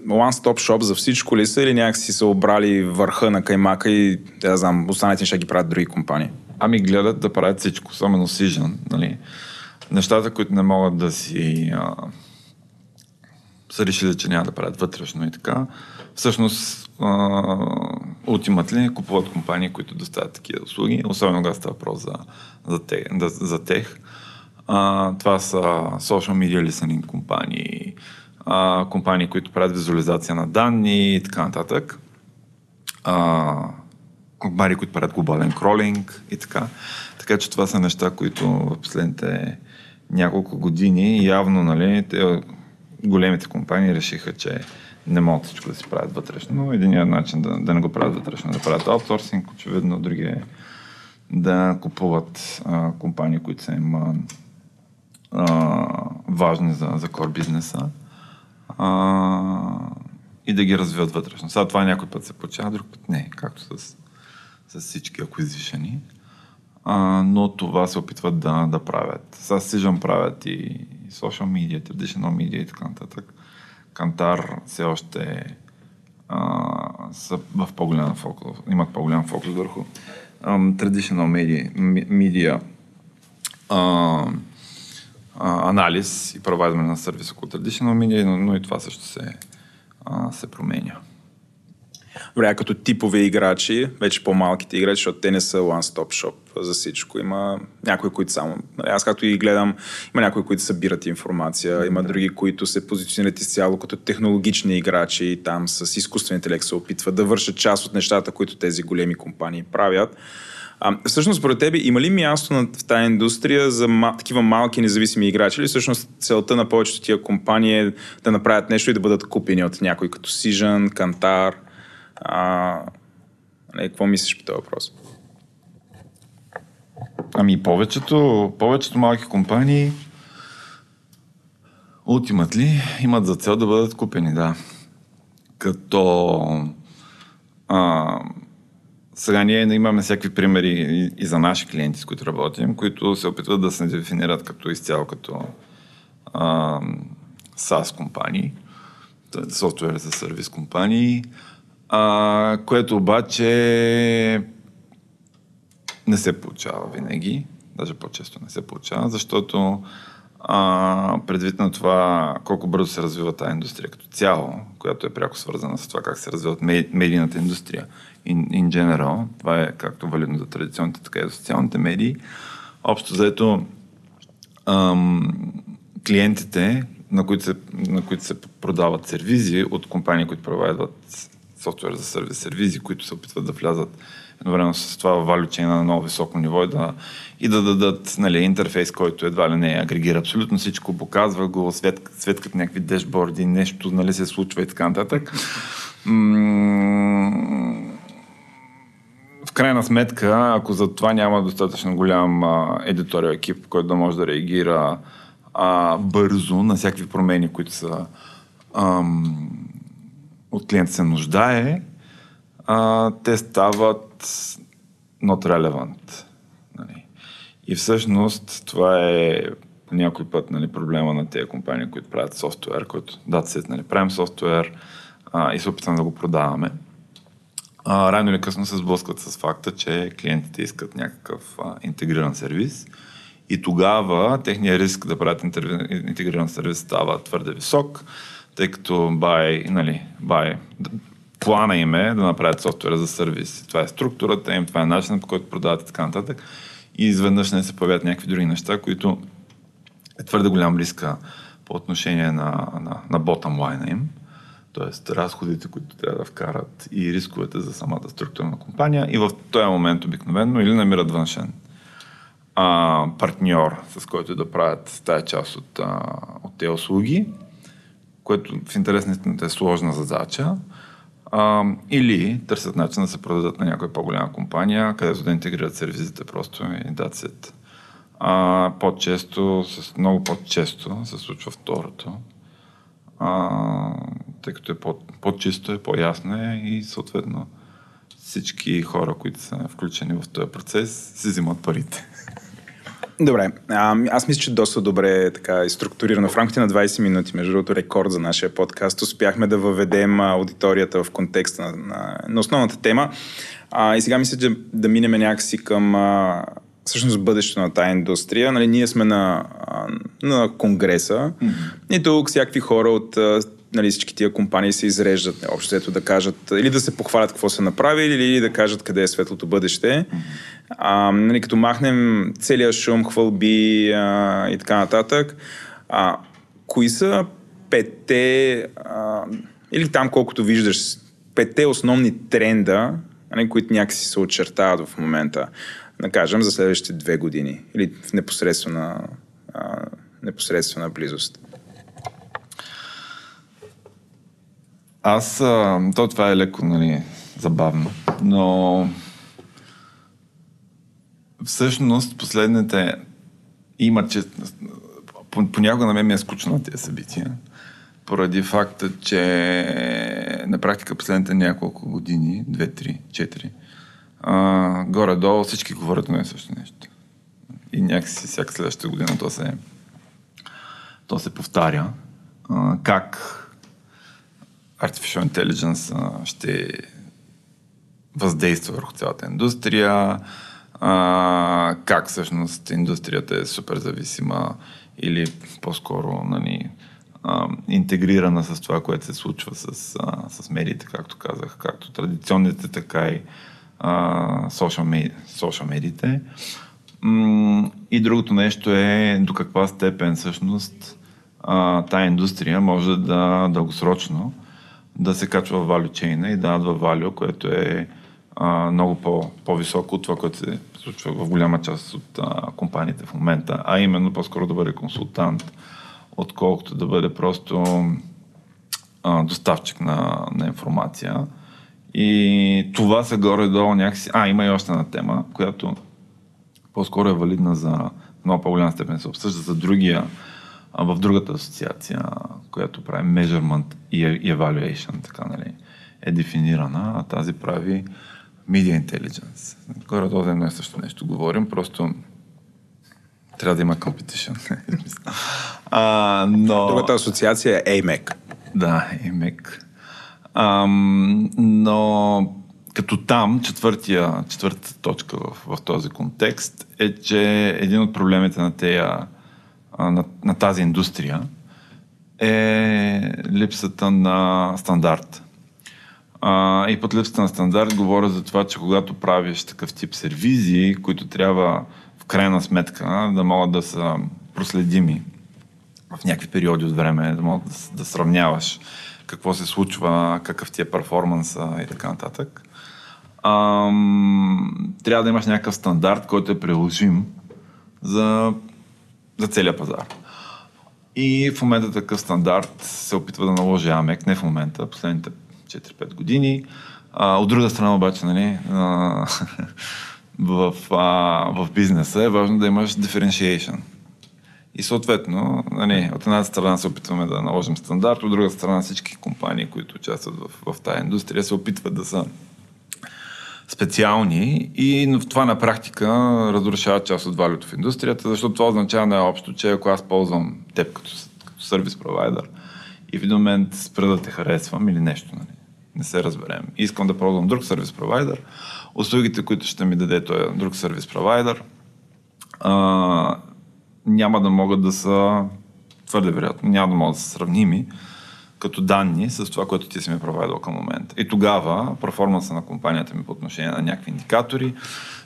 one-stop shop за всичко ли са или някакси са обрали върха на каймака и, да знам, останалите ще ги правят други компании? Ами гледат да правят всичко, особено Сижан, нали? Нещата, които не могат да си... А, са решили, че няма да правят вътрешно и така всъщност ултиматли купуват компании, които доставят такива услуги, особено когато става въпрос за, за, тех, за тех. А, това са social media listening компании, а, компании, които правят визуализация на данни и така нататък. А, компании, които правят глобален кролинг и така. Така че това са неща, които в последните няколко години явно, нали, те, големите компании решиха, че не могат всичко да си правят вътрешно, но единият начин да, да не го правят вътрешно, да правят аутсорсинг, очевидно, другия е да купуват а, компании, които са им а, важни за, за core бизнеса а, и да ги развиват вътрешно. Сега това някой път се получава, друг път не, както с, с всички acquisition а, но това се опитват да, да правят. Сега Сижън правят и, и social media, traditional media и така нататък. Кантар все още а, са в по-голям фокус, имат по-голям фокус върху um, traditional media, анализ и провайдване на сервис около traditional media, но, но и това също се, uh, се променя. Добре, като типове играчи, вече по-малките играчи, защото те не са one-stop shop за всичко. Има някои, които само... Нали, аз както и гледам, има някои, които събират информация, има други, които се позиционират изцяло като технологични играчи и там с изкуствен интелект се опитват да вършат част от нещата, които тези големи компании правят. А, всъщност, според тебе, има ли място на, в тази индустрия за ма, такива малки независими играчи или всъщност целта на повечето тия компании е да направят нещо и да бъдат купени от някой като Сижан, Кантар? А, нали, какво мислиш по този въпрос? Ами повечето, повечето малки компании Ultimately имат за цел да бъдат купени, да. Като А, сега ние имаме всякакви примери и, и за наши клиенти, с които работим, които се опитват да се дефинират като изцяло като а, SaaS компании, софтуер за сервис компании, а, което обаче не се получава винаги, даже по-често не се получава, защото а, предвид на това колко бързо се развива тази индустрия като цяло, която е пряко свързана с това как се развиват медийната индустрия in, in general, това е както валидно за традиционните, така и за социалните медии, общо заето ам, клиентите, на които, се, на които се продават сервизи от компании, които провайдват софтуер за сервис, сервизи, които се опитват да влязат едновременно с това в на много високо ниво и да, и да дадат нали, интерфейс, който едва ли не агрегира абсолютно всичко, показва го, свет, светкат някакви дешборди, нещо нали, се случва и така нататък. в крайна сметка, ако за това няма достатъчно голям едиториал екип, който да може да реагира а, бързо на всякакви промени, които са ам, от клиента се нуждае, а, те стават not relevant. Нали. И всъщност това е някой път нали, проблема на тези компании, които правят софтуер, който да, се, нали, правим софтуер а, и се опитваме да го продаваме. А, рано или късно се сблъскват с факта, че клиентите искат някакъв а, интегриран сервис и тогава техният риск да правят интегриран сервис става твърде висок, тъй като buy, нали, buy, плана им е да направят софтуера за сервис. Това е структурата им, това е начинът по който продават и така нататък. И изведнъж не се появят някакви други неща, които е твърде голям риска по отношение на, на, на bottom line им. Тоест разходите, които трябва да вкарат и рисковете за самата структура на компания. И в този момент обикновено или намират външен а, партньор, с който да правят тази част от, а, от тези услуги, което в интерес е сложна задача, а, или търсят начин да се продадат на някоя по-голяма компания, където да интегрират сервизите просто и it. А, по-често, много по-често се случва второто, а, тъй като е по- по-чисто, е по-ясно е и съответно всички хора, които са включени в този процес, си взимат парите. Добре, а, аз мисля, че доста добре е така структурирано. В рамките на 20 минути, между другото рекорд за нашия подкаст, успяхме да въведем аудиторията в контекста на, на, на основната тема. А, и сега мисля, че да минем някакси към а, всъщност бъдещето на тази индустрия. Нали, ние сме на, на конгреса mm-hmm. и тук всякакви хора от нали, всички тия компании се изреждат, общо ето да кажат, или да се похвалят какво са направили, или да кажат къде е светлото бъдеще. А, нали, като махнем целият шум, хвалби а, и така нататък, а, кои са петте, а, или там колкото виждаш, петте основни тренда, нали, които някакси се очертават в момента, да кажем, за следващите две години или в непосредствена, а, непосредствена близост? Аз, то това е леко, нали, забавно, но всъщност последните има, че понякога на мен ми е скучно на тези събития, поради факта, че на практика последните няколко години, две, три, четири, горе-долу всички говорят на също нещо. И някакси всяка следващата година то се, то се повтаря. А, как Artificial Intelligence ще въздейства върху цялата индустрия, а, как всъщност индустрията е супер зависима или по-скоро нали, а, интегрирана с това, което се случва с, а, с медиите, както казах, както традиционните, така и социал медиите. И другото нещо е до каква степен всъщност тая индустрия може да дългосрочно да се качва в value chain и да надва value, което е а, много по, по-високо от това, което се случва в голяма част от а, компаниите в момента, а именно по-скоро да бъде консултант, отколкото да бъде просто а, доставчик на, на информация. И това се горе-долу някакси... А, има и още една тема, която по-скоро е валидна за много по-голяма степен се обсъжда за другия в другата асоциация, която прави measurement и evaluation, така, нали, е дефинирана, а тази прави Media Intelligence. Горе-долу едно и също нещо говорим, просто трябва да има competition. а, но... Другата асоциация е AMEC. Да, AMEC. Ам, но като там, четвъртия, четвъртата точка в, в този контекст е, че един от проблемите на, тея, на, на тази индустрия е липсата на стандарт. А, и под липсата на стандарт говоря за това, че когато правиш такъв тип сервизи, които трябва в крайна сметка да могат да са проследими в някакви периоди от време, да могат да, да сравняваш какво се случва, какъв ти е перформанса и така нататък. Ам, трябва да имаш някакъв стандарт, който е приложим за, за целият пазар. И в момента такъв стандарт се опитва да наложи АМЕК, не в момента, последните 4-5 години. А, от друга страна обаче, нали, а, в, а, в бизнеса е важно да имаш differentiation. И съответно, нали, от една страна се опитваме да наложим стандарт, от друга страна всички компании, които участват в, в тази индустрия, се опитват да са специални и в това на практика разрушава част от валюто в индустрията, защото това означава най-общо, че ако аз ползвам теб като, като сервис провайдер и в един момент спра да те харесвам или нещо, нали, не се разберем, искам да ползвам друг сервис провайдер, услугите, които ще ми даде този друг сервис провайдер, а, няма да могат да са твърде вероятно, няма да могат да са сравними като данни с това, което ти си ми провайдал към момента. И тогава перформанса на компанията ми по отношение на някакви индикатори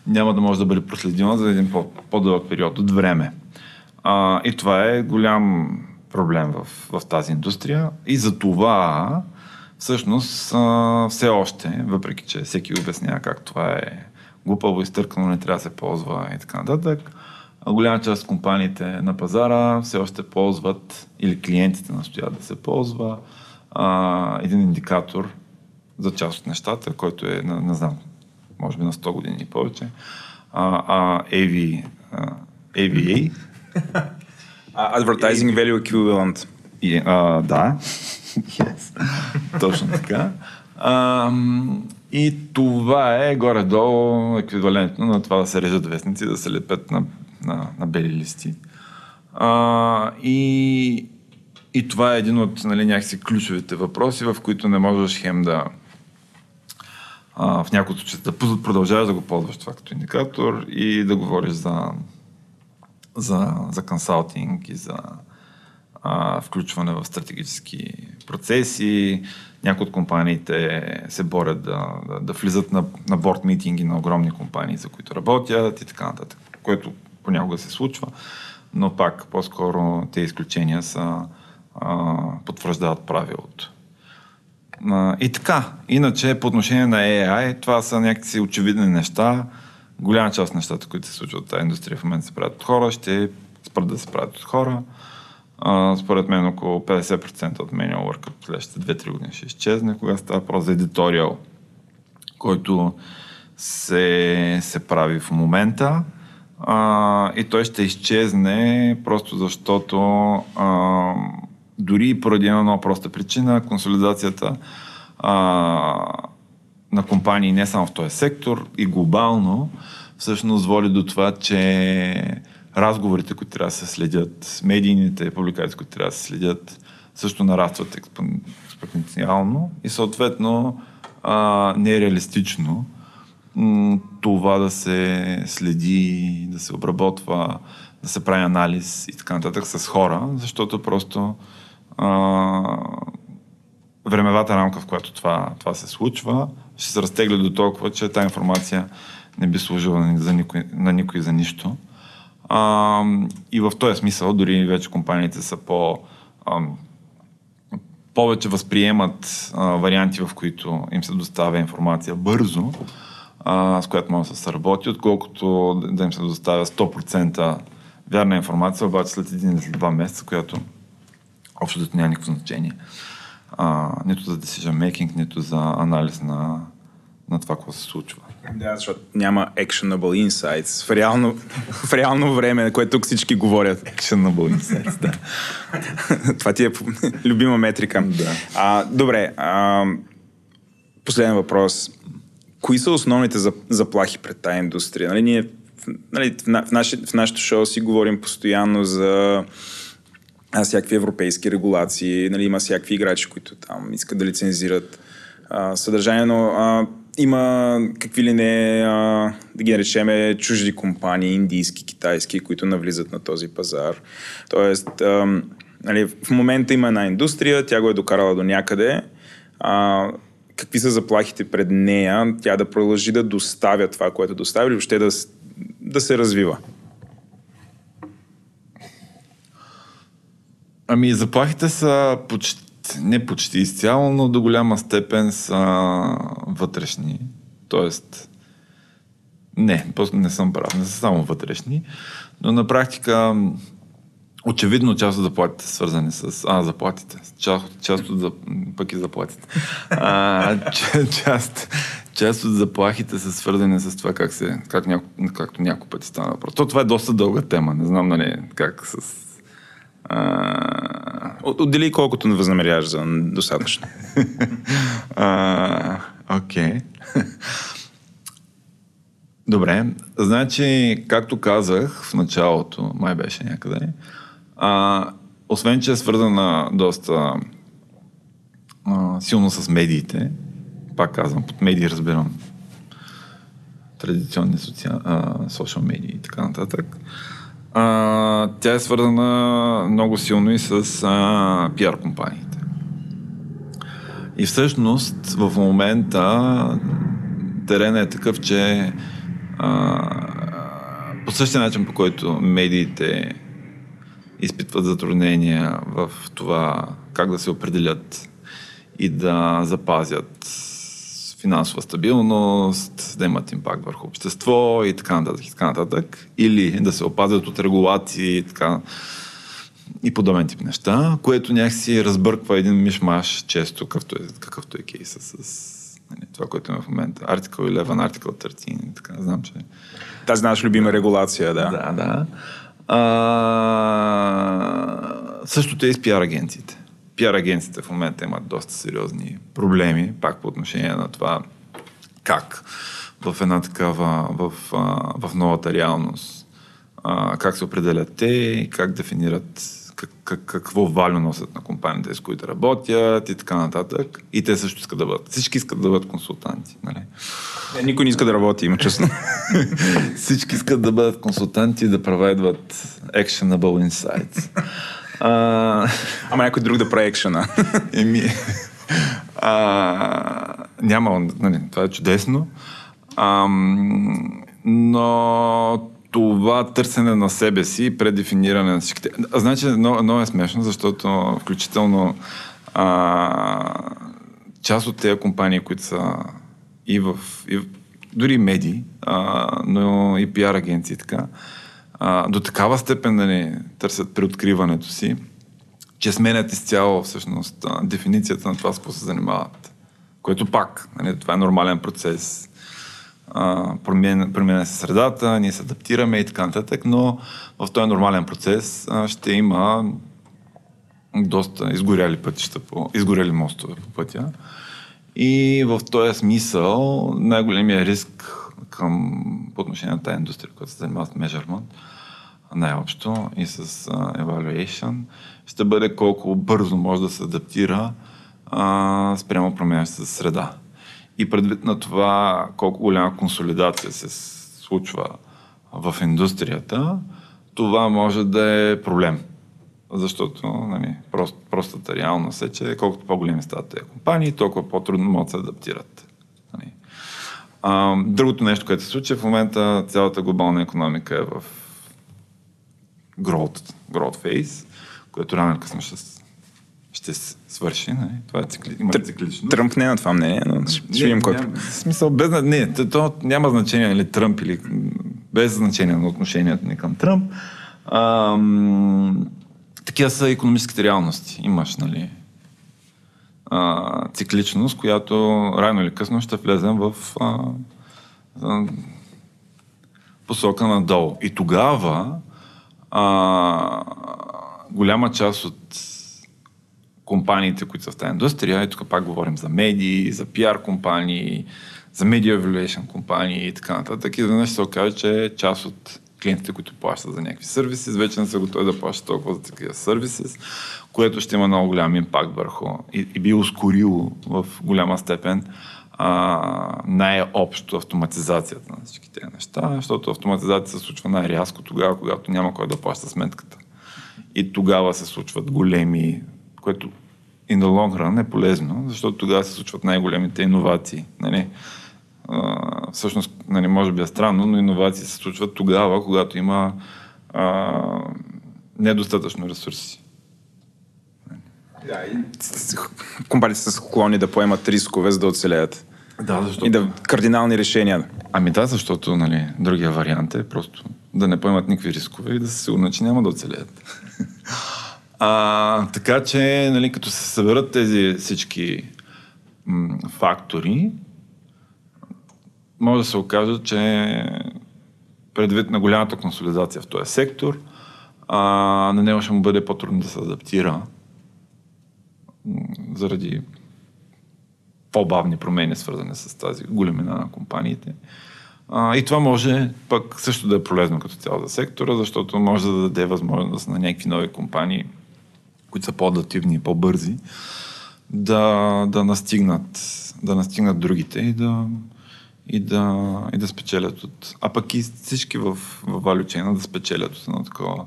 няма да може да бъде проследима за един по- по-дълъг период от време. А, и това е голям проблем в, в тази индустрия. И за това всъщност а, все още, въпреки че всеки обяснява как това е глупаво, изтъркано, не трябва да се ползва и така нататък, голяма част от компаниите на пазара все още ползват или клиентите настоят да се ползва а, един индикатор за част от нещата, който е, не, не знам, може би на 100 години и повече, а, а AV, а, AVA. Advertising AV. Value Equivalent. И, а, да, yes. точно така. А, и това е горе-долу еквивалентно на това да се режат вестници, да се лепят на на, на бели листи. А, и, и това е един от нали, някакси ключовите въпроси, в които не можеш хем да а, в някои случаи да продължаваш да го ползваш това като индикатор и да говориш за, за, за консалтинг и за а, включване в стратегически процеси. Някои от компаниите се борят да, да, да влизат на, на борт митинги на огромни компании, за които работят и така нататък, което понякога се случва, но пак по-скоро те изключения са а, потвърждават правилото. А, и така, иначе по отношение на AI, това са някакси очевидни неща. Голяма част от нещата, които се случват в тази индустрия в момента се правят от хора, ще спрат да се правят от хора. А, според мен около 50% от manual work в следващите 2-3 години ще изчезне, когато става въпрос за едиториал, който се, се прави в момента а, и той ще изчезне просто защото а, дори поради една много проста причина, консолидацията а, на компании не само в този сектор и глобално всъщност води до това, че разговорите, които трябва да се следят, медийните публикации, които трябва да се следят, също нарастват експоненциално и съответно а, не е реалистично това да се следи, да се обработва, да се прави анализ и така нататък с хора, защото просто а, времевата рамка, в която това, това се случва, ще се разтегля до толкова, че тази информация не би служила за никой, на никой за нищо. А, и в този смисъл, дори вече компаниите са по... А, повече възприемат а, варианти, в които им се доставя информация бързо, а, с която може да се работи, отколкото да им се доставя 100% вярна информация, обаче след един или два месеца, която общо няма никакво значение. А, нито за decision making, нито за анализ на, на това, какво се случва. Да, защото няма actionable insights в реално, в реално време, на което тук всички говорят. Actionable insights, да. това ти е любима метрика. Да. А, добре, а, последен въпрос. Кои са основните заплахи пред тази индустрия? Нали, ние нали, в, наше, в нашето шоу си говорим постоянно за а, всякакви европейски регулации, нали, има всякакви играчи, които там искат да лицензират а, съдържание, но а, има какви ли не, а, да ги наречеме, чужди компании, индийски, китайски, които навлизат на този пазар. Тоест, а, нали, в момента има една индустрия, тя го е докарала до някъде. А, какви са заплахите пред нея, тя да продължи да доставя това, което доставя, или въобще да, да се развива? Ами, заплахите са почти, не почти изцяло, но до голяма степен са вътрешни. Тоест, не, просто не съм прав, не са само вътрешни, но на практика Очевидно част от заплатите свързани с... А, заплатите. Част, част от... Пък и заплатите. А, част, част от заплахите са свързани с това как се... Как няко, както няколко пъти стана въпрос. То това е доста дълга тема. Не знам, нали, как с... А... Отдели колкото не възнамеряваш за достатъчно. Окей. Okay. Добре. Значи, както казах в началото, май беше някъде, а, освен, че е свързана доста а, силно с медиите, пак казвам, под медии разбирам традиционни социал, а, социал медии и така нататък. А, тя е свързана много силно и с а, пиар компаниите. И всъщност в момента терена е такъв, че а, по същия начин, по който медиите изпитват затруднения в това как да се определят и да запазят финансова стабилност, да имат импакт върху общество и така нататък, и така нататък. Или да се опазят от регулации и така и подобен тип неща, което някакси разбърква един мишмаш често, какъвто е, какъвто е кейса с нали, това, което има в момента. Article 11, Article 13 и така, знам, че... Тази наша любима регулация, да. Да, да. А, същото е и с пиар агенциите. Пиар агенциите в момента имат доста сериозни проблеми, пак по отношение на това как в една такава, в, в новата реалност, как се определят те как дефинират как, как, какво валю носят на компаниите, с които работят и така нататък. И те също искат да бъдат. Всички искат да бъдат консултанти. Нали? Не, никой не иска да работи, има честно. Всички искат да бъдат консултанти и да провайдват actionable insights. А... Ама някой друг да прави екшена. Еми, а, няма, нали, това е чудесно. А, но това търсене на себе си, предефиниране на всичките. Значи, много е смешно, защото включително а, част от тези компании, които са и в, и в дори медии, а, но и пиар агенции така, а, до такава степен да ни търсят при откриването си, че сменят изцяло всъщност дефиницията на това, с какво се занимават. Което пак, нали, това е нормален процес променя, променя се средата, ние се адаптираме и така нататък, но в този нормален процес а, ще има доста изгоряли пътища, по, изгоряли мостове по пътя. И в този смисъл най-големия риск към, по отношение на тази индустрия, която се занимава с measurement, най-общо и с uh, evaluation, ще бъде колко бързо може да се адаптира uh, спрямо променящата среда. И предвид на това колко голяма консолидация се случва в индустрията, това може да е проблем. Защото нали, прост, простата реалност е, че колкото по-големи стават тези компании, толкова по-трудно могат да се адаптират. Нали. А, другото нещо, което се случва в момента, цялата глобална економика е в growth, growth phase, което рано или късно ще ще свърши. Не? Нали? Това е цикли... има циклично. Тръмп не е на това мнение, но ще видим кой. В смисъл, без... Не, то, то няма значение нали, Тръмп или без значение на отношението ни към Тръмп. Ам... Такива са економическите реалности. Имаш, нали, а, цикличност, която рано или късно ще влезем в а, а, посока надолу. И тогава а, голяма част от компаниите, които са в тази индустрия. И тук пак говорим за медии, за пиар компании, за media evaluation компании и така нататък. Изведнъж се окаже, че част от клиентите, които плащат за някакви сервиси, вече не са готови да плащат толкова за такива сервиси, което ще има много голям импакт върху и, и би ускорило в голяма степен а, най-общо автоматизацията на всички тези неща, защото автоматизацията се случва най-рязко тогава, когато няма кой да плаща сметката. И тогава се случват големи, което in the long run е полезно, защото тогава се случват най-големите иновации. Нали? А, всъщност, нали, може би е странно, но иновации се случват тогава, когато има а, недостатъчно ресурси. Да, и компаниите са склонни да поемат рискове, за да оцелеят. Да, защото... И да кардинални решения. Ами да, защото нали, другия вариант е просто да не поемат никакви рискове и да се сигурни, че няма да оцелеят. А, така че, нали, като се съберат тези всички м- фактори, може да се окаже, че предвид на голямата консолидация в този сектор, а, на него ще му бъде по-трудно да се адаптира заради по-бавни промени, свързани с тази големина на компаниите. А, и това може пък също да е полезно като цяло за сектора, защото може да даде възможност на някакви нови компании, които са по-адаптивни и по-бързи, да, да, настигнат, да настигнат другите и да, и да, и да спечелят от... А пък и всички в, в валючейна да спечелят от едно такова,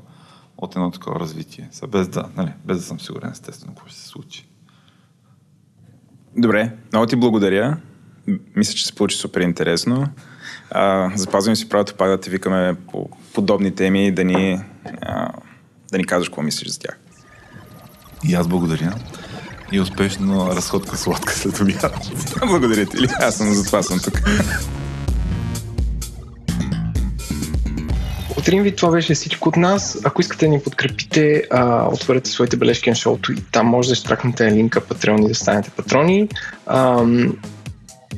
от едно такова развитие. Са без, да, нали, без да съм сигурен, естествено, какво ще се случи. Добре, много ти благодаря. Мисля, че се получи супер интересно. А, запазваме си правото пак да те викаме по подобни теми да ни, а, да ни казваш какво мислиш за тях. И аз благодаря. И успешно разходка сладка след обяд. благодаря ти. Аз съм за това съм тук. Благодарим ви, това беше всичко от нас. Ако искате да ни подкрепите, а, отворете своите бележки на шоуто и там може да изтракнете линка Patreon и да станете патрони. А,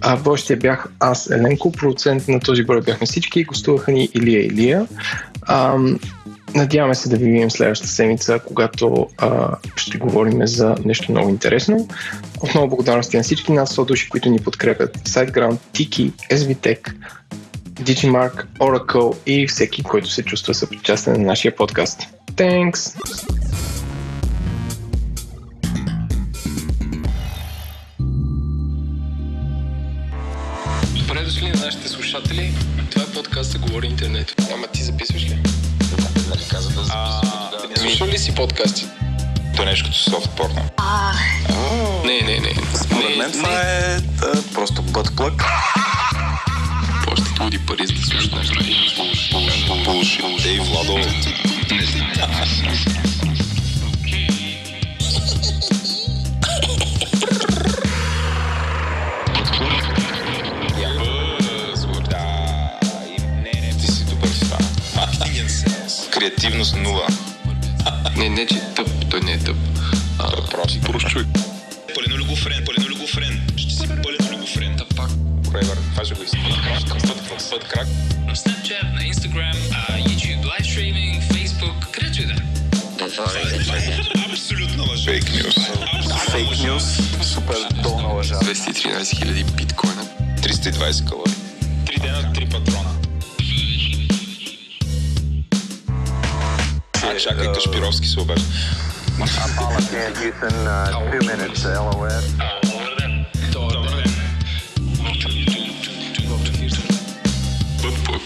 а водещия бях аз, Еленко, продуцент на този брой бяхме всички, гостуваха ни Илия Илия. А, надяваме се да ви видим следващата седмица, когато а, ще говорим за нещо много интересно. Отново благодарности на всички нас, души, които ни подкрепят. SiteGround, Tiki, SVTech, Digimark, Oracle и всеки, който се чувства съпричастен на нашия подкаст. Thanks! Добре дошли на нашите слушатели. Това е подкаста Говори Интернет. Ама ти записваш ли? Каза да записваш тогава. Слушал ли си подкасти? То нещо като софт порно. Не, не, не. Според мен това е просто бътплък. Плащат луди пари за да слушат Булшит. Ей, Владо. Креативност нула. Не, не, че тъп. Той не е тъп. А, Той е прост. прост човек. Паленолюгофрен, паленолюгофрен. Ще си паленолюгофрен. Та пак. Фрейвър, това ще го изпълня. Път, път крак. На Snapchat, на Instagram, YouTube, live streaming, Facebook, където и да е. Абсолютно лъжа. Фейк нюс. Фейк нюс. Супер долна лъжа. 213 000 биткоина. 320 калории. Три дена, три патрона. А, чакай, Кашпировски се обажда. Apollo Camp Houston, uh, two minutes to LOS. Добър ден. Пъп, пъп.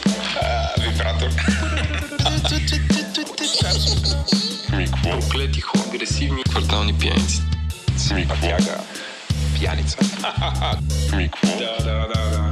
Вибратор. Проклети хора, агресивни квартални пияници. Пътяга. Пияница. Да, да, да, да.